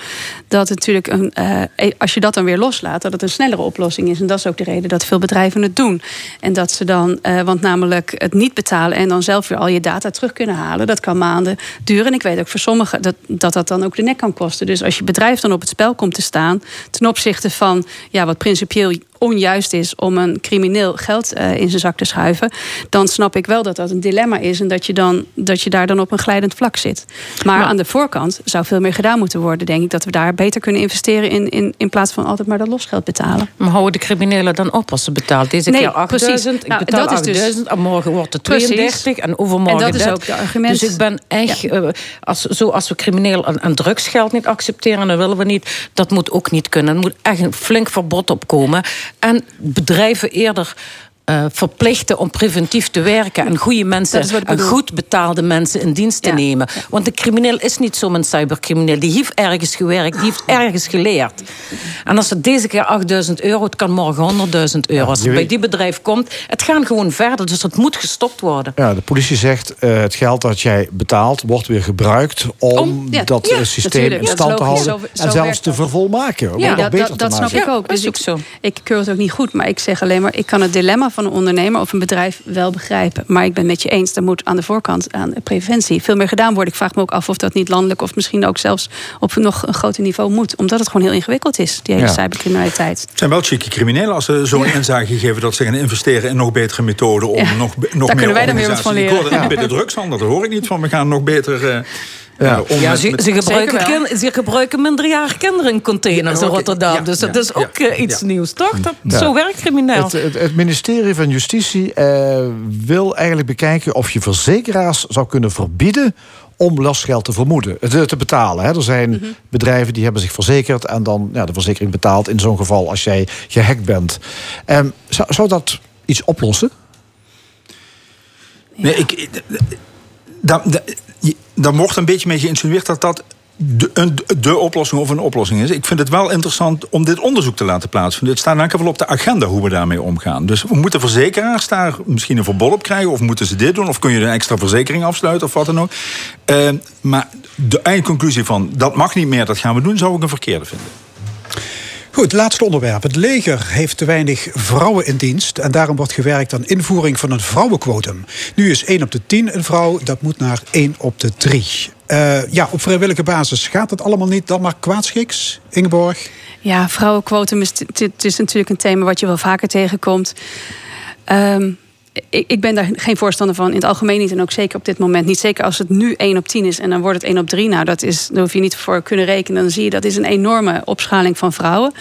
dat het natuurlijk een, eh, als je dat dan weer loslaat dat het een snellere oplossing is en dat is ook de reden dat veel bedrijven het doen en dat ze dan eh, want namelijk het niet betalen en dan zelf weer al je data terug kunnen halen dat kan maanden duren en ik weet ook voor sommigen dat dat, dat dan ook de nek kan kosten. Dus als je bedrijf dan op het spel komt te staan ten opzichte van ja wat principieel onjuist is om een crimineel geld eh, in zijn zak te schuiven, dan snap ik wel dat dat een dilemma is en dat je, dan, dat je daar dan op een glijdend vlak zit. Maar, aan de voorkant zou veel meer gedaan moeten worden, denk ik, dat we daar beter kunnen investeren in, in, in plaats van altijd maar dat losgeld betalen. Maar houden de criminelen dan op als ze betaalt? Deze Nee, keer 8000, precies. ik Nou, betaal dat is dus- 8000, en morgen wordt het Precies. 32 en overmorgen En dat is ook de argument. Dus ik ben echt, eh, als, zo als we crimineel en, en drugsgeld niet accepteren, dat willen we niet. Dat moet ook niet kunnen. Er moet echt een flink verbod op komen. En bedrijven eerder eh, verplichten om preventief te werken en goede mensen en goed betaalde mensen in dienst te nemen. Want de crimineel is niet zo'n cybercrimineel. Die heeft ergens gewerkt, die heeft ergens geleerd. En als het deze keer 8000 euro, het kan morgen 100.000 euro. Als het bij die bedrijf komt, het gaat gewoon verder. Dus het moet gestopt worden. Ja, de politie zegt eh, het geld dat jij betaalt wordt weer gebruikt om, Om- ja, dat ja, eh, systeem natuurlijk, in stand te houden. Zo- en zelfs te vervolmaken. Ja, dat, dat, snap ik ook. Dus ik, ik keur het ook niet goed. Maar ik zeg alleen maar, ik kan het dilemma van een ondernemer of een bedrijf wel begrijpen. Maar ik ben het met je eens, er moet aan de voorkant aan preventie veel meer gedaan worden. Ik vraag me ook af of dat niet landelijk of misschien ook zelfs op een nog een groter niveau moet. Omdat het gewoon heel ingewikkeld is, die hele Ja. cybercriminaliteit. Het zijn wel chique criminelen als ze zo'n inzage geven dat ze gaan investeren in nog betere methoden om Ja, nog, be- daar nog meer kunnen wij dan weer wat van organisaties- Ik hoor leren. dat niet bij de drugshandel, dat hoor ik niet van. We gaan nog beter. eh, eh, om Ja, met- ze, met- ze, gebruiken kin- ze gebruiken minderjarige kinderen in containers Ja, in. Rotterdam. Ja, dus dat is ook ja, eh, iets ja. nieuws, toch? Dat, Ja. Zo werkt crimineel. Het, het, het ministerie van Justitie eh, wil eigenlijk bekijken of je verzekeraars zou kunnen verbieden om lastgeld te vermoeden, te, te betalen. Hè. Er zijn Mhm. bedrijven die hebben zich verzekerd en dan ja, de verzekering betaalt in zo'n geval als jij gehackt bent. Zou, zou dat iets oplossen? Nee, ik, je- daar wordt een beetje mee geïnsinueerd dat dat de, een, de oplossing of een oplossing is. Ik vind het wel interessant om dit onderzoek te laten plaatsvinden. Het staat in elk op de agenda hoe we daarmee omgaan. Dus moeten verzekeraars daar misschien een verbod op krijgen... of moeten ze dit doen, of kun je een extra verzekering afsluiten... of wat dan ook. Eh, maar de eindconclusie van dat mag niet meer, dat gaan we doen... zou ik een verkeerde vinden. Goed, laatste onderwerp. Het leger heeft te weinig vrouwen in dienst. En daarom wordt gewerkt aan invoering van een vrouwenquotum. Nu is 1 op de 10 een vrouw, dat moet naar 1 op de 3. Eh, ja, op vrijwillige basis gaat het allemaal niet dan maar kwaadschiks, Ingeborg? Ja, vrouwenquotum is, is natuurlijk een thema wat je wel vaker tegenkomt. Ehm, ik, ik ben daar geen voorstander van. In het algemeen niet en ook zeker op dit moment niet. Zeker als het nu 1 op 10 is en dan wordt het 1 op 3. Nou, dat is, daar hoef je niet voor kunnen rekenen. Dan zie je dat is een enorme opschaling van vrouwen.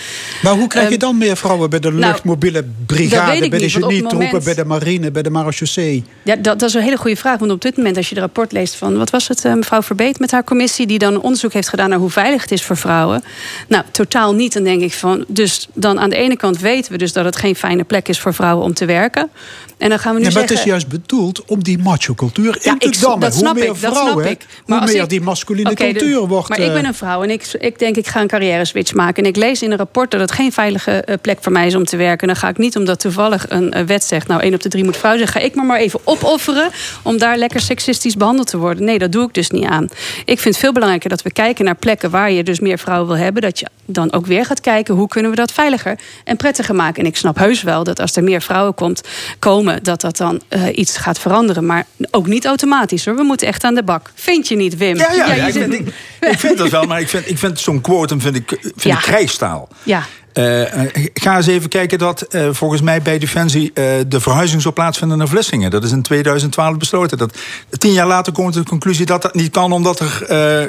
Maar hoe krijg je Ehm, dan meer vrouwen bij de nou, luchtmobiele brigade, bij de genietroepen, bij de marine, bij de marechaussee? Ja, dat, dat is een hele goede vraag. Want op dit moment, als je de rapport leest van... wat was het, eh, mevrouw Verbeet met haar commissie... die dan onderzoek heeft gedaan naar hoe veilig het is voor vrouwen. Nou, totaal niet. Dan denk ik van... dus dan aan de ene kant weten we dus dat het geen fijne plek is... voor vrouwen om te werken. En dan gaan we nu Ja, maar het is juist bedoeld om die macho-cultuur Ja, in te ik- dammen. dat snap hoe meer ik, dat vrouwen, snap ik. Maar hoe meer ik- die masculine de- cultuur wordt... Maar ik ben eh, een vrouw en ik, ik denk ik ga een carrière switch maken. En ik lees in een rapport dat het geen veilige eh, plek voor mij is om te werken. Dan ga ik niet omdat toevallig een eh, wet zegt... nou, één op de drie moet vrouw zijn. Ga ik me maar even opofferen om daar lekker seksistisch behandeld te worden. Nee, dat doe ik dus niet aan. Ik vind het veel belangrijker dat we kijken naar plekken... waar je dus meer vrouwen wil hebben. Dat je dan ook weer gaat kijken hoe kunnen we dat veiliger en prettiger maken. En ik snap heus wel dat als er meer vrouwen komt, komen... dat dat dan eh, iets gaat veranderen. Maar ook niet automatisch hoor. We moeten echt aan de bak. Vind je niet, Wim? Ja, ja, ja, ik, vind, ik, ik vind dat wel, maar ik vind, ik vind zo'n quotum vind ik, vind ik krijgstaal. Ja. Eh, eh, ga eens even kijken dat eh, volgens mij bij Defensie eh, de verhuizing zou plaatsvinden naar Vlissingen. Dat is in 2012 besloten. Dat, tien jaar later komt de conclusie dat dat niet kan, omdat er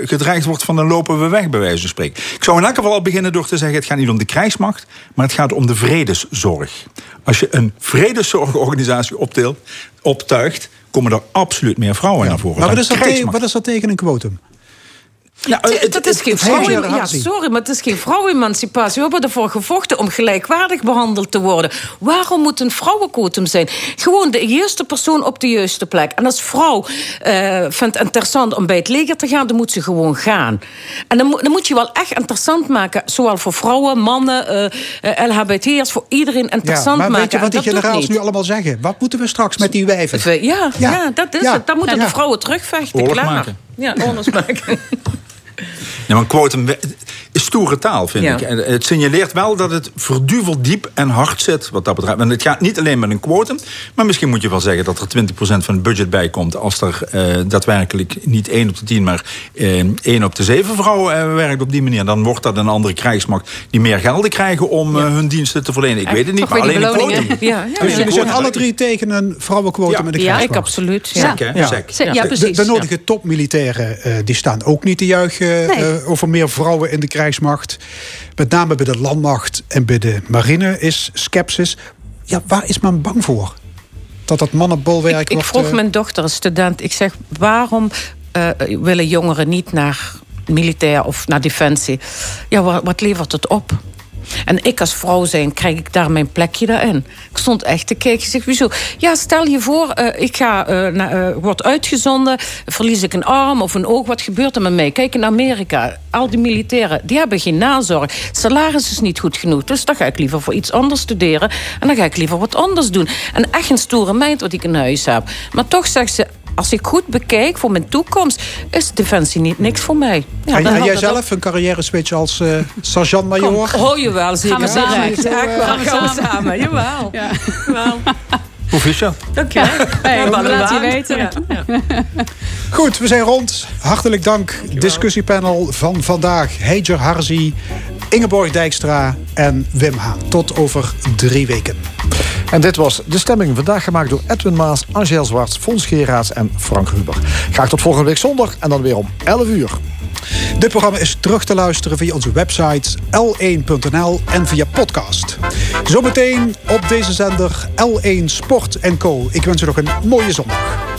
gedreigd wordt van een lopen we weg, bij wijze van spreken. Ik zou in elk geval al beginnen door te zeggen: het gaat niet om de krijgsmacht, maar het gaat om de vredeszorg. Als je een vredeszorgorganisatie optuigt, komen er absoluut meer vrouwen naar voren. maar wat dan is, dat tegen, wat is dat tegen een quotum? Nou, Het- is geen vrouw. Ja, sorry, maar het is geen vrouwemancipatie. We hebben ervoor gevochten om gelijkwaardig behandeld te worden. Waarom moet een vrouwenquotum zijn? Gewoon de juiste persoon op de juiste plek. En als vrouw eh, vindt het interessant om bij het leger te gaan, dan moet ze gewoon gaan. En dan, moet- dan moet je wel echt interessant maken, zowel voor vrouwen, mannen, eh, eh, LHBT'ers, voor iedereen interessant maar maken. weet je wat die generaals nu allemaal zeggen? Wat moeten we straks met die wijven? Ja, ja. dat is Ja. het. Dan moeten Ja. de vrouwen terugvechten. Oorlog klaar. maken. Ja, oorlog maken. Ja, maar een quotum is stoere taal, vind Ja. ik. En het signaleert wel dat het verduveld diep en hard zit, wat dat betreft. En het gaat niet alleen met een quotum, maar misschien moet je wel zeggen dat er 20% van het budget bij komt. als er eh, daadwerkelijk niet 1 op de 10, maar eh, 1 op de 7 vrouwen eh, werkt op die manier. Dan wordt dat een andere krijgsmacht die meer gelden krijgen om eh, hun diensten te verlenen. Ik weet het niet, maar alleen een quotum. Ja, ja, Dus ja. jullie zijn alle drie tegen een vrouwenquotum in de Ja, krijgsmacht? ik absoluut. Ja. Hè? Ja. Ja, precies. De, de nodige topmilitairen eh, die staan ook niet te juichen eh, over meer vrouwen in de krijgsmacht. Met name bij de landmacht en bij de marine is sceptisch. Ja, waar is men bang voor? Dat dat mannenbolwerk Ik, ik wordt... vroeg eh, mijn dochter, een student, ik zeg... waarom eh, willen jongeren niet naar militair of naar defensie? Ja, wat, wat levert het op? En ik als vrouw zijn, krijg ik daar mijn plekje daarin? Ik stond echt te kijken. Ik zeg, wieso? Ja, stel je voor, eh, ik ga, eh, naar, eh, word uitgezonden... verlies ik een arm of een oog, wat gebeurt er met mij? Kijk in Amerika, al die militairen, die hebben geen nazorg. Salaris is niet goed genoeg, dus dan ga ik liever voor iets anders studeren... en dan ga ik liever wat anders doen. En echt een stoere meid wat ik in huis heb. Maar toch zegt ze, als ik goed bekijk voor mijn toekomst... is defensie niet niks voor mij. Ja, en, dan en had jij ook- zelf een carrière switch als eh sergeant-major? Oh, jawel, zeker. Gaan we samen. Echt waar, gaan we samen. Jawel. Ja. Jawel. Proficiat. Dank je wel. Hey, Ja, laten je weten. Ja, ja. Goed, we zijn rond. Hartelijk dank. Discussiepanel van vandaag. Heijer Harzi, Ingeborg Dijkstra en Wim Haan. Tot over drie weken. En dit was De Stemming, vandaag gemaakt door Edwin Maas, Angel Zwarts, Fons Geraerts en Frank Huber. Graag tot volgende week zondag en dan weer om 11 uur. Dit programma is terug te luisteren via onze website l1.nl en via podcast. Zometeen op deze zender L1 Sport Co. Ik wens u nog een mooie zondag.